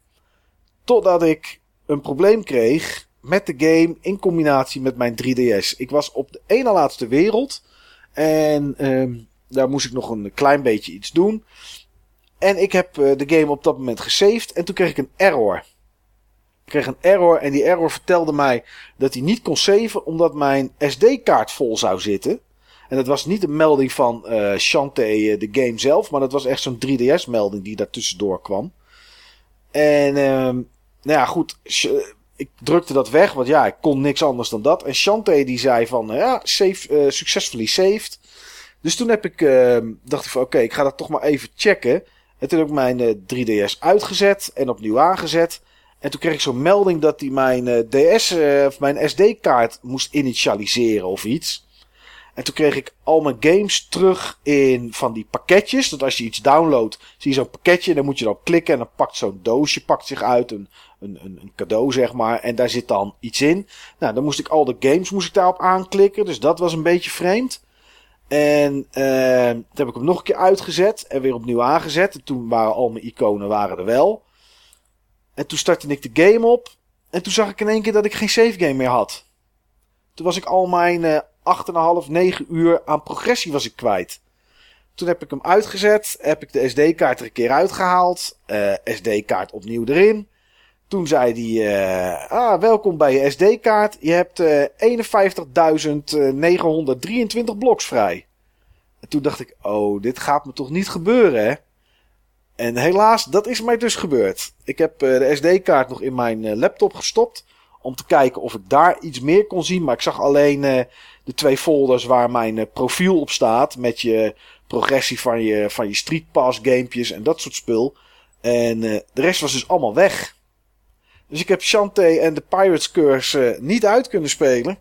Totdat ik een probleem kreeg met de game in combinatie met mijn 3DS. Ik was op de ene laatste wereld. En uh, daar moest ik nog een klein beetje iets doen. En ik heb uh, de game op dat moment gesaved. En toen kreeg ik een error. Ik kreeg een error. En die error vertelde mij dat hij niet kon saven. Omdat mijn SD-kaart vol zou zitten. En dat was niet een melding van uh, de game zelf. Maar dat was echt zo'n 3DS-melding die daar tussendoor kwam. En uh, nou ja, goed. Ik drukte dat weg. Want ja, ik kon niks anders dan dat. En Shantae die zei van, ja, save, successfully saved. Dus toen heb ik, dacht ik van, oké, ik ga dat toch maar even checken. En toen heb ik mijn eh, 3DS uitgezet en opnieuw aangezet. En toen kreeg ik zo'n melding dat hij mijn eh, DS, eh, of mijn SD-kaart moest initialiseren of iets. En toen kreeg ik al mijn games terug in van die pakketjes. Dat als je iets downloadt, zie je zo'n pakketje. En dan moet je dan klikken en dan pakt zo'n doosje pakt zich uit. Een, een, een cadeau, zeg maar. En daar zit dan iets in. Nou, dan moest ik al de games moest ik daarop aanklikken. Dus dat was een beetje vreemd. En eh, toen heb ik hem nog een keer uitgezet en weer opnieuw aangezet. En toen waren al mijn iconen waren er wel. En toen startte ik de game op. En toen zag ik in één keer dat ik geen save game meer had. Toen was ik al mijn eh 8,5, 9 uur aan progressie was ik kwijt. Toen heb ik hem uitgezet. Heb ik de SD-kaart er een keer uitgehaald. eh, SD-kaart opnieuw erin. Toen zei hij, eh, ah, welkom bij je SD-kaart. Je hebt eh 51.923 bloks vrij. En toen dacht ik, oh, dit gaat me toch niet gebeuren, hè? En helaas, dat is mij dus gebeurd. Ik heb eh, de SD-kaart nog in mijn eh, laptop gestopt. Om te kijken of ik daar iets meer kon zien. Maar ik zag alleen eh, de twee folders waar mijn eh, profiel op staat. Met je progressie van je, van je Street Pass gamepjes en dat soort spul. En eh, de rest was dus allemaal weg. Dus ik heb Shantae en de Pirates Curse eh, niet uit kunnen spelen.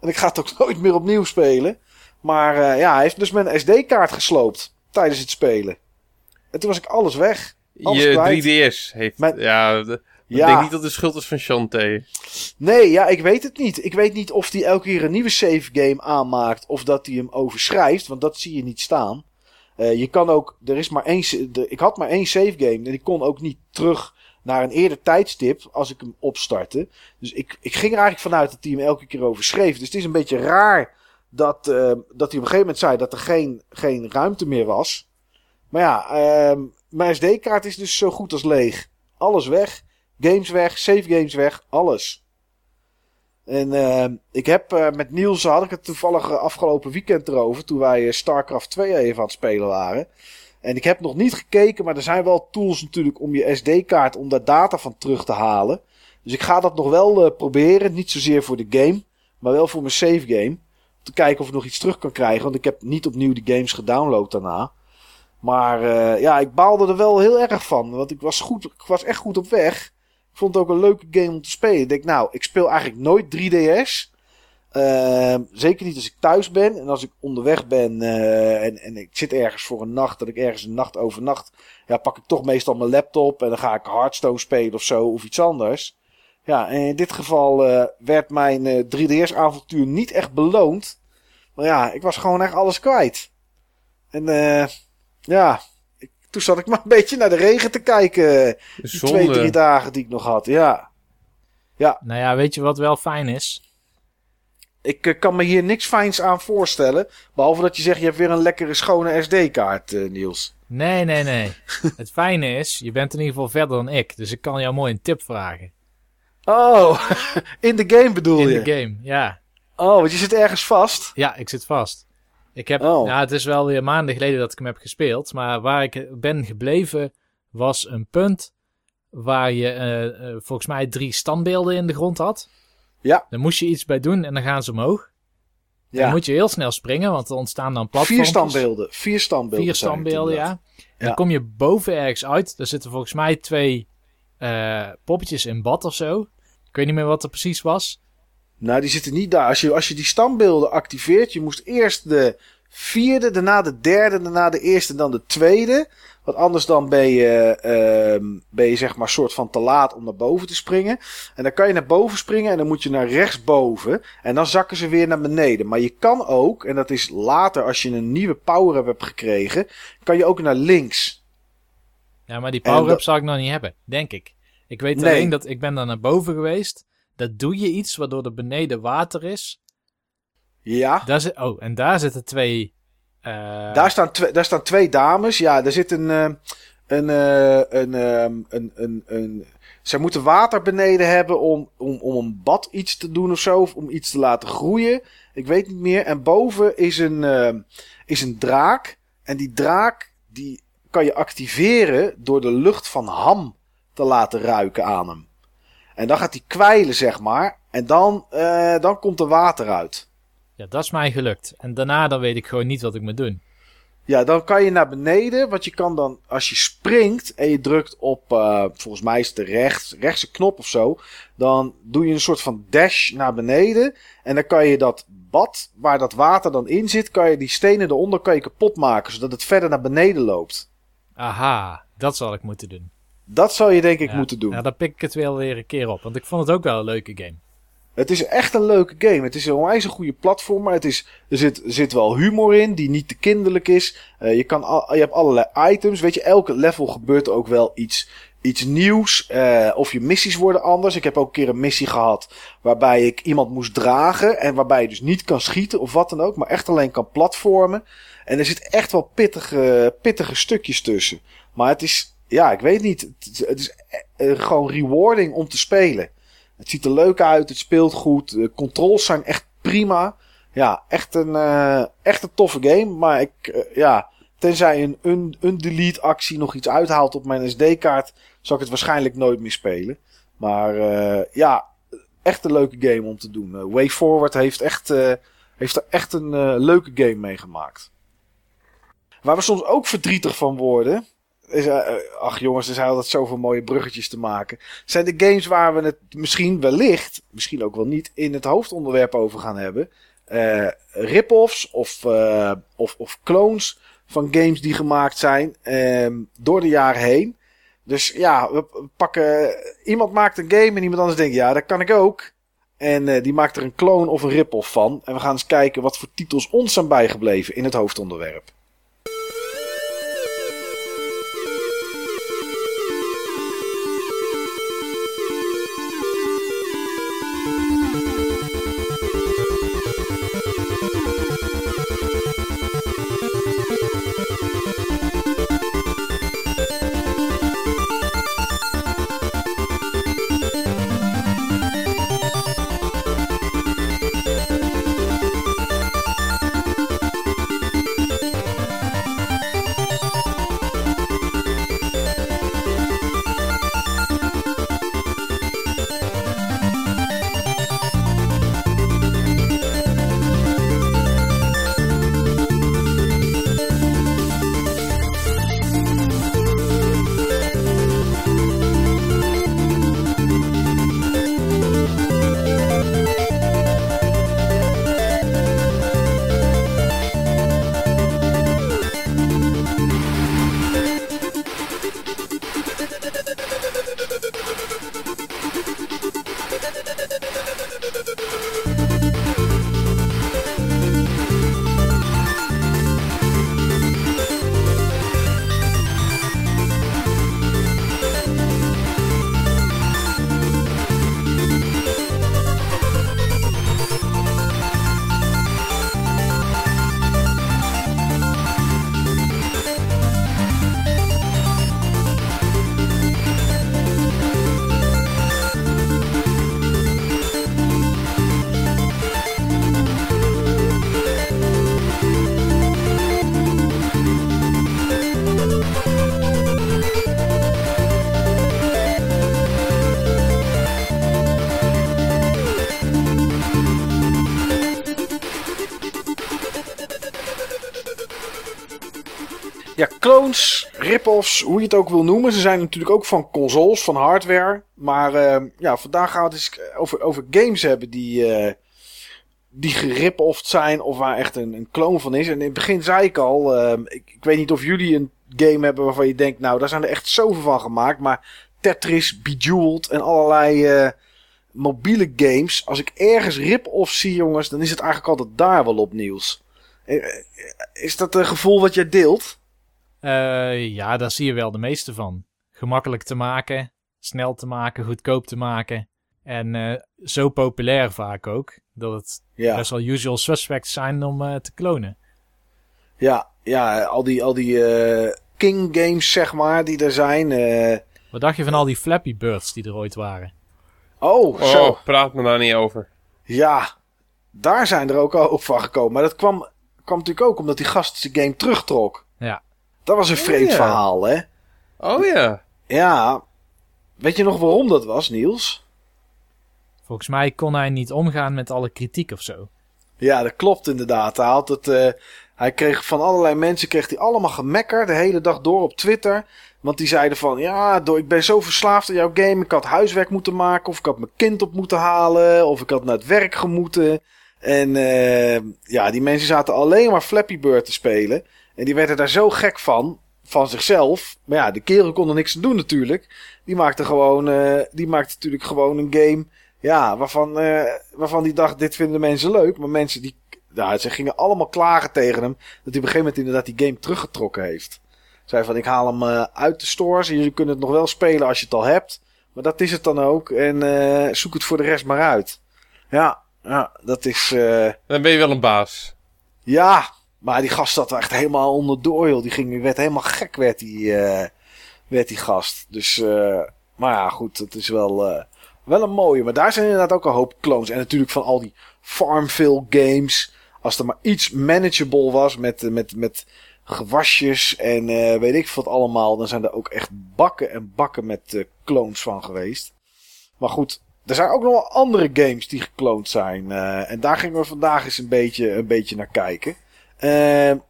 En ik ga het ook nooit meer opnieuw spelen. Maar eh, ja, hij heeft dus mijn SD-kaart gesloopt tijdens het spelen. En toen was ik alles weg. Alles Je kwijt. 3DS heeft... Mijn- Ja, de- ik denk niet dat de schuld is van Shantae. Nee, ja, ik weet het niet. Ik weet niet of hij elke keer een nieuwe save game aanmaakt of dat hij hem overschrijft, want dat zie je niet staan. Eh, je kan ook, er is maar één, de- ik had maar één save game en ik kon ook niet terug naar een eerder tijdstip als ik hem opstartte. Dus ik, ik ging er eigenlijk vanuit dat hij hem elke keer overschreef. Dus het is een beetje raar dat, eh, dat hij op een gegeven moment zei dat er geen, geen ruimte meer was. Maar ja, ehm, mijn SD-kaart is dus zo goed als leeg. Alles weg. Games weg, save games weg, alles. En eh, ik heb eh, met Niels, had ik het toevallig eh, afgelopen weekend erover, toen wij StarCraft 2 even aan het spelen waren. En ik heb nog niet gekeken, maar er zijn wel tools natuurlijk om je SD-kaart, om daar data van terug te halen. Dus ik ga dat nog wel eh, proberen, niet zozeer voor de game, maar wel voor mijn save game. Om te kijken of ik nog iets terug kan krijgen, want ik heb niet opnieuw de games gedownload daarna. Maar eh, ja, ik baalde er wel heel erg van, want ik was, goed, ik was echt goed op weg. Ik vond het ook een leuke game om te spelen. Ik denk, nou, ik speel eigenlijk nooit 3DS. Ehm, zeker niet als ik thuis ben. En als ik onderweg ben eh, en, en ik zit ergens voor een nacht, dat ik ergens een nacht overnacht. Ja, pak ik toch meestal mijn laptop en dan ga ik Hearthstone spelen of zo, of iets anders. Ja, en in dit geval eh, werd mijn eh, 3DS-avontuur niet echt beloond. Maar ja, ik was gewoon echt alles kwijt. En eh, ja, ik, toen zat ik maar een beetje naar de regen te kijken. eh, Die twee, drie dagen die ik nog had, ja. Nou ja, weet je wat wel fijn is? Ik eh, kan me hier niks fijns aan voorstellen. Behalve dat je zegt, je hebt weer een lekkere schone SD-kaart, eh, Niels. Nee, nee, nee. het fijne is, je bent in ieder geval verder dan ik. Dus ik kan jou mooi een tip vragen. Oh, in de game bedoel In je? de game, ja. Oh, want je zit ergens vast. Ja, ik zit vast. Ik heb, Oh. ja, het is wel weer maanden geleden dat ik hem heb gespeeld. Maar waar ik ben gebleven was een punt waar je eh, volgens mij drie standbeelden in de grond had. Ja. Dan moest je iets bij doen en dan gaan ze omhoog. Dan Ja, moet je heel snel springen, want er ontstaan dan vier platforms. standbeelden. Vier standbeelden. Vier zijn het standbeelden, ja. En dan kom je boven ergens uit. Daar zitten volgens mij twee eh, poppetjes in bad of zo. Ik weet niet meer wat er precies was. Nou, die zitten niet daar. Als je, als je die standbeelden activeert, je moest eerst de vierde, daarna de derde, daarna de eerste dan de tweede. Want anders dan ben je, ehm, ben je zeg maar soort van te laat om naar boven te springen. En dan kan je naar boven springen en dan moet je naar rechtsboven. En dan zakken ze weer naar beneden. Maar je kan ook, en dat is later als je een nieuwe power-up hebt gekregen, kan je ook naar links. Ja, maar die power-up zal ik nog niet hebben, denk ik. Ik weet Nee. alleen dat ik ben daar naar boven geweest. Dat doe je iets waardoor er beneden water is. Ja. Daar zit, oh, en daar zitten twee... eh, Daar, staan twee, daar staan twee dames. Ja, er zit een. eh, een, eh, een, ehm, een, een, een, Zij moeten water beneden hebben om, om, om een bad iets te doen of zo. Of om iets te laten groeien. Ik weet niet meer. En boven is een, ehm, is een draak. En die draak die kan je activeren door de lucht van ham te laten ruiken aan hem. En dan gaat hij kwijlen, zeg maar. En dan, dan komt er water uit. Ja, dat is mij gelukt. En daarna dan weet ik gewoon niet wat ik moet doen. Ja, dan kan je naar beneden. Want je kan dan, als je springt en je drukt op, uh, volgens mij is het de rechts, rechtse knop of zo. Dan doe je een soort van dash naar beneden. En dan kan je dat bad, waar dat water dan in zit, kan je die stenen eronder kan je kapot maken. Zodat het verder naar beneden loopt. Aha, dat zal ik moeten doen. Dat zou je denk ik moeten doen. Ja, dan pik ik het wel weer een keer op. Want ik vond het ook wel een leuke game. Het is echt een leuke game. Het is een onwijs een goede platform. Maar het is, er, zit, zit wel humor in die niet te kinderlijk is. Uh, je, kan je hebt allerlei items. Weet je, elke level gebeurt ook wel iets, iets nieuws. Uh, of je missies worden anders. Ik heb ook een keer een missie gehad waarbij ik iemand moest dragen. En waarbij je dus niet kan schieten of wat dan ook. Maar echt alleen kan platformen. En er zit echt wel pittige, pittige stukjes tussen. Maar het is, ja, ik weet niet. Het, is uh, gewoon rewarding om te spelen. Het ziet er leuk uit, het speelt goed, de controls zijn echt prima. Ja, echt een, uh, echt een toffe game. Maar ik, uh, ja, tenzij een, een, een delete actie nog iets uithaalt op mijn SD-kaart, zal ik het waarschijnlijk nooit meer spelen. Maar uh, ja, echt een leuke game om te doen. Way Forward heeft, echt, heeft er echt een leuke game mee gemaakt. Waar we soms ook verdrietig van worden, is, uh, ach jongens, er zijn altijd zoveel mooie bruggetjes te maken. Zijn de games waar we het misschien wellicht, misschien ook wel niet, in het hoofdonderwerp over gaan hebben. Uh, rip-offs of, uh, of, of clones van games die gemaakt zijn um, door de jaren heen. Dus ja, we pakken. Iemand maakt een game en iemand anders denkt, ja, dat kan ik ook. En die maakt er een clone of een rip-off van. En we gaan eens kijken wat voor titels ons zijn bijgebleven in het hoofdonderwerp. Hoe je het ook wil noemen. Ze zijn natuurlijk ook van consoles, van hardware. Maar uh, ja, vandaag gaan we het eens over, over games hebben die, uh, die gerip-offed zijn of waar echt een, een clone van is. En in het begin zei ik al, uh, ik, weet niet of jullie een game hebben waarvan je denkt, nou daar zijn er echt zoveel van gemaakt. Maar Tetris, Bejeweled en allerlei uh, mobiele games. Als ik ergens rip-off zie jongens, dan is het eigenlijk altijd daar wel op nieuws. Is dat een gevoel wat jij deelt? Uh, ja, daar zie je wel de meeste van. Gemakkelijk te maken, snel te maken, goedkoop te maken. En uh, zo populair vaak ook, dat het ja. best wel usual suspects zijn om uh, te klonen. Ja, ja, al die, al die King games, zeg maar, die er zijn. Wat dacht je van al die Flappy Birds die er ooit waren? Oh, zo. Oh, praat me daar niet over. Ja, daar zijn er ook al op van gekomen. Maar dat kwam, kwam natuurlijk ook omdat die gast zijn game terugtrok. Ja. Dat was een vreemd oh, ja. verhaal, hè? Oh ja. Ja. Weet je nog waarom dat was, Niels? Volgens mij kon hij niet omgaan met alle kritiek of zo. Ja, dat klopt inderdaad. Hij had het, uh, Hij kreeg van allerlei mensen kreeg hij allemaal gemekker de hele dag door op Twitter. Want die zeiden van, ja, door, ik ben zo verslaafd aan jouw game. Ik had huiswerk moeten maken, of ik had mijn kind op moeten halen, of ik had naar het werk gemoeten. En uh, ja, die mensen zaten alleen maar Flappy Bird te spelen. En die werden daar zo gek van, van zichzelf. Maar ja, de kerel kon er niks aan doen natuurlijk. Die maakte gewoon, uh, die maakte natuurlijk gewoon een game, ja, waarvan, uh, waarvan die dacht, dit vinden mensen leuk. Maar mensen die, ja, ze gingen allemaal klagen tegen hem. Dat hij op een gegeven moment inderdaad die game teruggetrokken heeft. Zei van, ik haal hem uh, uit de stores. Jullie kunnen het nog wel spelen als je het al hebt. Maar dat is het dan ook. En zoek het voor de rest maar uit. Ja, ja dat is... Dan ben je wel een baas. Ja, maar die gast zat er echt helemaal onderdoor, joh. Die ging, werd helemaal gek, werd die, werd die gast. Dus, maar ja, goed, het is wel, wel een mooie. Maar daar zijn inderdaad ook een hoop clones. En natuurlijk van al die Farmville games. Als er maar iets manageable was met, met, met gewasjes en weet ik wat allemaal. Dan zijn er ook echt bakken en bakken met clones van geweest. Maar goed, er zijn ook nog wel andere games die gekloond zijn. En daar gingen we vandaag eens een beetje, een beetje naar kijken.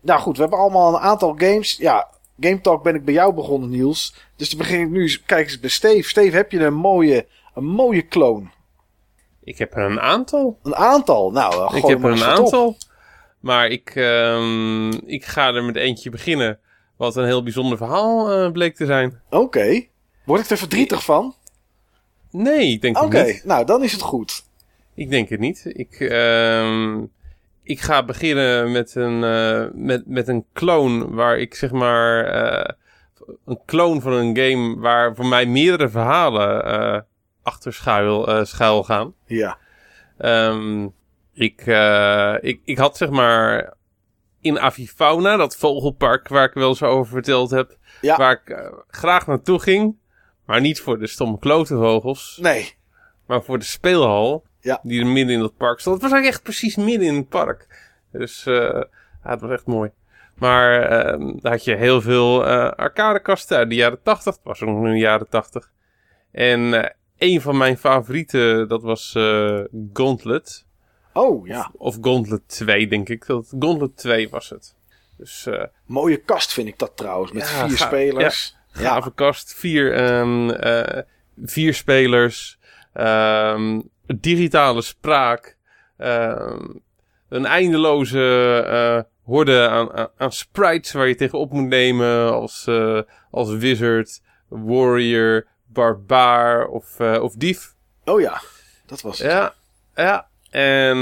Nou goed, we hebben allemaal een aantal games. Ja, Game Talk ben ik bij jou begonnen, Niels. Dus dan begin ik nu. Kijk eens bij Steve. Steve, heb je een mooie, een mooie clone? Ik heb er een aantal. Een aantal? Nou, ik heb er een aantal. Op. Maar ik, um, ik ga er met eentje beginnen. Wat een heel bijzonder verhaal uh, bleek te zijn. Oké. Okay. Word ik er verdrietig van? Nee, ik denk het niet. Oké, nou dan is het goed. Ik denk het niet. Ik, um, ik ga beginnen met een, uh, met, met een clone waar ik zeg maar... Uh, een clone van een game waar voor mij meerdere verhalen achter schuil, schuil gaan. Ja. Um, ik, ik, ik had zeg maar in Avifauna, dat vogelpark waar ik wel zo over verteld heb, ja. waar ik graag naartoe ging, maar niet voor de stomme klote vogels. Nee. Maar voor de speelhal, ja. die er midden in dat park stond. Het was eigenlijk echt precies midden in het park. Dus uh, ja, het was echt mooi. Maar uh, daar had je heel veel uh, arcadekasten uit de jaren 80. Het was ook nog in de jaren 80. En uh, een van mijn favorieten, dat was Gauntlet. Oh, ja. Of, of Gauntlet 2, denk ik. Dat Gauntlet 2 was het. Dus, Mooie kast vind ik dat trouwens, met ja, vier ga, spelers. Ja, gave kast, vier, um, uh, vier spelers, um, digitale spraak, um, een eindeloze uh, horde aan, aan, aan, sprites waar je tegenop moet nemen als, uh, als wizard, warrior, barbaar of, uh, of dief. Oh ja, dat was het. Ja, ja. En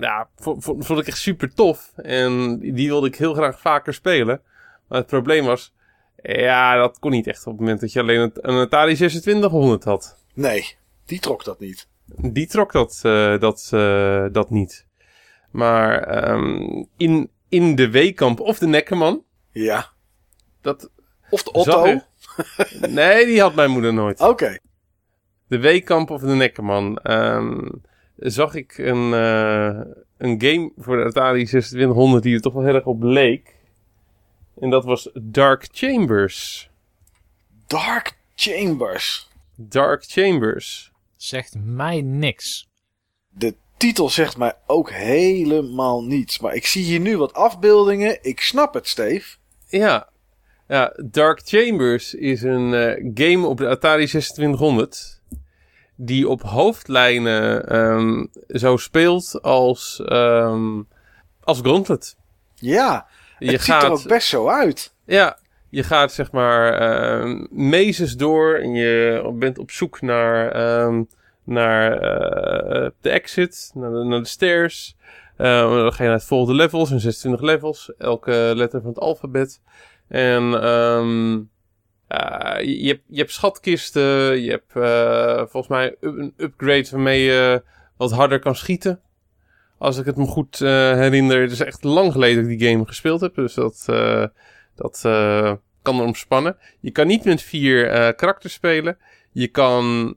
ja, vond, vond ik echt super tof. En die wilde ik heel graag vaker spelen. Maar het probleem was, ja, dat kon niet echt op het moment dat je alleen een Atari 2600 had. Nee, die trok dat niet. Die trok dat, uh, dat, uh, dat niet. Maar um, in, in de Weekamp of de Nekkerman. Ja. Dat of de Otto. nee, die had mijn moeder nooit. Oké. Okay. De Weekamp of de Nekkerman. Um, zag ik een, uh, een game voor de Atari 2600 die er toch wel heel erg op leek. En dat was Dark Chambers. Dark Chambers. Dark Chambers. Zegt mij niks. De titel zegt mij ook helemaal niets. Maar ik zie hier nu wat afbeeldingen. Ik snap het, Steve. Ja. ja Dark Chambers is een uh, game op de Atari 2600 die op hoofdlijnen um, zo speelt als, um, als Gauntlet. Ja, het je ziet gaat, er ook best zo uit. Ja, je gaat zeg maar uh, door en je bent op zoek naar, um, naar uh, de exit, naar de, stairs. Uh, dan ga je naar het volgende levels, en 26 levels, elke letter van het alfabet. En uh, je, hebt, je hebt schatkisten, je hebt volgens mij een upgrade waarmee je wat harder kan schieten. Als ik het me goed herinner. Het is echt lang geleden dat ik die game gespeeld heb. Dus dat, dat kan erom spannen. Je kan niet met vier karakters spelen. Je kan...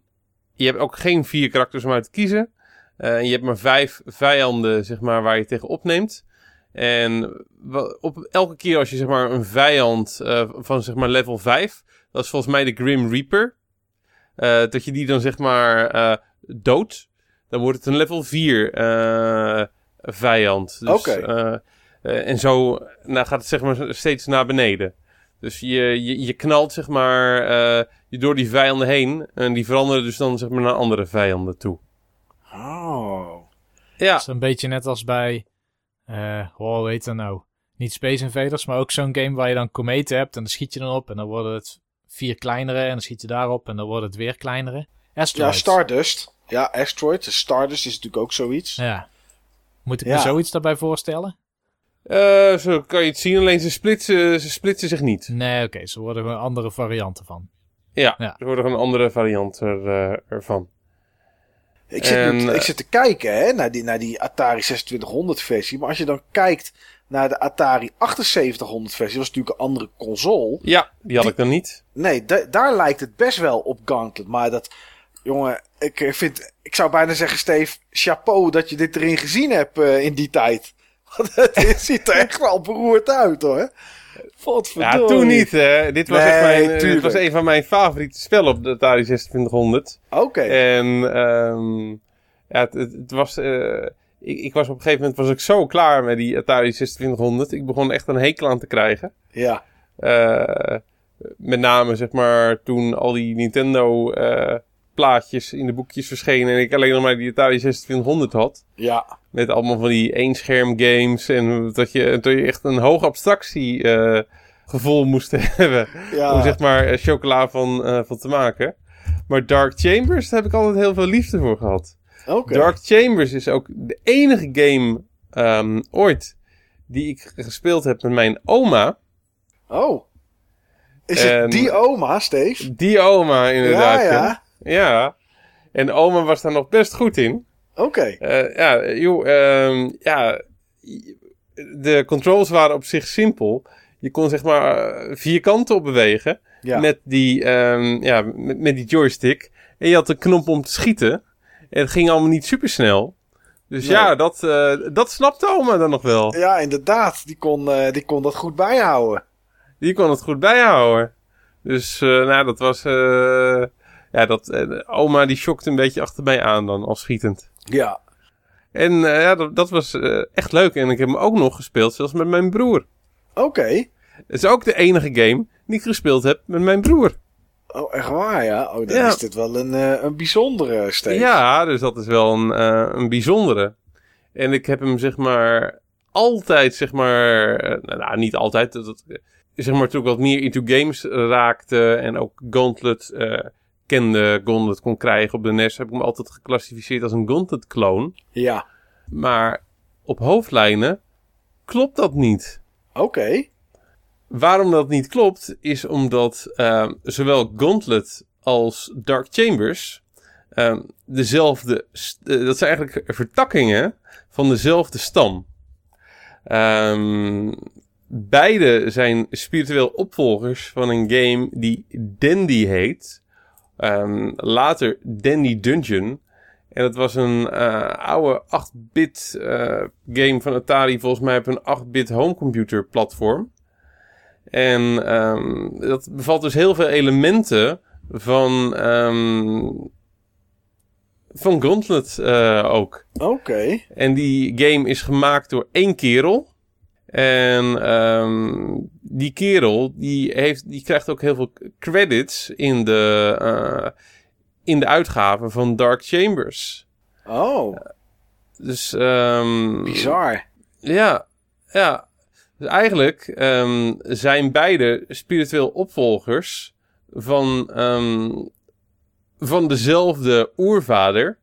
Je hebt ook geen vier karakters om uit te kiezen. en je hebt maar vijf vijanden, zeg maar, waar je tegen opneemt. En op elke keer als je zeg maar een vijand uh, van zeg maar level 5, dat is volgens mij de Grim Reaper, uh, dat je die dan zeg maar uh, dood, dan wordt het een level 4 vijand. Dus, Oké. Eh, en zo nou, gaat het zeg maar steeds naar beneden. Dus je, je, je knalt zeg maar eh, je door die vijanden heen. En die veranderen dus dan zeg maar naar andere vijanden toe. Oh. Ja, Dat is een beetje net als bij, eh hoe heet dat nou? Niet Space Invaders, maar ook zo'n game waar je dan kometen hebt en dan schiet je dan op en dan worden het vier kleinere en dan schiet je daarop en dan wordt het weer kleinere. Ja, Asteroid. Stardust. Ja, Asteroid. Stardust is natuurlijk ook zoiets. Ja. Moet ik Ja. me zoiets daarbij voorstellen? Eh, zo kan je het zien. Alleen ze splitsen, ze splitsen zich niet. Nee, oké, ze worden gewoon andere varianten van. Ja, Ja. er wordt nog een andere variant er, eh, ervan. Ik zit, En, nu- eh, ik zit te kijken hè, naar, die, naar die Atari 2600 versie. Maar als je dan kijkt naar de Atari 7800 versie, dat was natuurlijk een andere console. Ja, die had Die- ik dan niet. Nee, da- daar lijkt het best wel op Gauntlet. Maar dat, jongen, ik vind, ik zou bijna zeggen, Steve, chapeau dat je dit erin gezien hebt eh, in die tijd. Want het ziet er echt wel beroerd uit hoor. Wat Ja, toen niet. Hè. Dit, was Nee, echt mijn, eh, dit was een van mijn favoriete spellen op de Atari 2600. Oké. En ehm, ja, het, het, het was... eh, ik, ik was op een gegeven moment was ik zo klaar met die Atari 2600. Ik begon echt een hekel aan te krijgen. Ja. Eh, met name, zeg maar, toen al die Nintendo plaatjes in de boekjes verschenen... en ik alleen nog maar die Atari 2600 had... Ja. Met allemaal van die éénscherm games. En dat je, dat je echt een hoog abstractie eh, gevoel moest hebben. Ja. Om zeg maar eh, chocola van, eh, van te maken. Maar Dark Chambers, daar heb ik altijd heel veel liefde voor gehad. Oké. Dark Chambers is ook de enige game ehm, ooit die ik gespeeld heb met mijn oma. Oh. Is En- het die oma, Steve? Die oma inderdaad. Ja, ja. Ja. En oma was daar nog best goed in. Oké. Eh, ja, joh, ehm, ja, de controls waren op zich simpel. Je kon zeg maar vier kanten op bewegen Ja. met, die, ehm, ja, met, met die joystick. En je had een knop om te schieten. En het ging allemaal niet super snel. Dus Nee. ja, dat, eh, dat snapte oma dan nog wel. Ja, inderdaad. Die kon, eh, die kon dat goed bijhouden. Die kon het goed bijhouden. Dus nou, dat was... ja, dat, eh, oma die shockte een beetje achter mij aan dan, als schietend. Ja. En eh, ja, dat, dat was eh, echt leuk. En ik heb hem ook nog gespeeld, zelfs met mijn broer. Oké. Het is ook de enige game die ik gespeeld heb met mijn broer. Oh, echt waar, ja? Oh, dan Ja. is dit wel een, een bijzondere Steve. Ja, dus dat is wel een, een bijzondere. En ik heb hem zeg maar altijd, zeg maar... eh, nou, niet altijd. Dat, dat- zeg maar toen ik wat meer into games raakte en ook Gauntlet kende, Gauntlet kon krijgen op de NES... heb ik hem altijd geclassificeerd als een Gauntlet-kloon. Ja. Maar op hoofdlijnen klopt dat niet. Oké. Waarom dat niet klopt, is omdat ehm, zowel Gauntlet als Dark Chambers ehm, dezelfde. eh, dat zijn eigenlijk vertakkingen van dezelfde stam. Ehm, beide zijn spiritueel opvolgers van een game die Dandy heet. Ehm, later Dandy Dungeon. En dat was een eh, oude 8-bit eh, game van Atari, volgens mij op een 8-bit homecomputer platform. En ehm, dat bevat dus heel veel elementen van, ehm, van Gauntlet eh, ook. Oké. En die game is gemaakt door één kerel. En ehm, die kerel die heeft, die krijgt ook heel veel credits in de, eh, in de uitgave van Dark Chambers. Oh, Dus ehm, bizar. ja, ja. Dus eigenlijk ehm, zijn beide spiritueel opvolgers van, ehm, van dezelfde oervader.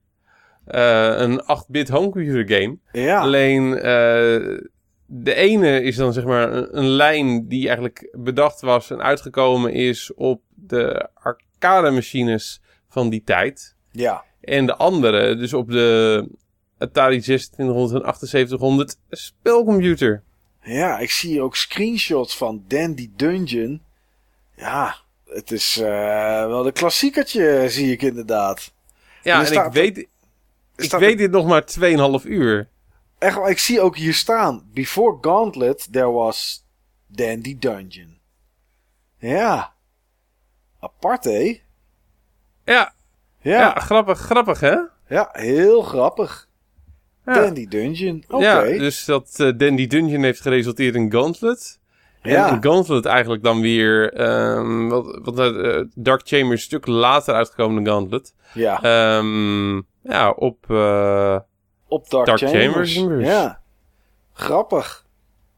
Eh, een 8-bit homecomputer game. Ja. Alleen eh, de ene is dan zeg maar een, een lijn die eigenlijk bedacht was en uitgekomen is op de arcade machines van die tijd. Ja. En de andere dus op de Atari 2600 en 7800 spelcomputer. Ja, ik zie hier ook screenshots van Dandy Dungeon. Ja, het is eh, wel een klassiekertje, zie ik inderdaad. Ja, en ik weet, ik weet dit nog maar 2,5 uur. Echt, ik zie ook hier staan. Before Gauntlet, there was Dandy Dungeon. Ja. Apart, hè? Ja, Ja. ja. grappig, grappig hè? Ja, heel grappig. Ja. Dandy Dungeon. Oké. Ja, Ja, dus dat eh, Dandy Dungeon heeft geresulteerd in Gauntlet. En in Gauntlet eigenlijk dan weer... ehm wat, wat, eh, Dark Chamber is een stuk later uitgekomen dan Gauntlet. ja. Ehm ja, op... eh, op Dark, Dark Chambers. Chambers. Ja. Grappig.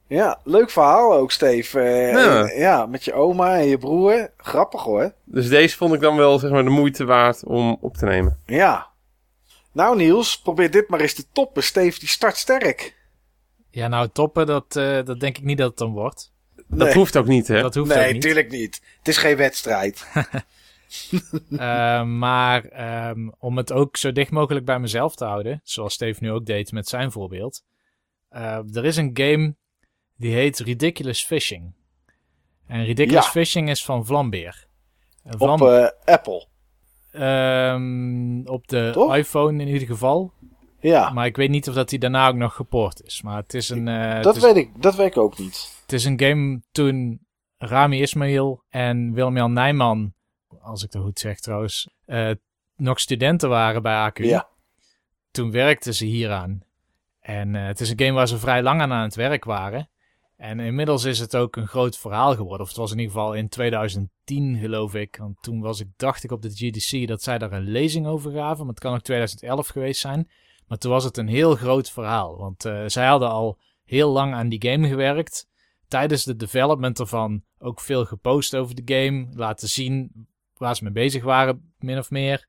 Ja, leuk verhaal ook, Steve. Eh, Ja. en- ja, met je oma en je broer. Grappig hoor. dus deze vond ik dan wel zeg maar de moeite waard om op te nemen. Ja. Nou Niels, probeer dit maar eens te toppen. Steve die start sterk. Ja, nou toppen, dat, eh, dat denk ik niet dat het dan wordt. Dat Nee. hoeft ook niet, hè? Dat hoeft ook Nee, niet. tuurlijk niet. Het is geen wedstrijd. Eh, maar ehm, om het ook zo dicht mogelijk bij mezelf te houden, zoals Steve nu ook deed met zijn voorbeeld. eh, er is een game die heet Ridiculous Fishing. En Ridiculous Ja. Fishing is van Vlambeer. Op eh, Apple. ehm, op de Toch? iPhone in ieder geval. Ja, Maar ik weet niet of dat die daarna ook nog gepoord is. Maar het is een, dat, is, weet ik, dat weet ik ook niet. het is een game toen Rami Ismail en Willem-Jan Nijman, als ik dat goed zeg trouwens, eh, nog studenten waren bij AQ. Ja. Toen werkten ze hieraan. En eh, het is een game waar ze vrij lang aan aan het werk waren. En inmiddels is het ook een groot verhaal geworden. Of het was in ieder geval in 2010, geloof ik. Want toen was ik, dacht ik op de GDC dat zij daar een lezing over gaven. Maar het kan ook 2011 geweest zijn. Maar toen was het een heel groot verhaal. Want eh, zij hadden al heel lang aan die game gewerkt. Tijdens de development ervan ook veel gepost over de game. Laten zien waar ze mee bezig waren, min of meer.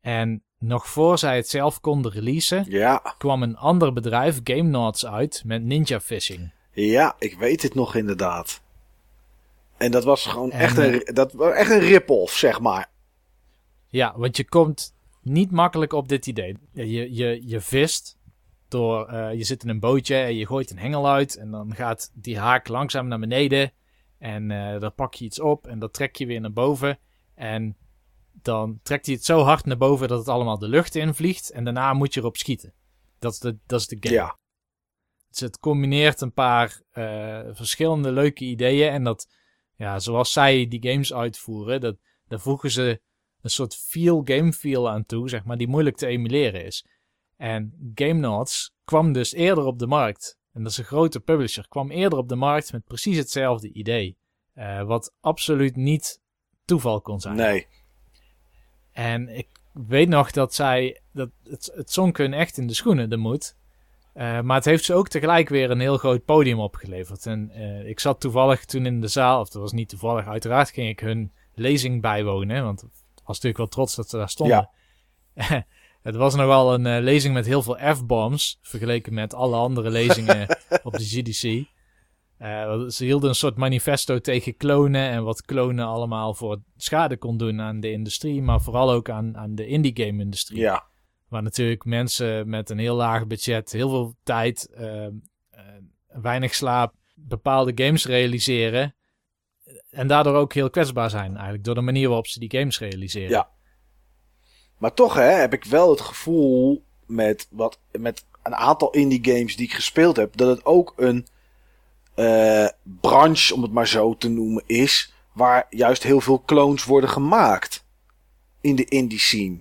En nog voor zij het zelf konden releasen, Ja, kwam een ander bedrijf, Game Nods, uit met Ninja Fishing. ja, ik weet het nog inderdaad. En dat was gewoon En, echt, een, dat was echt een rip-off, zeg maar. Ja, want je komt niet makkelijk op dit idee. Je, je, je vist door, eh, je zit in een bootje en je gooit een hengel uit en dan gaat die haak langzaam naar beneden en eh dan pak je iets op en dat trek je weer naar boven en dan trekt hij het zo hard naar boven dat het allemaal de lucht in vliegt en daarna moet je erop schieten. Dat is de, dat is de game. Ja, Dus het combineert een paar eh, verschillende leuke ideeën. En dat, ja, zoals zij die games uitvoeren, dat, daar voegen ze een soort feel, game feel aan toe, zeg maar, die moeilijk te emuleren is. En Game Nods kwam dus eerder op de markt. En dat is een grote publisher. Kwam eerder op de markt met precies hetzelfde idee. Eh, wat absoluut niet toeval kon zijn. nee. En ik weet nog dat zij. Dat het, het zonk hun echt in de schoenen, de moed. Eh, maar het heeft ze ook tegelijk weer een heel groot podium opgeleverd. En eh, ik zat toevallig toen in de zaal, of dat was niet toevallig, uiteraard ging ik hun lezing bijwonen. Want ik was natuurlijk wel trots dat ze daar stonden. het was nogal een eh, lezing met heel veel F-bombs. Vergeleken met alle andere lezingen op de GDC. Eh, ze hielden een soort manifesto tegen klonen en wat klonen allemaal voor schade kon doen aan de industrie, maar vooral ook aan, aan de indie game industrie. Ja, Waar natuurlijk mensen met een heel laag budget, heel veel tijd, eh, eh, weinig slaap, bepaalde games realiseren. En daardoor ook heel kwetsbaar zijn eigenlijk, door de manier waarop ze die games realiseren. Ja. maar toch hè, heb ik wel het gevoel met, wat, met een aantal indie games die ik gespeeld heb, dat het ook een eh, branche, om het maar zo te noemen, is waar juist heel veel clones worden gemaakt in de indie scene.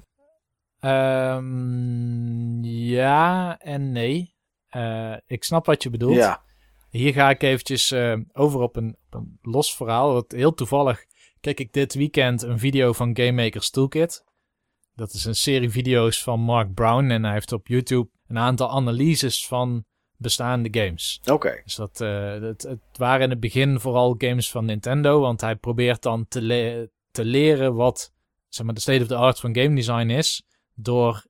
Ehm, ja en nee. Eh, ik snap wat je bedoelt. Ja, Hier ga ik eventjes eh, over op een, op een los verhaal. Wat heel toevallig kijk ik dit weekend een video van Game Maker's Toolkit. Dat is een serie video's van Mark Brown. En hij heeft op YouTube een aantal analyses van bestaande games. oké. Dus dat, eh, het, het waren in het begin vooral games van Nintendo. Want hij probeert dan te, le- te leren wat zeg maar, de state of the art van game design is. Door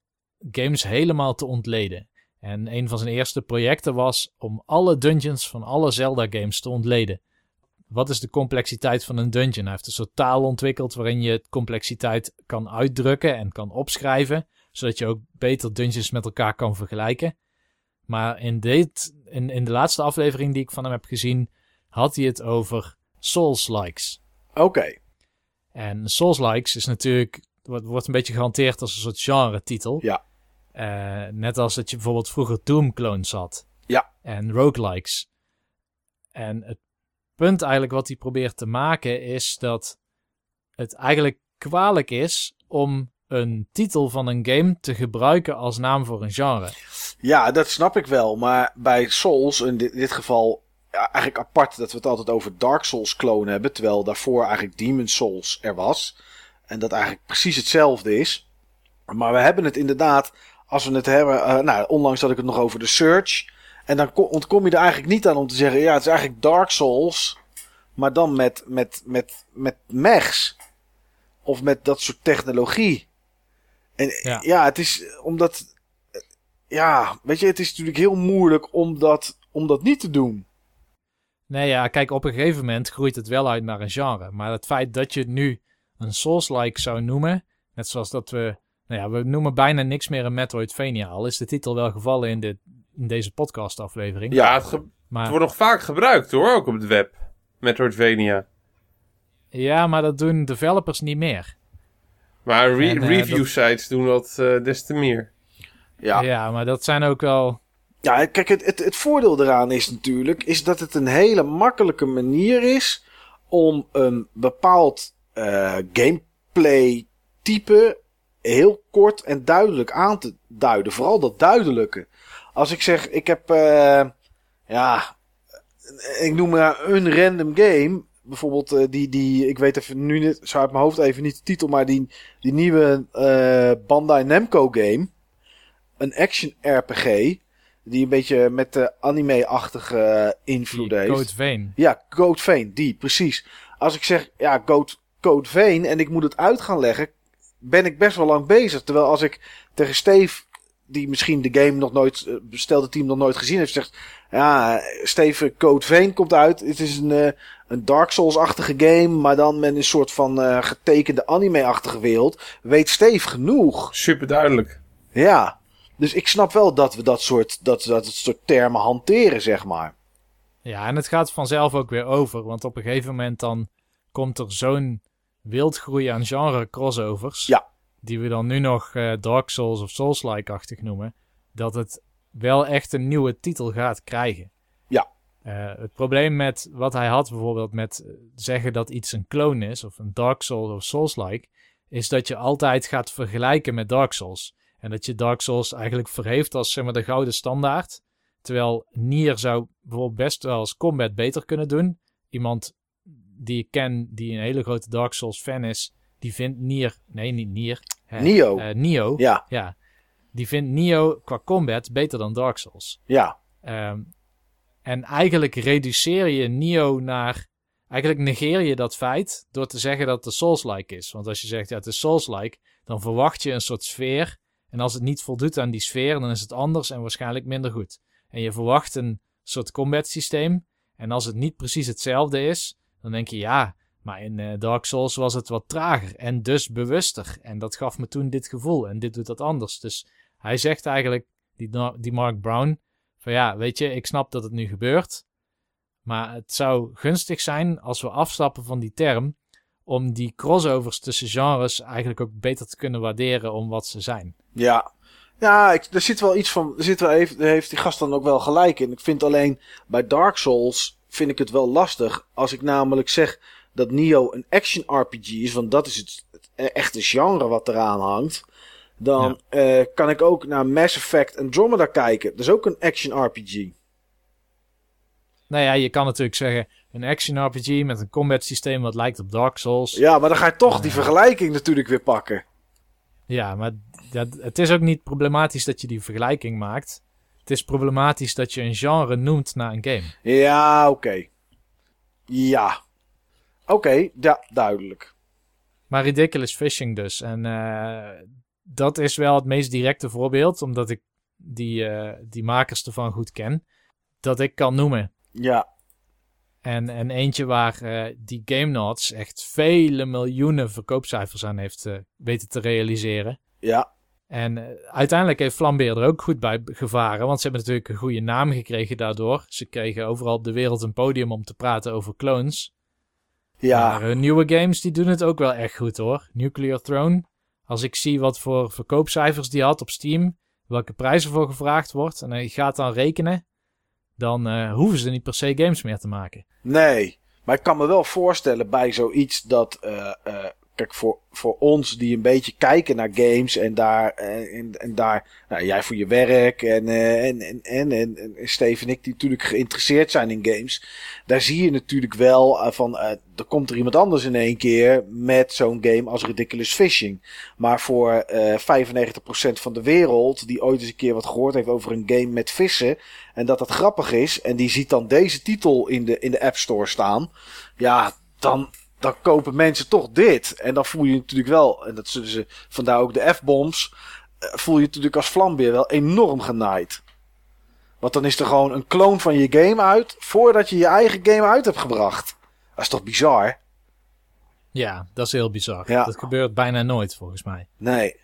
games helemaal te ontleden. En een van zijn eerste projecten was om alle dungeons van alle Zelda games te ontleden. Wat is de complexiteit van een dungeon? Hij heeft een soort taal ontwikkeld waarin je complexiteit kan uitdrukken en kan opschrijven. Zodat je ook beter dungeons met elkaar kan vergelijken. Maar in, dit, in, in de laatste aflevering die ik van hem heb gezien, had hij het over Souls-likes. Oké. En Souls-likes is natuurlijk, wordt, wordt een beetje gehanteerd als een soort genre-titel. Ja. Eh, net als dat je bijvoorbeeld vroeger Doom-clones had. Ja. En roguelikes. En het punt eigenlijk wat hij probeert te maken is dat het eigenlijk kwalijk is om een titel van een game te gebruiken als naam voor een genre. Ja, dat snap ik wel. Maar bij Souls, in dit, geval eigenlijk apart dat we het altijd over Dark Souls klonen hebben. Terwijl daarvoor eigenlijk Demon Souls er was. En dat eigenlijk precies hetzelfde is. Maar we hebben het inderdaad, als we het hebben, eh, nou, onlangs had ik het nog over de Search. En dan ko- ontkom je er eigenlijk niet aan om te zeggen, ja, het is eigenlijk Dark Souls. Maar dan met, met, met, met mechs. Of met dat soort technologie. En ja, Ja. het is omdat, eh, ja, weet je, het is natuurlijk heel moeilijk om dat, om dat niet te doen. Nee, ja, kijk, op een gegeven moment groeit het wel uit naar een genre. Maar het feit dat je het nu een Souls-like zou noemen, net zoals dat we, nou ja, we noemen bijna niks meer een Metroidvania, al is de titel wel gevallen in, dit, in deze podcast-aflevering. Ja, het, ge- het wordt nog vaak gebruikt hoor, ook op het web. Metroidvania. ja, maar dat doen developers niet meer. Maar re- En, eh, review dat- sites doen dat eh, des te meer. Ja, Ja. maar dat zijn ook wel, Ja, kijk, het, het, het voordeel eraan is natuurlijk is dat het een hele makkelijke manier is om een bepaald eh, gameplay type heel kort en duidelijk aan te duiden. Vooral dat duidelijke. Als ik zeg, ik heb, eh, ja, ik noem maar een random game. Bijvoorbeeld eh, die, die, ik weet even nu niet, zo uit mijn hoofd even niet de titel, maar die, die nieuwe eh, Bandai Namco game. Een action RPG. Die een beetje met de anime-achtige eh, invloed heeft. Code Vein. Ja, Code Vein, die, precies. Als ik zeg, ja, Code, Code Vein en ik moet het uit gaan leggen, ben ik best wel lang bezig. Terwijl als ik tegen Steve, die misschien de game nog nooit, eh, bestelde team nog nooit gezien heeft, zegt, ja, Steve, Code Vein komt uit. Het is een, eh, een Dark Souls-achtige game, maar dan met een soort van eh, getekende anime-achtige wereld. Weet Steve genoeg. Super duidelijk. Ja. Dus ik snap wel dat we dat soort, dat, dat het soort termen hanteren, zeg maar. Ja, en het gaat vanzelf ook weer over, want op een gegeven moment dan komt er zo'n wildgroei aan genre crossovers. Ja. Die we dan nu nog eh, Dark Souls of Souls-like-achtig noemen. Dat het wel echt een nieuwe titel gaat krijgen. Ja. Eh, het probleem met wat hij had bijvoorbeeld met eh, zeggen dat iets een clone is, of een Dark Souls of Souls-like, is dat je altijd gaat vergelijken met Dark Souls. En dat je Dark Souls eigenlijk verheeft als zeg maar, de gouden standaard. Terwijl Nier zou bijvoorbeeld best wel als combat beter kunnen doen. Iemand die ik ken, die een hele grote Dark Souls fan is, die vindt Nier... Nee, niet Nier. hè, Nio. eh, Nio. Ja, Ja. Die vindt Nio qua combat beter dan Dark Souls. ja. Ehm, en eigenlijk reduceer je Nio naar... Eigenlijk negeer je dat feit door te zeggen dat het Souls-like is. Want als je zegt, ja, het is Souls-like, dan verwacht je een soort sfeer. En als het niet voldoet aan die sfeer, dan is het anders en waarschijnlijk minder goed. En je verwacht een soort combat systeem. En als het niet precies hetzelfde is, dan denk je, ja, maar in eh, Dark Souls was het wat trager en dus bewuster. En dat gaf me toen dit gevoel en dit doet dat anders. Dus hij zegt eigenlijk, die, die Mark Brown, van ja, weet je, ik snap dat het nu gebeurt. Maar het zou gunstig zijn als we afstappen van die term. Om die crossovers tussen genres eigenlijk ook beter te kunnen waarderen om wat ze zijn. Ja, ja er zit wel iets van. Er zit wel daar heeft die gast dan ook wel gelijk in. Ik vind alleen bij Dark Souls. vind ik het wel lastig. Als ik namelijk zeg dat Nio een action RPG is. Want dat is het, het echte genre wat eraan hangt. Dan eh, kan ik ook naar Mass Effect Andromeda kijken. Dat is ook een action RPG. Nou ja, je kan natuurlijk zeggen een action RPG met een combat systeem wat lijkt op Dark Souls. Ja, maar dan ga je toch die vergelijking natuurlijk weer pakken. Ja, maar dat, het is ook niet problematisch dat je die vergelijking maakt. Het is problematisch dat je een genre noemt na een game. Ja, oké. Ja. Oké, ja, duidelijk. Maar Ridiculous Fishing dus. En eh, dat is wel het meest directe voorbeeld, omdat ik die, eh, die makers ervan goed ken, dat ik kan noemen. Ja, En, en eentje waar eh, die Game Nods echt vele miljoenen verkoopcijfers aan heeft weten te realiseren. ja, En uiteindelijk heeft Flambeer er ook goed bij gevaren, want ze hebben natuurlijk een goede naam gekregen daardoor. Ze kregen overal op de wereld een podium om te praten over clones. Ja. Maar hun nieuwe games die doen het ook wel echt goed hoor. Nuclear Throne. Als ik zie wat voor verkoopcijfers die had op Steam, welke prijzen voor gevraagd wordt, en je gaat dan rekenen, dan eh, hoeven ze niet per se games meer te maken. Nee, maar ik kan me wel voorstellen bij zoiets dat. eh, eh, voor, voor ons die een beetje kijken naar games en daar, en, en daar, nou, jij voor je werk en, uh, en, en, en, en, ik die natuurlijk geïnteresseerd zijn in games, daar zie je natuurlijk wel uh, van, er komt er iemand anders in één keer met zo'n game als Ridiculous Fishing. Maar voor 95% van de wereld die ooit eens een keer wat gehoord heeft over een game met vissen en dat dat grappig is en die ziet dan deze titel in de, in de App Store staan, ja, dan, dan kopen mensen toch dit. En dan voel je natuurlijk wel, en dat zullen ze vandaar ook de F-bombs, voel je natuurlijk als vlambeer wel enorm genaaid. Want dan is er gewoon een kloon van je game uit voordat je je eigen game uit hebt gebracht. Dat is toch bizar? Ja, dat is heel bizar. Ja. Dat gebeurt bijna nooit volgens mij. Nee,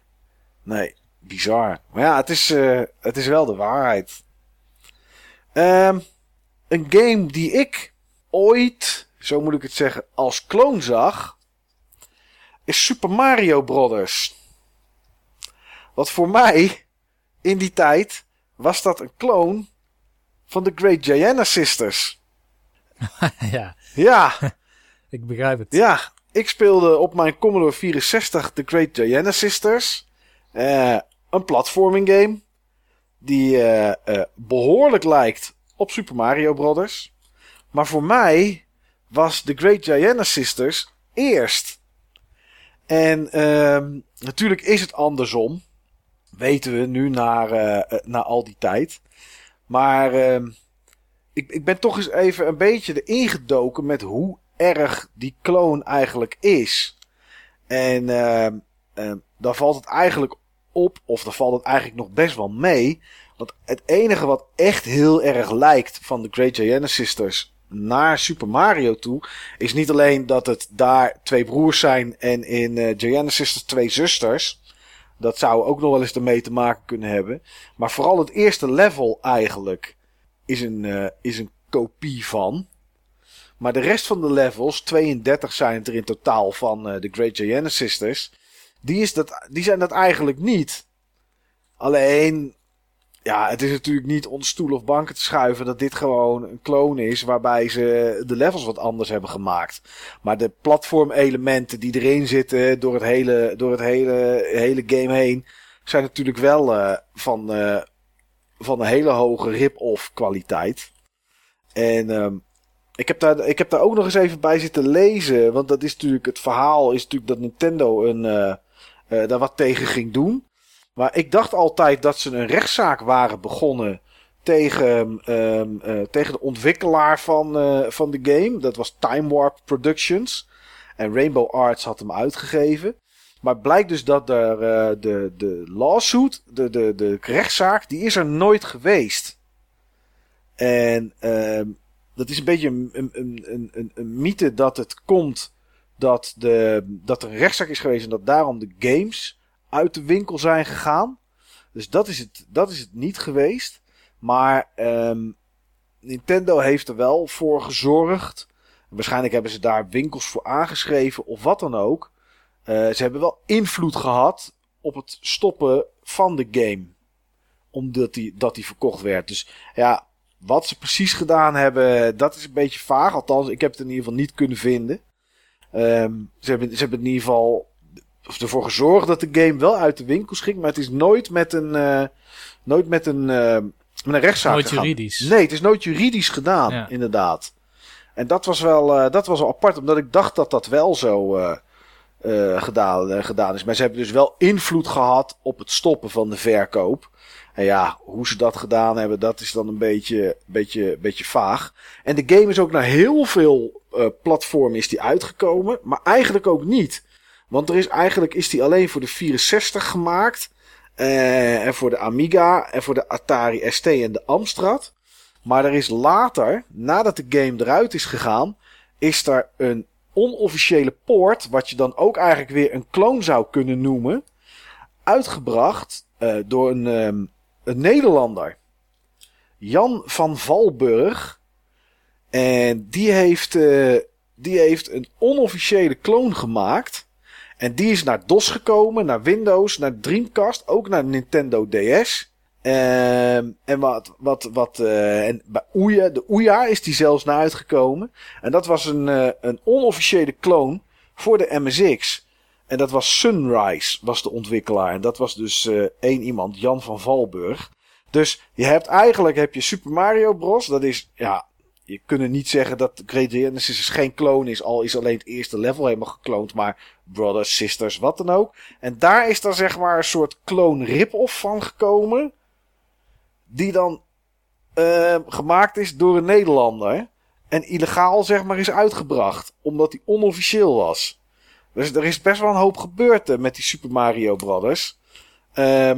nee, bizar. Maar ja, het is, uh, het is wel de waarheid. Um, een game die ik ooit zo moet ik het zeggen, als kloon zag, is Super Mario Brothers. Wat voor mij, in die tijd, was dat een kloon van de Great Gianna Sisters. ja. Ja. ik begrijp het. Ja, ik speelde op mijn Commodore 64 de Great Gianna Sisters. Uh, een platforming game. Die uh, uh, behoorlijk lijkt op Super Mario Brothers. Maar voor mij was The Great Gianna Sisters eerst. En uh, natuurlijk is het andersom. Weten we nu na, uh, na al die tijd. Maar uh, ik, ik ben toch eens even een beetje erin gedoken met hoe erg die kloon eigenlijk is. En uh, dan valt het eigenlijk op, of dan valt het eigenlijk nog best wel mee. Want het enige wat echt heel erg lijkt van de Great Gianna Sisters naar Super Mario toe, is niet alleen dat het daar twee broers zijn en in uh, Sisters twee zusters. Dat zou ook nog wel eens ermee te maken kunnen hebben. Maar vooral het eerste level eigenlijk is een, uh, is een kopie van. Maar de rest van de levels, 32 zijn het er in totaal van uh, de Great Gianna Sisters. Die, is dat, die zijn dat eigenlijk niet. Alleen, ja, het is natuurlijk niet onder stoel of banken te schuiven dat dit gewoon een clone is waarbij ze de levels wat anders hebben gemaakt. Maar de platformelementen die erin zitten door het hele, door het hele, hele game heen zijn natuurlijk wel uh, van, uh, van een hele hoge rip-off kwaliteit. En um, ik, heb daar, ik heb daar ook nog eens even bij zitten lezen. Want dat is natuurlijk, het verhaal is natuurlijk dat Nintendo een, uh, daar wat tegen ging doen. Maar ik dacht altijd dat ze een rechtszaak waren begonnen tegen, um, uh, tegen de ontwikkelaar van, uh, van de game. Dat was Time Warp Productions. En Rainbow Arts had hem uitgegeven. Maar blijkt dus dat er, uh, de, de lawsuit, de, de, de rechtszaak, die is er nooit geweest. En um, dat is een beetje een, een, een, een, een mythe dat het komt dat, de, dat er een rechtszaak is geweest en dat daarom de games uit de winkel zijn gegaan. Dus dat is het, dat is het niet geweest. Maar um, Nintendo heeft er wel voor gezorgd. Waarschijnlijk hebben ze daar winkels voor aangeschreven of wat dan ook. Uh, ze hebben wel invloed gehad op het stoppen van de game. Omdat die, dat die verkocht werd. Dus ja, wat ze precies gedaan hebben, dat is een beetje vaag. Althans, ik heb het in ieder geval niet kunnen vinden. Um, ze, hebben, ze hebben in ieder geval ervoor gezorgd dat de game wel uit de winkels ging. Maar het is nooit met een, uh, nooit met een, uh, met een rechtszaak Nooit gegaan. juridisch. Nee, het is nooit juridisch gedaan, Ja. inderdaad. En dat was, wel, uh, dat was wel apart, omdat ik dacht dat dat wel zo gedaan, gedaan is. Maar ze hebben dus wel invloed gehad op het stoppen van de verkoop. En ja, hoe ze dat gedaan hebben, dat is dan een beetje, beetje, beetje vaag. En de game is ook naar heel veel platformen is die uitgekomen, maar eigenlijk ook niet. Want er is eigenlijk is die alleen voor de 64 gemaakt. Uh, en voor de Amiga en voor de Atari ST en de Amstrad. Maar er is later, nadat de game eruit is gegaan, is er een onofficiële poort, wat je dan ook eigenlijk weer een clone zou kunnen noemen, uitgebracht uh, door een, um, een Nederlander. Jan van Valburg. En die heeft, uh, die heeft een onofficiële clone gemaakt. En die is naar DOS gekomen, naar Windows, naar Dreamcast, ook naar Nintendo DS. Um, en wat, wat, wat, uh, en bij Ouya, de Ouya is die zelfs naar uitgekomen. En dat was een, uh, een onofficiële clone voor de MSX. En dat was Sunrise, was de ontwikkelaar. En dat was dus uh, één iemand, Jan van Valburg. Dus je hebt eigenlijk heb je Super Mario Bros. Dat is, ja, je kunt niet zeggen dat Great Genesis geen clone is. Al is alleen het eerste level helemaal gekloond. Maar brothers, sisters, wat dan ook. En daar is dan zeg maar een soort clone rip-off van gekomen. Die dan uh, gemaakt is door een Nederlander. En illegaal zeg maar is uitgebracht. Omdat die onofficieel was. Dus er is best wel een hoop gebeurd uh, met die Super Mario Brothers. Uh,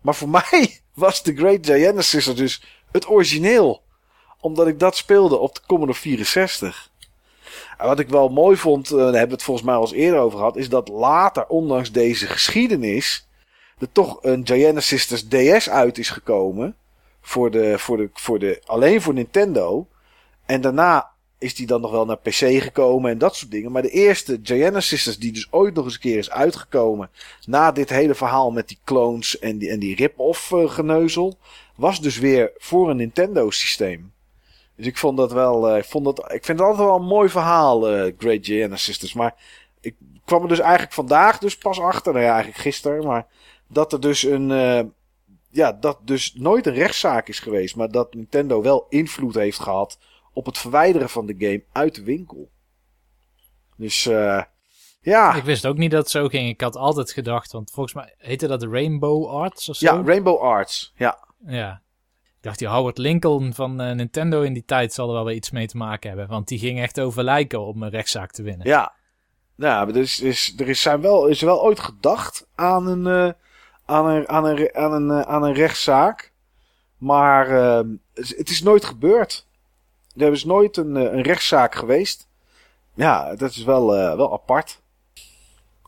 maar voor mij was de Great Genesis dus het origineel. Omdat ik dat speelde op de Commodore 64. En wat ik wel mooi vond, uh, daar hebben we het volgens mij al eens eerder over gehad, is dat later, ondanks deze geschiedenis, er toch een Genesis DS uit is gekomen. Voor de, voor de, voor de, alleen voor Nintendo. En daarna is die dan nog wel naar PC gekomen en dat soort dingen. Maar de eerste Genesis die dus ooit nog eens een keer is uitgekomen. Na dit hele verhaal met die clones en die, en die rip-off uh, geneuzel. Was dus weer voor een Nintendo systeem. Dus ik vond dat wel, uh, ik, vond dat, ik vind het altijd wel een mooi verhaal, uh, Great Genesis. Dus, maar ik kwam er dus eigenlijk vandaag dus pas achter, nou ja, eigenlijk gisteren. Maar dat er dus een, ja, dat dus nooit een rechtszaak is geweest. Maar dat Nintendo wel invloed heeft gehad op het verwijderen van de game uit de winkel. Dus ja. Ik wist ook niet dat het zo ging. Ik had altijd gedacht, want volgens mij heette dat Rainbow Arts of zo? Ja, Rainbow Arts, ja. Ja. Ik dacht, die Howard Lincoln van uh, Nintendo in die tijd zal er wel weer iets mee te maken hebben. Want die ging echt over lijken om een rechtszaak te winnen. Ja. Nou, er is, is, er is, zijn wel, is wel ooit gedacht aan een, uh, aan een, aan een, aan een, uh, aan een rechtszaak. Maar het is nooit gebeurd. Er is nooit een, een rechtszaak geweest. Ja, dat is wel, uh, wel apart.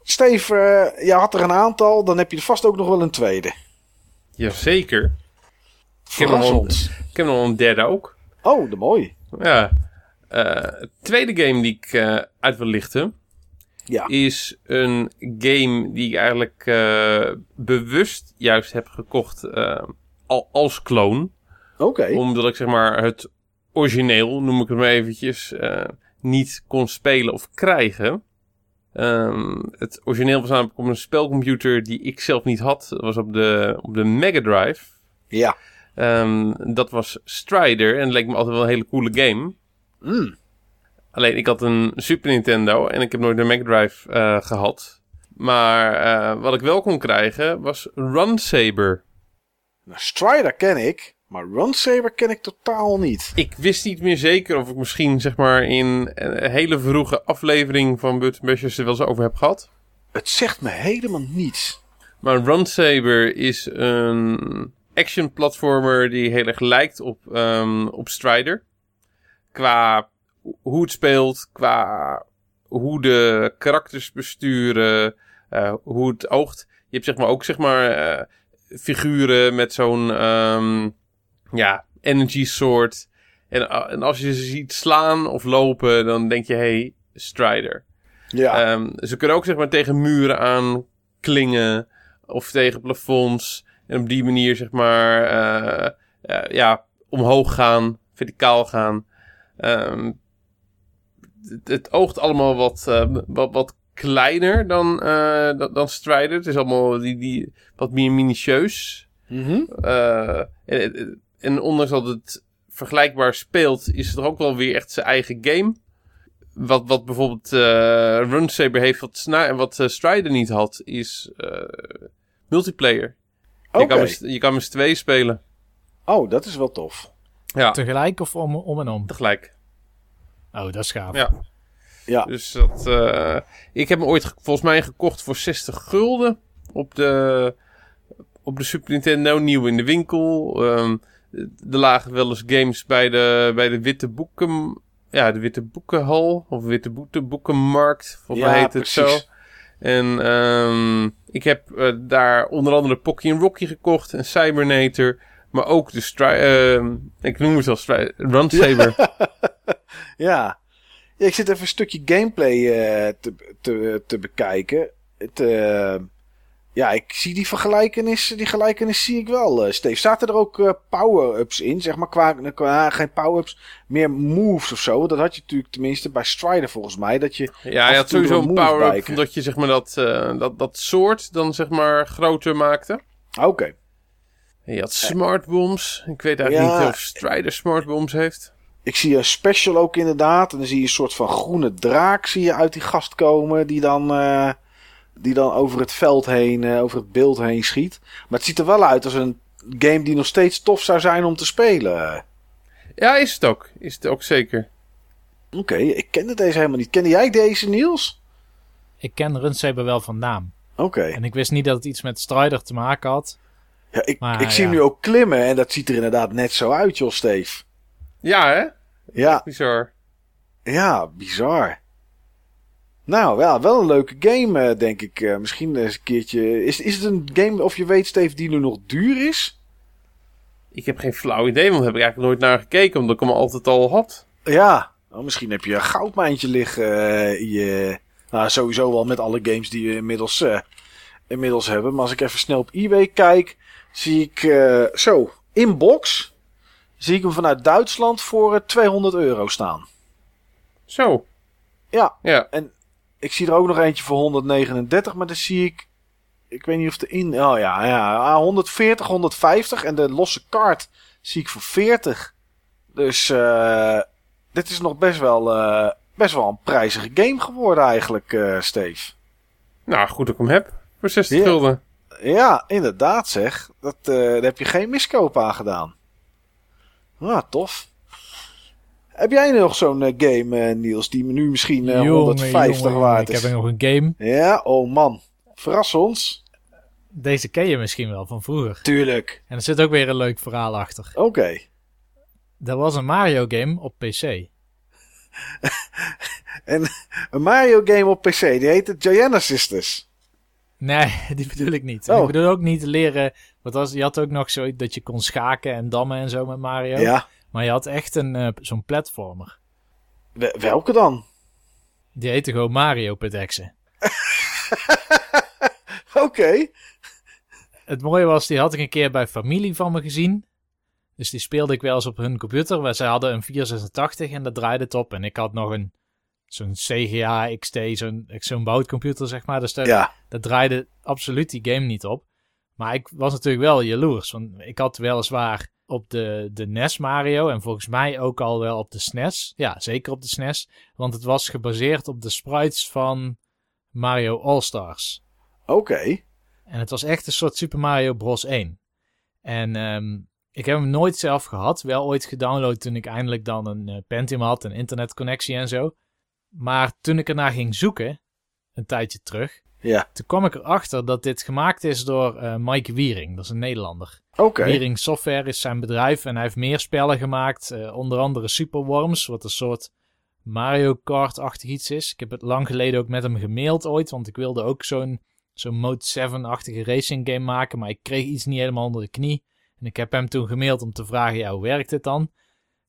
Steve, uh, je had er een aantal, dan heb je er vast ook nog wel een tweede. Jazeker. Ik heb, nog een, ik heb nog een derde ook. Oh, de mooi. Ja. Uh, tweede game die ik uit wil lichten. Ja. Is een game die ik eigenlijk bewust juist heb gekocht al, als clone. Oké. Okay. Omdat ik zeg maar het origineel, noem ik het maar eventjes, niet kon spelen of krijgen. Um, het origineel was namelijk op een spelcomputer die ik zelf niet had. Dat was op de, op de Mega Drive. Ja. Um, dat was Strider en het leek me altijd wel een hele coole game. Mm. Alleen ik had een Super Nintendo en ik heb nooit de Mega Drive uh, gehad. Maar uh, wat ik wel kon krijgen was Run Saber. Nou, Strider ken ik. Maar Run Saber ken ik totaal niet. Ik wist niet meer zeker of ik misschien zeg maar in een hele vroege aflevering van Button Bashers er wel eens over heb gehad. Het zegt me helemaal niets. Maar Run Saber is een action platformer die heel erg lijkt op, um, op Strider. Qua hoe het speelt, qua hoe de karakters besturen, uh, hoe het oogt. Je hebt zeg maar ook zeg maar uh, figuren met zo'n um, ja, energy sword. En, en als je ze ziet slaan of lopen, dan denk je, hey, Strider. Ja. Um, ze kunnen ook zeg maar tegen muren aan klingen of tegen plafonds. En op die manier zeg maar, uh, uh, ja, omhoog gaan, verticaal gaan. Um, het, het, oogt allemaal wat, uh, wat, wat kleiner dan, dan, dan Strider. Het is allemaal die, die, wat meer minutieus. Mm -hmm. en, en ondanks dat het vergelijkbaar speelt, is het er ook wel weer echt zijn eigen game. Wat, wat bijvoorbeeld uh, Run Saber heeft, wat, wat uh, Strider niet had, is uh, multiplayer. Okay. Je, kan met, je kan met z'n twee spelen. Oh, dat is wel tof. Ja. Tegelijk of om, om en om? Tegelijk. Oh, dat is gaaf. Ja. Ja. Dus dat, uh, ik heb hem ooit volgens mij gekocht voor 60 gulden op de, op de Super Nintendo, nieuw in de winkel. Um, er lagen wel eens games bij de, bij de Witte Boeken... Ja, de Witte Boekenhal. Of Witte Boekenmarkt. Volgens mij Ja, heet het precies. zo. En um, ik heb uh, daar onder andere Pocky en Rocky gekocht. En Cybernator. Maar ook de stri- uh, Ik noem het al stri- Run Saber. ja. ja. Ik zit even een stukje gameplay uh, te, te, te bekijken. Het, Ja, ik zie die vergelijkenis, die gelijkenis zie ik wel, uh, Steve. Zaten er ook uh, power-ups in, zeg maar, qua, qua geen power-ups, meer moves of zo? Dat had je natuurlijk tenminste bij Strider volgens mij, dat je... Ja, je had sowieso een power-up, dat je zeg maar dat, uh, dat, dat soort dan zeg maar groter maakte. Oké. Okay. Je had smart bombs. Ik weet eigenlijk ja, niet of Strider smart bombs heeft. Ik zie een special ook inderdaad. En dan zie je een soort van groene draak zie je uit die gast komen. Die dan, die dan over het veld heen, uh, over het beeld heen schiet. Maar het ziet er wel uit als een game die nog steeds tof zou zijn om te spelen. Ja, is het ook. Is het ook zeker. Oké, okay, ik kende deze helemaal niet. Kende jij deze, Niels? Ik ken Runsaber wel van naam. Oké. En ik wist niet dat het iets met Strider te maken had. Ja, ik, ik zie hem nu ook klimmen en dat ziet er inderdaad net zo uit, joh, Steve. Ja, hè? Ja. Bizar. Ja, bizar. Nou, ja, wel een leuke game, eh, denk ik. Uh, misschien eens een keertje. Is, is het een game, of je weet, Steve, die nu nog duur is? Ik heb geen flauw idee, want daar heb ik eigenlijk nooit naar gekeken, omdat ik hem altijd al had. Ja, nou, misschien heb je een goudmijntje liggen. Uh, je, nou, sowieso wel met alle games die we inmiddels, inmiddels hebben. Maar als ik even snel op eBay kijk, zie ik zo, inbox zie ik hem vanuit Duitsland voor 200 eh, euro staan. Zo. Ja. ja. En ik zie er ook nog eentje voor 139, maar dan zie ik. Ik weet niet of de in. Oh ja, ja. 140, 150. En de losse kaart zie ik voor 40. Dus uh, dit is nog best wel, uh, best wel een prijzige game geworden, eigenlijk, uh, Steve. Nou, goed dat ik hem heb. Voor 60 gulden. Ja, inderdaad, zeg. Dat, daar heb je geen miskoop aan gedaan. Ah, tof. Heb jij nog zo'n uh, game, uh, Niels, die nu misschien uh, 150 jongen, waard is? Ik heb nog een game. Ja, oh man. Verras ons. Deze ken je misschien wel van vroeger. Tuurlijk. En er zit ook weer een leuk verhaal achter. Oké. Okay. Er was een Mario game op PC. en een Mario game op PC, die heette Gianna Sisters. Nee, die bedoel ik niet. Oh. Ik bedoel ook niet leren want als, je had ook nog zo dat je kon schaken en dammen en zo met Mario. Ja. Maar je had echt een, uh, zo'n platformer. welke dan? Die heette gewoon Mario Pedexe. Oké. Het mooie was, die had ik een keer bij familie van me gezien. Dus die speelde ik wel eens op hun computer. Maar zij hadden een 486 en dat draaide het op. En ik had nog een zo'n CGA XT, zo'n zo'n boutcomputer, zeg maar. Dus dat, ja. dat draaide absoluut die game niet op. Maar ik was natuurlijk wel jaloers. Want ik had weliswaar op de, de NES Mario en volgens mij ook al wel op de SNES. E ja, zeker op de SNES. E want het was gebaseerd op de sprites van Mario All-Stars. Oké. En het was echt een soort Super Mario Bros. 1. En um, ik heb hem nooit zelf gehad. Wel ooit gedownload toen ik eindelijk dan een uh, Pentium had, een internetconnectie en zo. Maar toen ik ernaar ging zoeken, een tijdje terug, ja. Toen kwam ik erachter dat dit gemaakt is door uh, Mike Wiering. Dat is een Nederlander. Oké. Wiering Software is zijn bedrijf en hij heeft meer spellen gemaakt. Uh, onder andere Super Worms, wat een soort Mario Kart-achtig iets is. Ik heb het lang geleden ook met hem gemaild ooit, want ik wilde ook zo'n zo'n Mode 7-achtige racing game maken. Maar ik kreeg iets niet helemaal onder de knie. En ik heb hem toen gemaild om te vragen, ja, hoe werkt dit dan?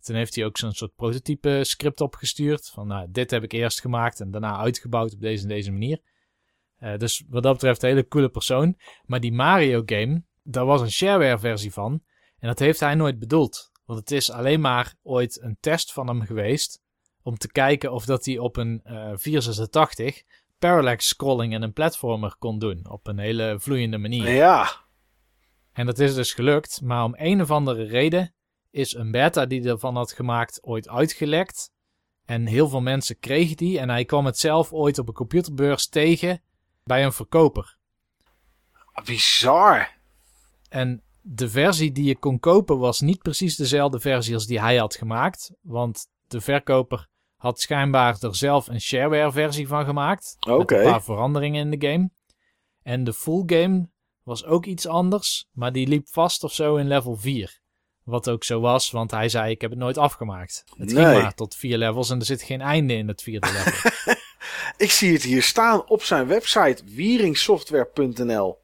Toen heeft hij ook zo'n soort prototype script opgestuurd. Van, nou, dit heb ik eerst gemaakt en daarna uitgebouwd op deze en deze manier. Uh, dus wat dat betreft een hele coole persoon. Maar die Mario game, daar was een shareware versie van. En dat heeft hij nooit bedoeld. Want het is alleen maar ooit een test van hem geweest. Om te kijken of dat hij op een uh, 486 parallax scrolling en een platformer kon doen. Op een hele vloeiende manier. Ja. En dat is dus gelukt. Maar om een of andere reden is een beta die ervan had gemaakt ooit uitgelekt. En heel veel mensen kregen die. En hij kwam het zelf ooit op een computerbeurs tegen bij een verkoper. Bizar. En de versie die je kon kopen was niet precies dezelfde versie als die hij had gemaakt. Want de verkoper had schijnbaar er zelf een shareware versie van gemaakt. Oké. Met een paar veranderingen in de game. En de full game was ook iets anders. Maar die liep vast of zo in level 4. Wat ook zo was, want hij zei: Ik heb het nooit afgemaakt. Het ging maar tot vier levels en er zit geen einde in het vierde level. Ik zie het hier staan op zijn website wieringsoftware.nl.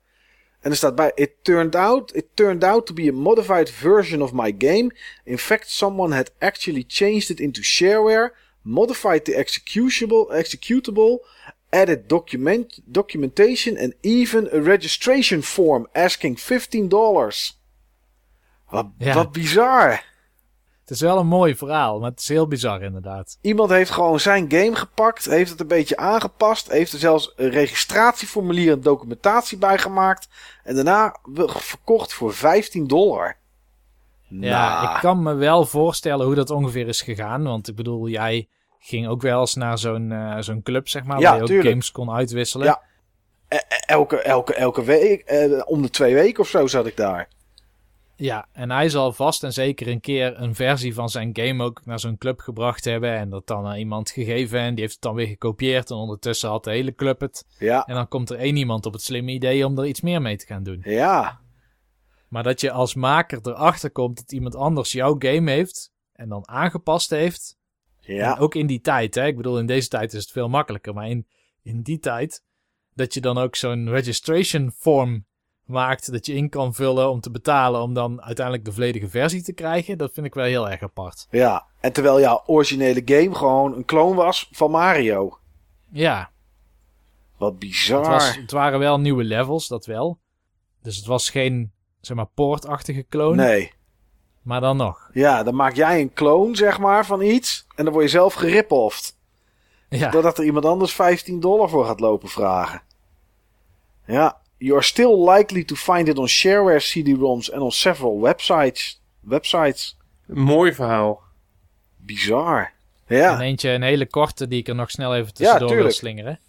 En er staat bij: it turned, out, it turned out to be a modified version of my game. In fact, someone had actually changed it into shareware, modified the executable, executable added document, documentation and even a registration form asking 15 dollars. Wat, Ja. wat bizar. Het is wel een mooi verhaal, maar het is heel bizar inderdaad. Iemand heeft gewoon zijn game gepakt, heeft het een beetje aangepast, heeft er zelfs een registratieformulier en documentatie bij gemaakt. En daarna verkocht voor 15 dollar. Ja, Nou, ik kan me wel voorstellen hoe dat ongeveer is gegaan. Want ik bedoel, jij ging ook wel eens naar zo'n eh, zo'n club, zeg maar, Ja, waar je ook tuurlijk. games kon uitwisselen. Ja. e- e- elke, elke, elke week, eh, om de twee weken of zo zat ik daar. Ja, en hij zal vast en zeker een keer een versie van zijn game ook naar zo'n club gebracht hebben. En dat dan aan iemand gegeven en die heeft het dan weer gekopieerd. En ondertussen had de hele club het. Ja, En dan komt er één iemand op het slimme idee om er iets meer mee te gaan doen. ja, Maar dat je als maker erachter komt dat iemand anders jouw game heeft en dan aangepast heeft. ja. En ook in die tijd, hè. Ik bedoel, in deze tijd is het veel makkelijker. Maar in, in die tijd, dat je dan ook zo'n registration form maakt. Dat je in kan vullen om te betalen. Om dan uiteindelijk de volledige versie te krijgen. Dat vind ik wel heel erg apart. Ja, en terwijl jouw originele game gewoon een clone was van Mario. Ja, Wat bizar. het, was, het waren wel nieuwe levels, dat wel. Dus het was geen, zeg maar, poortachtige clone. Nee. Maar dan nog. Ja, dan maak jij een clone, zeg maar, van iets. En dan word je zelf gerippoffd. Ja, Doordat er iemand anders 15 dollar voor gaat lopen vragen. Ja, you are still likely to find it on shareware CD-ROMs en on several websites. Websites. Mooi verhaal. Bizar. En Ja, eentje, een hele korte, die ik er nog snel even tussendoor wil tuurlijk. slingeren.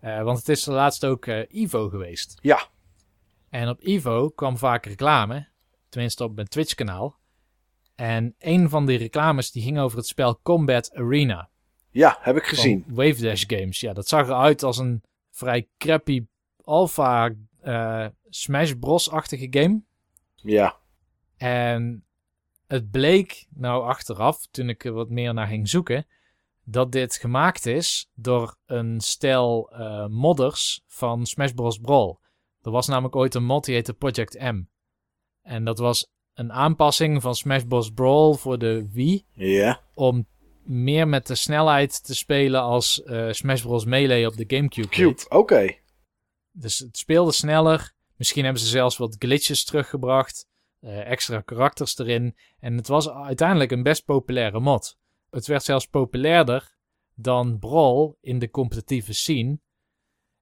Eh, want het is de laatst ook eh, Evo geweest. ja, En op Evo kwam vaak reclame. Tenminste op mijn Twitch kanaal. En een van die reclames die ging over het spel Combat Arena. ja, heb ik gezien. Van Wave Dash Games. Ja, dat zag eruit als een vrij crappy alpha eh, Smash Bros-achtige game. Ja, En het bleek nou achteraf, toen ik er wat meer naar ging zoeken, dat dit gemaakt is door een stel eh, modders van Smash Bros. Brawl. Er was namelijk ooit een mod die heette Project M. En dat was een aanpassing van Smash Bros. Brawl voor de Wii ja, om meer met de snelheid te spelen als eh, Smash Bros. Melee op de Gamecube. cube. Oké. Dus het speelde sneller. Misschien hebben ze zelfs wat glitches teruggebracht. eh, extra karakters erin. En het was uiteindelijk een best populaire mod. Het werd zelfs populairder dan Brawl in de competitieve scene.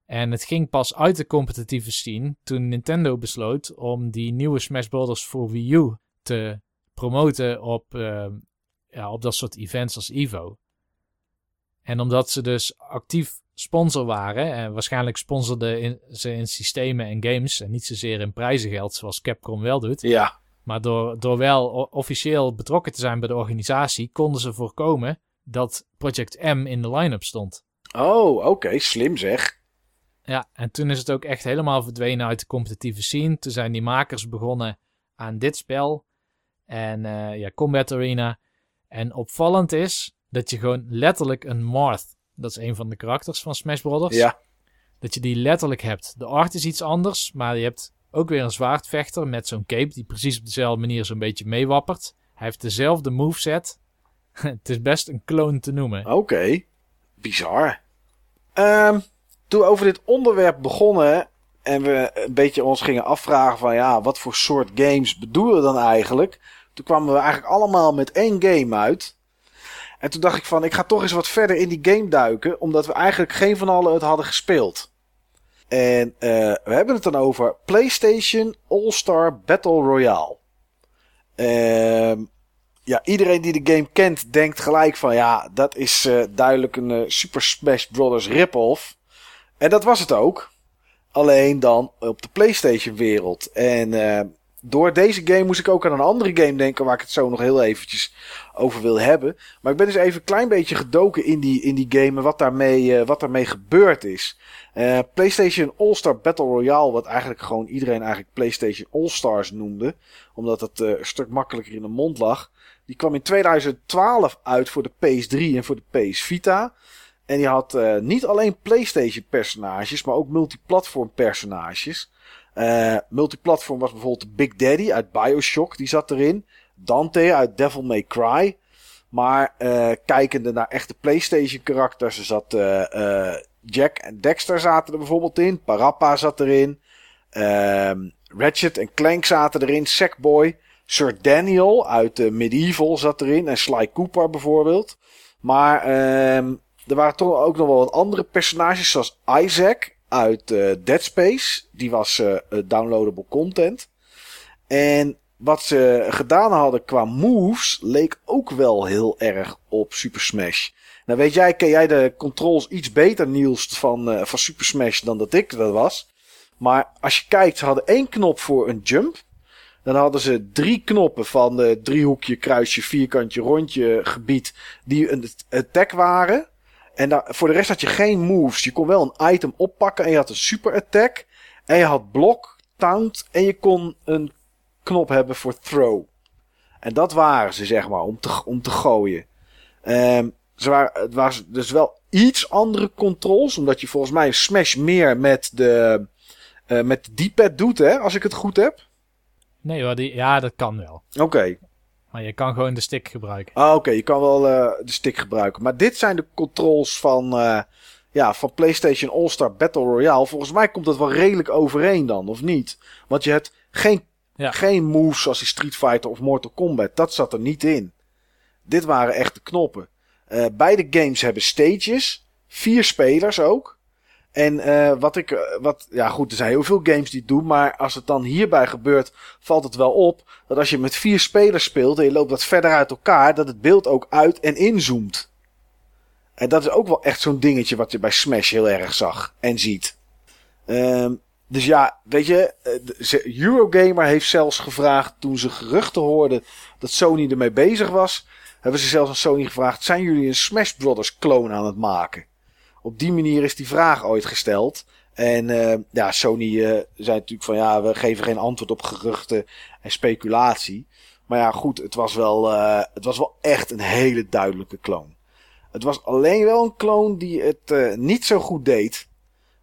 En het ging pas uit de competitieve scene toen Nintendo besloot om die nieuwe Smash Bros. voor Wii U te promoten op, eh, ja, op dat soort events als Evo. En omdat ze dus actief sponsor waren, en waarschijnlijk sponsorden in, ze in systemen en games en niet zozeer in prijzengeld zoals Capcom wel doet, Ja, maar door, door wel officieel betrokken te zijn bij de organisatie, konden ze voorkomen dat Project M in de line-up stond. oh, oké, slim zeg. Ja, en toen is het ook echt helemaal verdwenen uit de competitieve scene. Toen zijn die makers begonnen aan dit spel. En eh, ja, Combat Arena. En opvallend is dat je gewoon letterlijk een Marth, dat is een van de karakters van Smash Bros. Ja, Dat je die letterlijk hebt. De art is iets anders, maar je hebt ook weer een zwaardvechter met zo'n cape die precies op dezelfde manier zo'n beetje meewappert. Hij heeft dezelfde moveset. het is best een clone te noemen. oké. Bizar. Ehm, toen we over dit onderwerp begonnen en we een beetje ons gingen afvragen van ja, wat voor soort games bedoelen we dan eigenlijk? Toen kwamen we eigenlijk allemaal met één game uit. En toen dacht ik van, ik ga toch eens wat verder in die game duiken, omdat we eigenlijk geen van allen het hadden gespeeld. En eh, we hebben het dan over PlayStation All-Star Battle Royale. Ehm ja, iedereen die de game kent, denkt gelijk van ja, dat is eh, duidelijk een eh, Super Smash Bros. rip-off. En dat was het ook. Alleen dan op de PlayStation wereld. En eh, door deze game moest ik ook aan een andere game denken waar ik het zo nog heel eventjes over wil hebben. Maar ik ben dus even een klein beetje gedoken in die, in die game en wat daarmee, eh, wat daarmee gebeurd is. Eh, PlayStation All-Star Battle Royale, wat eigenlijk gewoon iedereen eigenlijk PlayStation All-Stars noemde. Omdat het eh, een stuk makkelijker in de mond lag. Die kwam in 2012 uit voor de PS3 en voor de PS Vita. En die had niet alleen PlayStation personages, maar ook multiplatform personages. Eh multiplatform was bijvoorbeeld Big Daddy uit Bioshock, die zat erin. Dante uit Devil May Cry. Maar uh, kijkende naar echte PlayStation karakters, er zat uh, Jack en Dexter zaten er bijvoorbeeld in. Parappa zat erin. Ehm, Ratchet en Clank zaten erin. Sackboy. Sir Daniel uit Medieval zat erin. En Sly Cooper bijvoorbeeld. Maar ehm, er waren toch ook nog wel wat andere personages, zoals Isaac uit Dead Space. Die was downloadable content. En wat ze gedaan hadden qua moves leek ook wel heel erg op Super Smash. Nou weet jij, ken jij de controls iets beter Niels van, uh, van Super Smash dan dat ik dat was. Maar als je kijkt, ze hadden één knop voor een jump. Dan hadden ze drie knoppen van driehoekje, kruisje, vierkantje, rondje gebied die een attack waren. En daar, voor de rest had je geen moves. Je kon wel een item oppakken en je had een super attack. En je had blok, taunt en je kon een knop hebben voor throw. En dat waren ze, zeg maar, om te, om te gooien. Um, ze waren, het was dus wel iets andere controls. Omdat je volgens mij Smash meer met de, uh, met de D-pad doet, hè? Als ik het goed heb. Nee hoor, die, ja, dat kan wel. Oké. Maar je kan gewoon de stick gebruiken. Ah, oké. Je kan wel uh, de stick gebruiken. Maar dit zijn de controls van, uh, ja, van PlayStation All-Star Battle Royale. Volgens mij komt dat wel redelijk overeen dan, of niet? Want je hebt geen ja. Geen moves zoals in Street Fighter of Mortal Kombat. Dat zat er niet in. Dit waren echte knoppen. Uh, beide games hebben stages. Vier spelers ook. En uh, wat ik, uh, wat, ja goed, er zijn heel veel games die het doen, maar als het dan hierbij gebeurt, valt het wel op dat als je met vier spelers speelt en je loopt wat verder uit elkaar, dat het beeld ook uit en inzoomt. En dat is ook wel echt zo'n dingetje wat je bij Smash heel erg zag en ziet. Um, dus ja, weet je, eh, Eurogamer heeft zelfs gevraagd toen ze geruchten hoorden dat Sony ermee bezig was. Hebben ze zelfs aan Sony gevraagd: zijn jullie een Smash Brothers clone aan het maken? Op die manier is die vraag ooit gesteld. En uh, ja, Sony uh, zei natuurlijk van ja, we geven geen antwoord op geruchten en speculatie. Maar ja, goed, het was wel, uh, het was wel echt een hele duidelijke clone. Het was alleen wel een clone die het niet zo goed deed.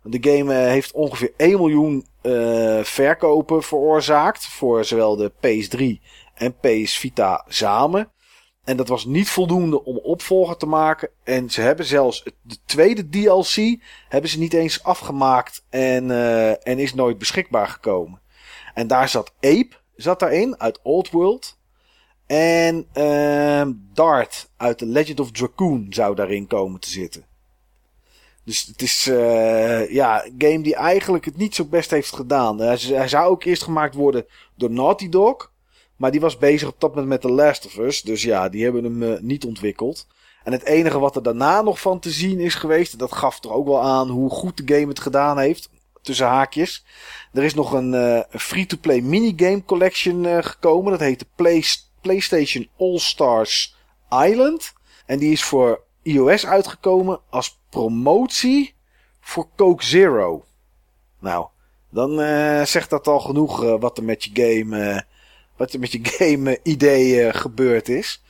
De game eh, heeft ongeveer 1 miljoen verkopen veroorzaakt. Voor zowel de PS3 en PS Vita samen. En dat was niet voldoende om opvolger te maken. En ze hebben zelfs de tweede DLC hebben ze niet eens afgemaakt en, uh, en is nooit beschikbaar gekomen. En daar zat Ape, zat daarin, uit Old World. En uh, Dart uit The Legend of Dracoon zou daarin komen te zitten. Dus het is uh, ja, een game die eigenlijk het niet zo best heeft gedaan. Uh, hij zou ook eerst gemaakt worden door Naughty Dog. Maar die was bezig op dat moment met The Last of Us. Dus ja, die hebben hem uh, niet ontwikkeld. En het enige wat er daarna nog van te zien is geweest. Dat gaf toch ook wel aan hoe goed de game het gedaan heeft. Tussen haakjes. Er is nog een free-to-play minigame collection gekomen. Dat heet de Play PlayStation All Stars Island. En die is voor iOS uitgekomen als promotie voor Coke Zero. Nou, dan zegt dat al genoeg wat er met je game, wat er met je game idee gebeurd is.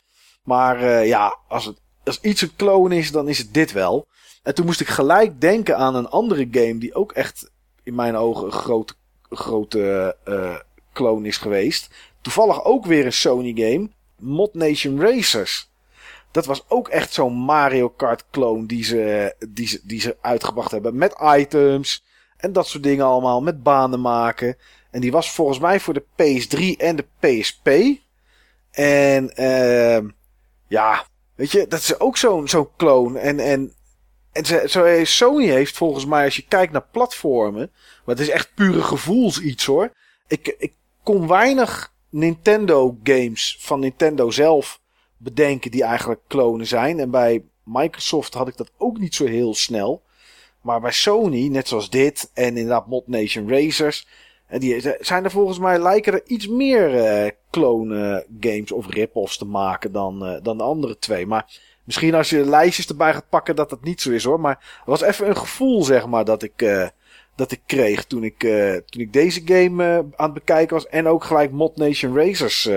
Maar ja, als, het, als iets een clone is, dan is het dit wel. En toen moest ik gelijk denken aan een andere game die ook echt in mijn ogen een grote, grote clone is geweest. Toevallig ook weer een Sony game. Mod Nation Racers. Dat was ook echt zo'n Mario Kart clone die ze, die, ze, die ze uitgebracht hebben. Met items en dat soort dingen allemaal. Met banen maken. En die was volgens mij voor de PS3 en de PSP. En uh, ja, weet je, dat is ook zo'n zo'n clone. En, en, Sony heeft volgens mij, als je kijkt naar platformen. Maar het is echt pure gevoels iets hoor. Ik, ik kon weinig Nintendo games van Nintendo zelf bedenken die eigenlijk klonen zijn. En bij Microsoft had ik dat ook niet zo heel snel. Maar bij Sony, net zoals dit en inderdaad Mod Nation Racers. En die zijn er volgens mij lijken er iets meer uh, klonen games of rip-offs te maken dan, uh, dan de andere twee. Maar misschien als je lijstjes erbij gaat pakken dat dat niet zo is hoor. Maar het was even een gevoel zeg maar dat ik, uh, dat ik kreeg toen ik, toen ik deze game aan het bekijken was. En ook gelijk Mod Nation Racers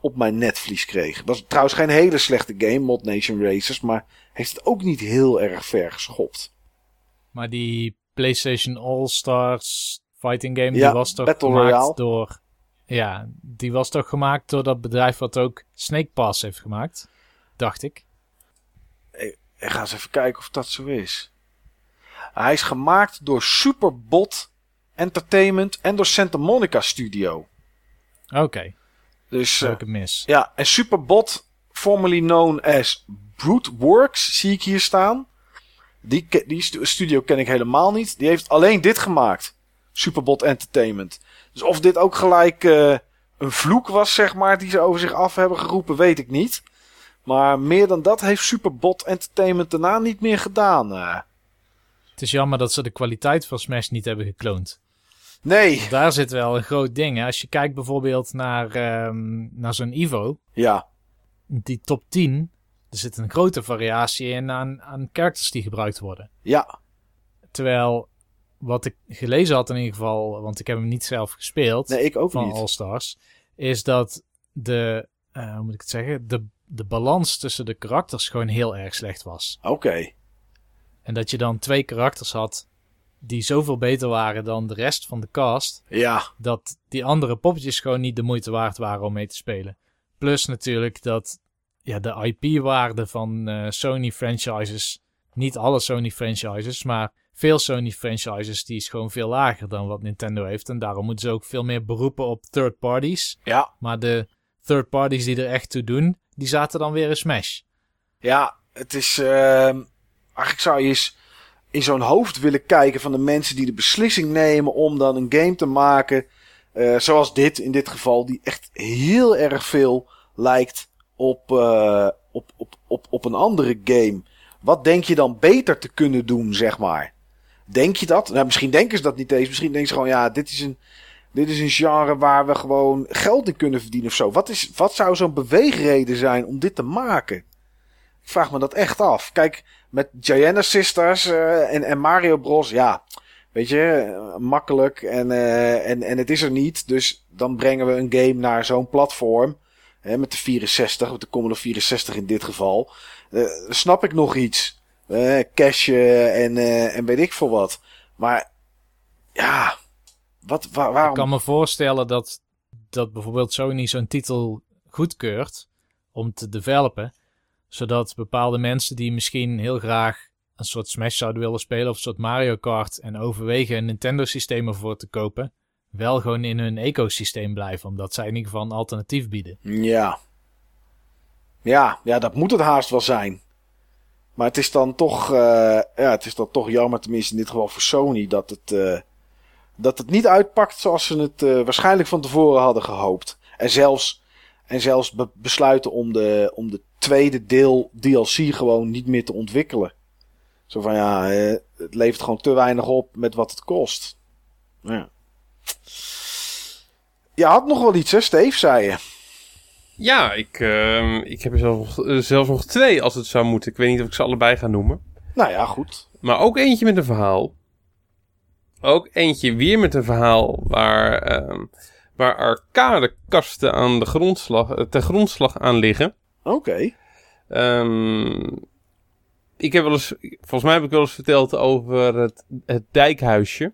op mijn netvlies kreeg. Dat was trouwens geen hele slechte game, Mod Nation Racers, maar heeft het ook niet heel erg ver geschopt. Maar die PlayStation All-Stars fighting game, die was toch Battle gemaakt Royale. door... Ja, die was toch gemaakt door dat bedrijf wat ook Snake Pass heeft gemaakt? dacht ik. Ik ga eens even kijken of dat zo is. Hij is gemaakt door Superbot Entertainment en door Santa Monica Studio. Oké, Dus eh, ik mis. ja, en Superbot, formerly known as Broodworks, zie ik hier staan. Die, die stu- studio ken ik helemaal niet. Die heeft alleen dit gemaakt. Superbot Entertainment. Dus of dit ook gelijk eh, een vloek was, zeg maar, die ze over zich af hebben geroepen, weet ik niet. Maar meer dan dat heeft Superbot Entertainment daarna niet meer gedaan. eh. Het is jammer dat ze de kwaliteit van Smash niet hebben gekloond. Nee. Daar zit wel een groot ding. Hè? Als je kijkt bijvoorbeeld naar, ehm, naar zo'n Evo, Ja. die top 10, er zit een grote variatie in aan, aan characters die gebruikt worden. Ja. Terwijl, wat ik gelezen had in ieder geval, want ik heb hem niet zelf gespeeld, Nee, ik ook van niet. All Stars, is dat de, eh, hoe moet ik het zeggen, de, de balans tussen de karakters gewoon heel erg slecht was. Oké. En dat je dan twee karakters had die zoveel beter waren dan de rest van de cast, Ja. dat die andere poppetjes gewoon niet de moeite waard waren om mee te spelen. Plus natuurlijk dat ja, de IP-waarde van eh, Sony franchises, niet alle Sony franchises, maar veel Sony franchises, die is gewoon veel lager dan wat Nintendo heeft. En daarom moeten ze ook veel meer beroepen op third parties. Ja. Maar de third parties die er echt toe doen, die zaten dan weer in Smash. Ja, het is. ehm eigenlijk zou je eens in zo'n hoofd willen kijken van de mensen die de beslissing nemen om dan een game te maken. eh, zoals dit in dit geval, die echt heel erg veel lijkt op, eh, op, op, op, op een andere game. Wat denk je dan beter te kunnen doen, zeg maar? Denk je dat? Nou, misschien denken ze dat niet eens. Misschien denken ze gewoon, ja, dit is een, dit is een genre waar we gewoon geld in kunnen verdienen of zo. Wat, is, wat zou zo'n beweegreden zijn om dit te maken? Ik vraag me dat echt af. Kijk, met Gianna Sisters eh, en, en Mario Bros. Ja, weet je, eh, makkelijk en, eh, en, en het is er niet. Dus dan brengen we een game naar zo'n platform. Hè, met de 64, met de Commodore 64 in dit geval. Snap ik nog iets. Cashen en, eh, en weet ik veel wat. Maar ja, wat, wa- waarom? Ik kan me voorstellen dat, dat bijvoorbeeld Sony zo'n titel goedkeurt om te developen. Zodat bepaalde mensen die misschien heel graag een soort Smash zouden willen spelen of een soort Mario Kart en overwegen een Nintendo systeem ervoor te kopen, wel gewoon in hun ecosysteem blijven. Omdat zij in ieder geval een alternatief bieden. Ja. Ja, ja, dat moet het haast wel zijn. Maar het is dan toch, eh, ja, het is dan toch jammer, tenminste in dit geval voor Sony, dat het, eh, dat het niet uitpakt zoals ze het eh, waarschijnlijk van tevoren hadden gehoopt. En zelfs, en zelfs be- besluiten om de, om de tweede deel DLC gewoon niet meer te ontwikkelen. Zo van ja, het levert gewoon te weinig op met wat het kost. Ja. Je had nog wel iets, hè, Steve, zei je. Ja, ik, ehm, ik heb er zelf, eh, zelfs nog twee als het zou moeten. Ik weet niet of ik ze allebei ga noemen. Nou ja, goed. Maar ook eentje met een verhaal. Ook eentje weer met een verhaal waar, ehm waar arcadekasten aan de grondslag, ten grondslag aan liggen. Oké. Ehm, ik heb wel eens, volgens mij heb ik wel eens verteld over het, het dijkhuisje.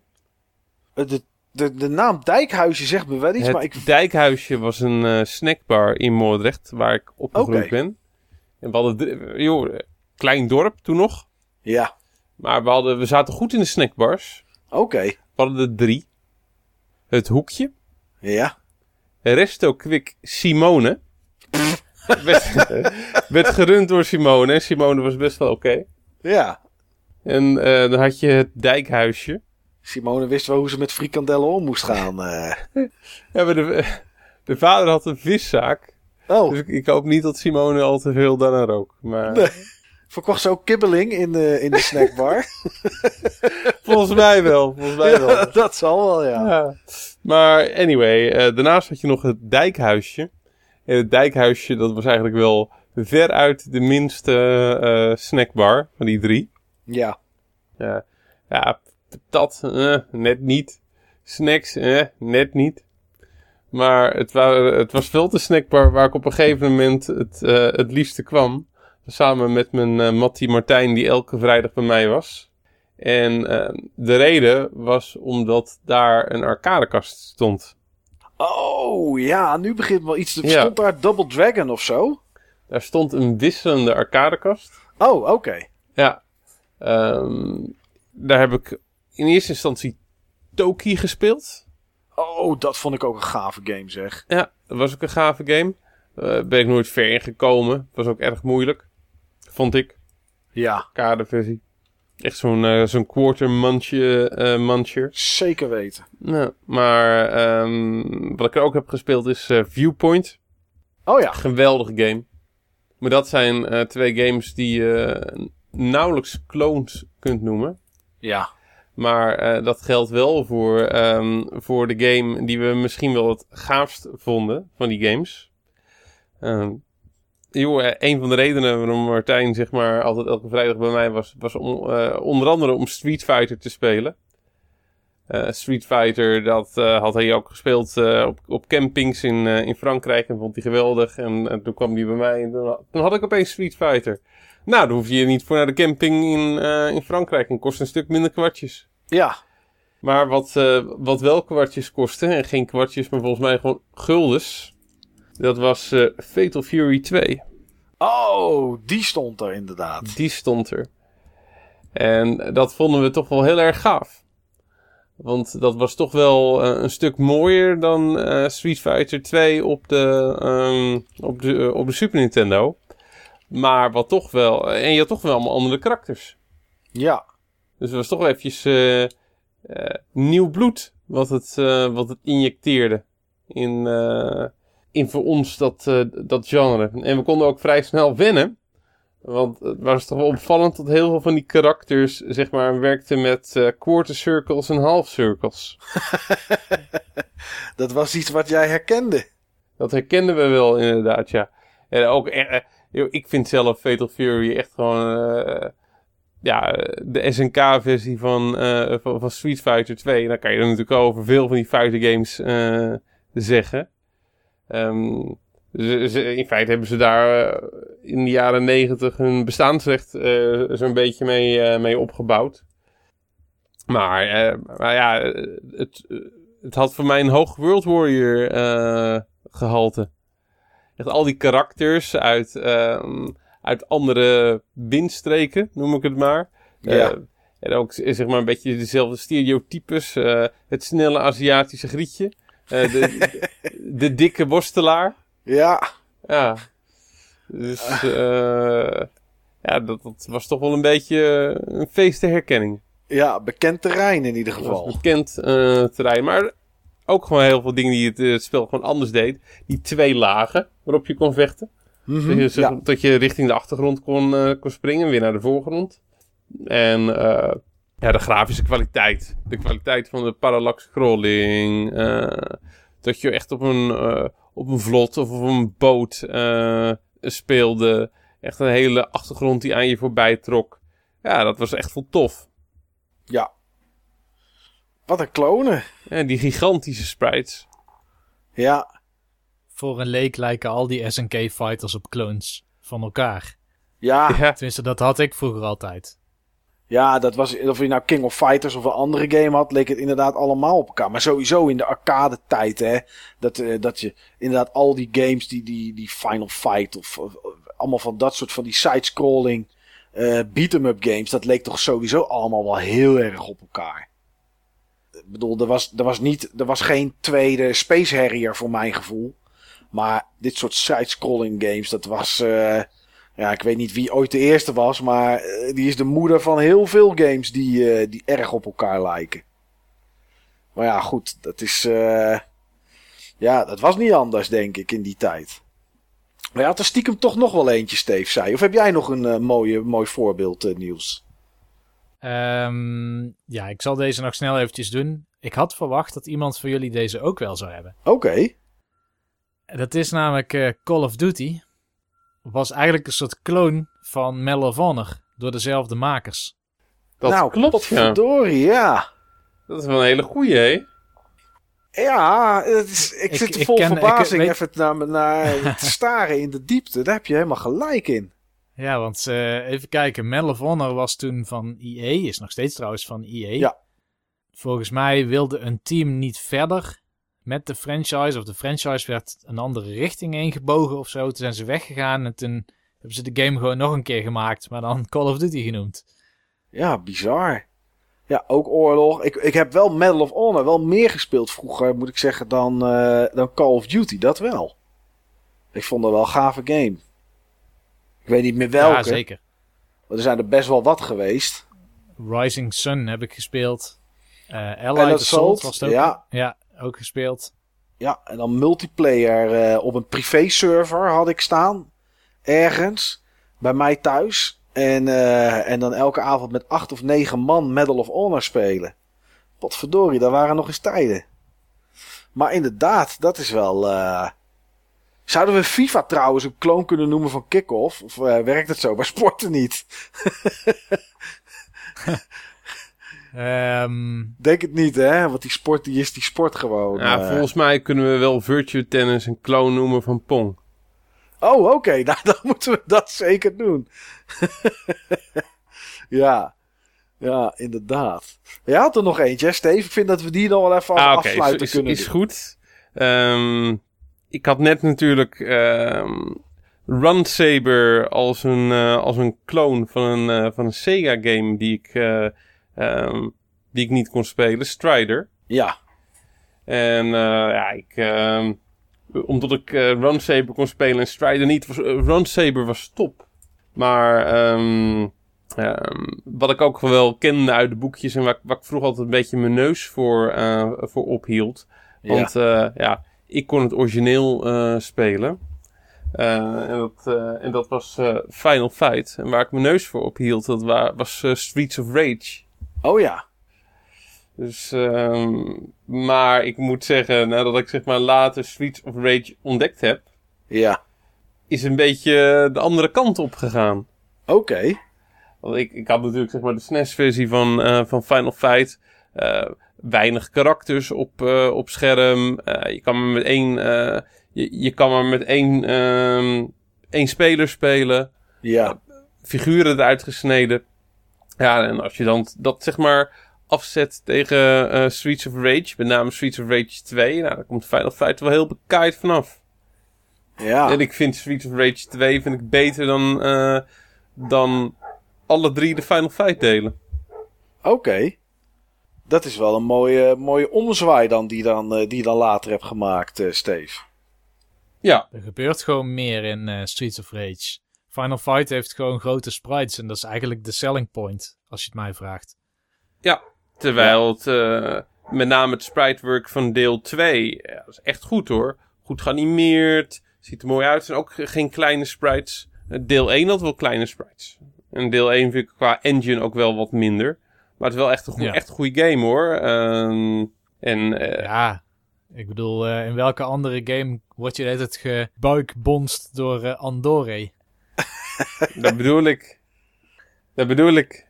Eh, De, de, de naam Dijkhuisje zegt me wel iets, het maar ik... dijkhuisje was een eh, snackbar in Moordrecht, waar ik opgegroeid ben. En we hadden, joh, klein dorp toen nog. Ja, Maar we, hadden, we zaten goed in de snackbars. oké. We hadden er drie. Het Hoekje. Ja. Resto Quick Simone. werd, werd gerund door Simone. Simone was best wel oké. Ja. En eh, dan had je het Dijkhuisje. Simone wist wel hoe ze met frikandellen om moest gaan. eh. Ja, maar de, de vader had een viszaak. Oh, Dus ik, ik hoop niet dat Simone al te veel daarna rook. Maar Nee. verkocht ze ook kibbeling in de, in de snackbar? volgens mij wel. Volgens mij wel. ja, dat zal wel, ja. Ja. Maar anyway, eh, daarnaast had je nog het dijkhuisje. En het dijkhuisje, dat was eigenlijk wel veruit de minste eh, snackbar van die drie. Ja. Ja, ja dat eh, net niet. Snacks, eh, net niet. Maar het, wa het was wel de snackbar waar ik op een gegeven moment het, eh, het liefste kwam. Samen met mijn eh Mattie Martijn, die elke vrijdag bij mij was. En eh, de reden was omdat daar een arcadekast stond. Oh, ja, nu begint wel iets. te- Ja. Stond daar Double Dragon of zo? Daar stond een wisselende arcadekast. Oh, oké. Ja. Ehm, daar heb ik in eerste instantie Toki gespeeld. Oh, dat vond ik ook een gave game, zeg. Ja, dat was ook een gave game. Uh, ben ik nooit ver in gekomen. Was ook erg moeilijk. Vond ik. Ja. Kaderversie. Echt zo'n uh, zo'n quarter muncher, uh, muncher. Zeker weten. Ja, maar um, wat ik er ook heb gespeeld is Viewpoint. Oh ja. Geweldige game. Maar dat zijn twee games die je nauwelijks clones kunt noemen. Ja. Maar uh, dat geldt wel voor, um, voor de game die we misschien wel het gaafst vonden van die games. Um, een van de redenen waarom Martijn zeg maar altijd elke vrijdag bij mij was, was om, uh, onder andere om Street Fighter te spelen. Uh, Street Fighter, dat had hij ook gespeeld op, op campings in, in Frankrijk en vond hij geweldig. En, en toen kwam hij bij mij en toen, had ik opeens Street Fighter. Nou, dan hoef je niet voor naar de camping in, in Frankrijk. En kost een stuk minder kwartjes. Ja. Maar wat, uh, wat wel kwartjes kostte, en geen kwartjes, maar volgens mij gewoon guldens. Dat was uh, Fatal Fury 2. Oh, die stond er inderdaad. Die stond er. En dat vonden we toch wel heel erg gaaf. Want dat was toch wel uh, een stuk mooier dan uh, Street Fighter 2 op de, um, op de, op de Super Nintendo. Maar wat toch wel. En je had toch wel allemaal andere karakters. Ja. Dus het was toch wel eventjes uh, uh, nieuw bloed wat het, uh, wat het injecteerde. In, in voor ons dat, dat genre. En we konden ook vrij snel wennen. Want het was toch wel opvallend dat heel veel van die karakters, zeg maar, werkten met quarter circles en half circles. dat was iets wat jij herkende. Dat herkenden we wel, inderdaad, ja. En ook, ik vind zelf Fatal Fury echt gewoon uh, ja, de SNK-versie van, uh, van, van, Street Fighter 2. En dan kan je er natuurlijk over veel van die fighter games uh, zeggen. Dus, in feite hebben ze daar in de jaren negentig hun bestaansrecht zo'n beetje mee, mee opgebouwd. Maar, maar ja, het, het had voor mij een hoog World Warrior gehalte. Echt al die karakters uit, uh, uit andere windstreken, noem ik het maar. Ja. Uh, en ook zeg maar een beetje dezelfde stereotypes. Uh, het snelle Aziatische grietje. De, de, de, dikke worstelaar. Ja. Ja. Dus ja, dat, dat, was toch wel een beetje een feest herkenning. Ja, bekend terrein in ieder geval. Bekend terrein. Maar ook gewoon heel veel dingen die het, het, spel gewoon anders deed. Die twee lagen waarop je kon vechten. Mm -hmm, dat, je, ja. dat je richting de achtergrond kon, uh, kon springen, weer naar de voorgrond. En uh, ja, de grafische kwaliteit. De kwaliteit van de parallax scrolling. Uh, dat je echt op een, op een vlot of op een boot speelde. Echt een hele achtergrond die aan je voorbij trok. Ja, dat was echt wel tof. Ja, wat een klonen. En die gigantische sprites. Ja. Voor een leek lijken al die SNK-fighters op clones van elkaar. Ja. ja. Tenminste, dat had ik vroeger altijd. Ja, dat was, of je nou King of Fighters of een andere game had, leek het inderdaad allemaal op elkaar. Maar sowieso in de arcade tijd, hè. Dat, uh, dat je inderdaad al die games, die, die, die Final Fight of, of, of allemaal van dat soort van die side-scrolling uh, beat-em-up games, dat leek toch sowieso allemaal wel heel erg op elkaar. Ik bedoel, er was, er was, niet, er was geen tweede Space Harrier voor mijn gevoel. Maar dit soort side-scrolling games, dat was... Uh, ja, ik weet niet wie ooit de eerste was, maar uh, die is de moeder van heel veel games die, uh, die erg op elkaar lijken. Maar ja, goed, dat is... ja, dat was niet anders, denk ik, in die tijd. Maar je had er stiekem toch nog wel eentje, Steve, zei. Of heb jij nog een mooie, mooi voorbeeld, Niels? Um, ja, ik zal deze nog snel eventjes doen. Ik had verwacht dat iemand van jullie deze ook wel zou hebben. Oké. Okay. Dat is namelijk uh, Call of Duty. Was eigenlijk een soort kloon van Medal of Honor door dezelfde makers. Dat nou, klopt, verdorie, ja. ja. Dat is wel een hele goeie, hè? Ja, het is, ik, ik zit ik vol ken, verbazing ik, even naar, naar te staren in de diepte. Daar heb je helemaal gelijk in. Ja, want uh, even kijken. Medal of Honor was toen van EA. Is nog steeds trouwens van EA. Ja. Volgens mij wilde een team niet verder met de franchise, of de franchise werd een andere richting ingebogen of zo. Toen zijn ze weggegaan en toen hebben ze de game gewoon nog een keer gemaakt, maar dan Call of Duty genoemd. Ja, bizar. Ja, ook oorlog. Ik, ik heb wel Medal of Honor wel meer gespeeld vroeger, moet ik zeggen, dan, eh, dan Call of Duty. Dat wel. Ik vond dat wel een gave game. Ik weet niet meer welke. Ja, zeker. Maar er zijn er best wel wat geweest. Rising Sun heb ik gespeeld. Uh, Allied Allied Assault Assault, was het ook. ja. ja, ook gespeeld. Ja, en dan multiplayer eh, op een privé-server had ik staan. Ergens. Bij mij thuis. En, eh, en dan elke avond met acht of negen man Medal of Honor spelen. Potverdorie, daar waren nog eens tijden. Maar inderdaad, dat is wel... eh, Zouden we FIFA trouwens een kloon kunnen noemen van Kick-Off? Of werkt het zo bij sporten niet? Ehm, Denk het niet, hè? Want die sport die is die sport gewoon. Ja, eh. volgens mij kunnen we wel Virtue Tennis een clone noemen van Pong. Oh, oké. Nou, dan moeten we dat zeker doen. ja. Ja, inderdaad. Je had er nog eentje, hè, Steve? Ik vind dat we die nog wel even Ah, oké, afsluiter is, kunnen is doen. goed. Ehm, ik had net natuurlijk ehm Run Saber als een, eh, als een clone van een, eh, van een Sega game die ik, eh, ehm, die ik niet kon spelen. Strider. Ja. En eh, ja, ik, ehm, omdat ik eh, Run Saber kon spelen en Strider niet, was, eh, Run Saber was top. Maar ehm, wat ik ook wel kende uit de boekjes en waar, ik- waar ik vroeger altijd een beetje mijn neus voor, voor ophield. Want ja. ja, ik kon het origineel spelen. En, dat, en dat was Final Fight. En waar ik mijn neus voor ophield, dat wa- was Streets of Rage. Oh ja. Dus, ehm, maar ik moet zeggen, nadat ik zeg maar later Streets of Rage ontdekt heb, Ja. is een beetje de andere kant op gegaan. Oké. Want ik, ik had natuurlijk zeg maar de SNES-versie van, eh, van Final Fight. Eh, weinig karakters op, eh, op scherm. Je kan maar met één, je, je kan maar met één, ehm, één speler spelen. Ja. Figuren eruit gesneden. Ja, en als je dan dat zeg maar afzet tegen eh, Streets of Rage, met name Streets of Rage 2, nou, dan komt Final Fight wel heel bekaaid vanaf. Ja. En ik vind Streets of Rage 2 vind ik beter dan, eh, dan alle drie de Final Fight delen. Oké. Dat is wel een mooie, mooie omzwaai dan die, dan, eh, die je dan later hebt gemaakt, eh, Steve. Ja, er gebeurt gewoon meer in eh, Streets of Rage. Final Fight heeft gewoon grote sprites en dat is eigenlijk de selling point, als je het mij vraagt. ja. Terwijl het, eh, met name het spritework van deel 2, ja, dat is echt goed hoor. Goed geanimeerd, ziet er mooi uit. En ook geen kleine sprites. Eh, Deel 1 had wel kleine sprites. En deel 1 vind ik qua engine ook wel wat minder. Maar het is wel echt een, goe- Ja. echt een goede game hoor. Ehm, en eh, Ja, ik bedoel, eh, in welke andere game word je altijd gebuikbonst door eh, Andorre? Dat bedoel ik. Dat bedoel ik.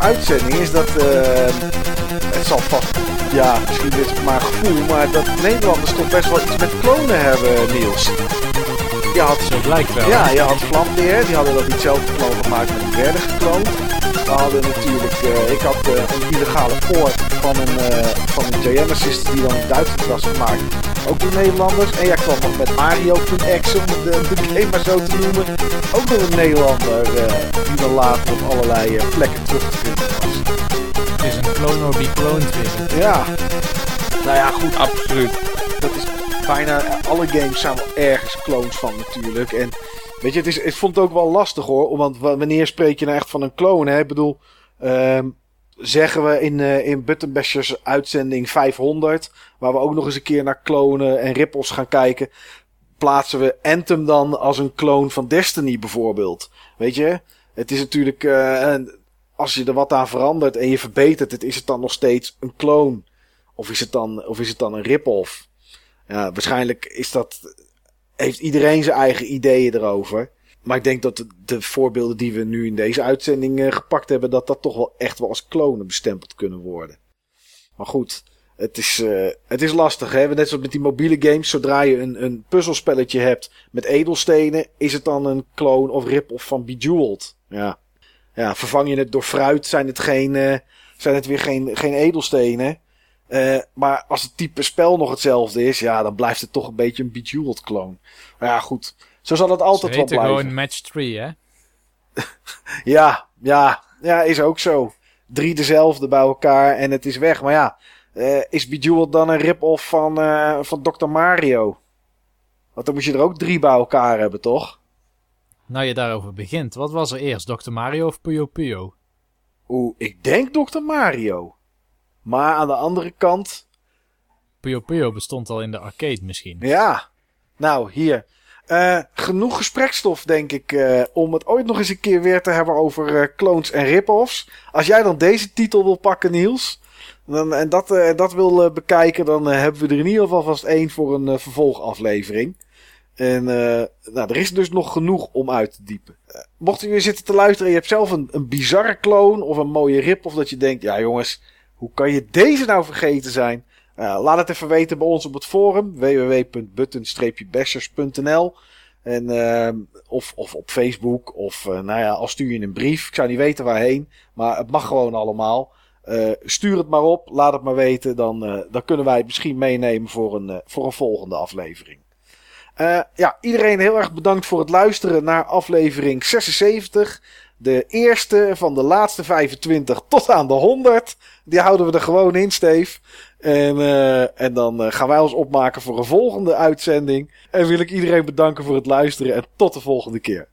Deze uitzending is dat. eh, het zal vast. Ja, misschien is het maar gevoel, maar dat Nederlanders toch best wel iets met klonen hebben, Niels. Je had, Zo blijkt wel. ja, je had Vlambeer, die hadden dat niet zelf gekloon gemaakt, maar die werden gekloond. We hadden natuurlijk, eh, ik had eh, een illegale poort van een, uh, van een JM-assist die dan in Duitsland was gemaakt. Ook door Nederlanders. En jij kwam nog met Mario.exe, om de, de game maar zo te noemen. Ook door een Nederlander die dan later op allerlei plekken terug te vinden was. Het is een clone be cloned wereld. Ja. Nou ja, goed. Absoluut. Dat is bijna alle games zijn wel ergens clones van natuurlijk. En weet je, het is, ik vond het ook wel lastig hoor. Want wanneer spreek je nou echt van een clone? Hè? Ik bedoel, um, zeggen we in, uh, in Buttonbashers uitzending 500, waar we ook nog eens een keer naar klonen en ripples gaan kijken, plaatsen we Anthem dan als een clone van Destiny bijvoorbeeld. Weet je, het is natuurlijk, uh, als je er wat aan verandert en je verbetert het, is het dan nog steeds een clone? Of is het dan, of is het dan een rip-off? Ja, waarschijnlijk is dat, heeft iedereen zijn eigen ideeën erover. Maar ik denk dat de, de voorbeelden die we nu in deze uitzending uh, gepakt hebben, dat dat toch wel echt wel als klonen bestempeld kunnen worden. Maar goed, het is, uh, het is lastig. Hè? Net zoals met die mobiele games. Zodra je een, een puzzelspelletje hebt met edelstenen, is het dan een clone of rip-off van Bejeweled. Ja. ja, vervang je het door fruit, zijn het, geen, uh, zijn het weer geen, geen edelstenen. Maar als het type spel nog hetzelfde is, ja, dan blijft het toch een beetje een Bejeweled clone. Maar ja, goed. Zo zal het altijd wel blijven. gewoon match 3, hè? ja, ja, ja, is ook zo. Drie dezelfde bij elkaar en het is weg. Maar ja, uh, is Bejeweled dan een rip-off van, uh, van Dr. Mario? Want dan moet je er ook drie bij elkaar hebben, toch? Nou, je daarover begint. Wat was er eerst, Dr. Mario of Puyo Puyo? Oeh, ik denk Dr. Mario. Maar aan de andere kant. Puyo Puyo bestond al in de arcade misschien. Ja. Nou, hier. Uh, genoeg gesprekstof, denk ik, uh, om het ooit nog eens een keer weer te hebben over uh, clones en rip-offs. Als jij dan deze titel wil pakken, Niels, dan, en dat, dat wil bekijken, dan hebben we er in ieder geval vast één voor een vervolgaflevering. En nou, er is dus nog genoeg om uit te diepen. mocht u weer zitten te luisteren en je hebt zelf een, een bizarre clone of een mooie rip, of dat je denkt, ja jongens, hoe kan je deze nou vergeten zijn? Uh, laat het even weten bij ons op het forum www.button-bashers.nl en, uh, of, of op Facebook of uh, nou ja, al stuur je een brief. Ik zou niet weten waarheen, maar het mag gewoon allemaal. stuur het maar op, laat het maar weten. Dan, dan kunnen wij het misschien meenemen voor een, voor een volgende aflevering. ja, iedereen heel erg bedankt voor het luisteren naar aflevering 76. De eerste van de laatste 25 tot aan de 100. Die houden we er gewoon in, Steve. En, uh, en dan uh, gaan wij ons opmaken voor een volgende uitzending. En wil ik iedereen bedanken voor het luisteren en tot de volgende keer.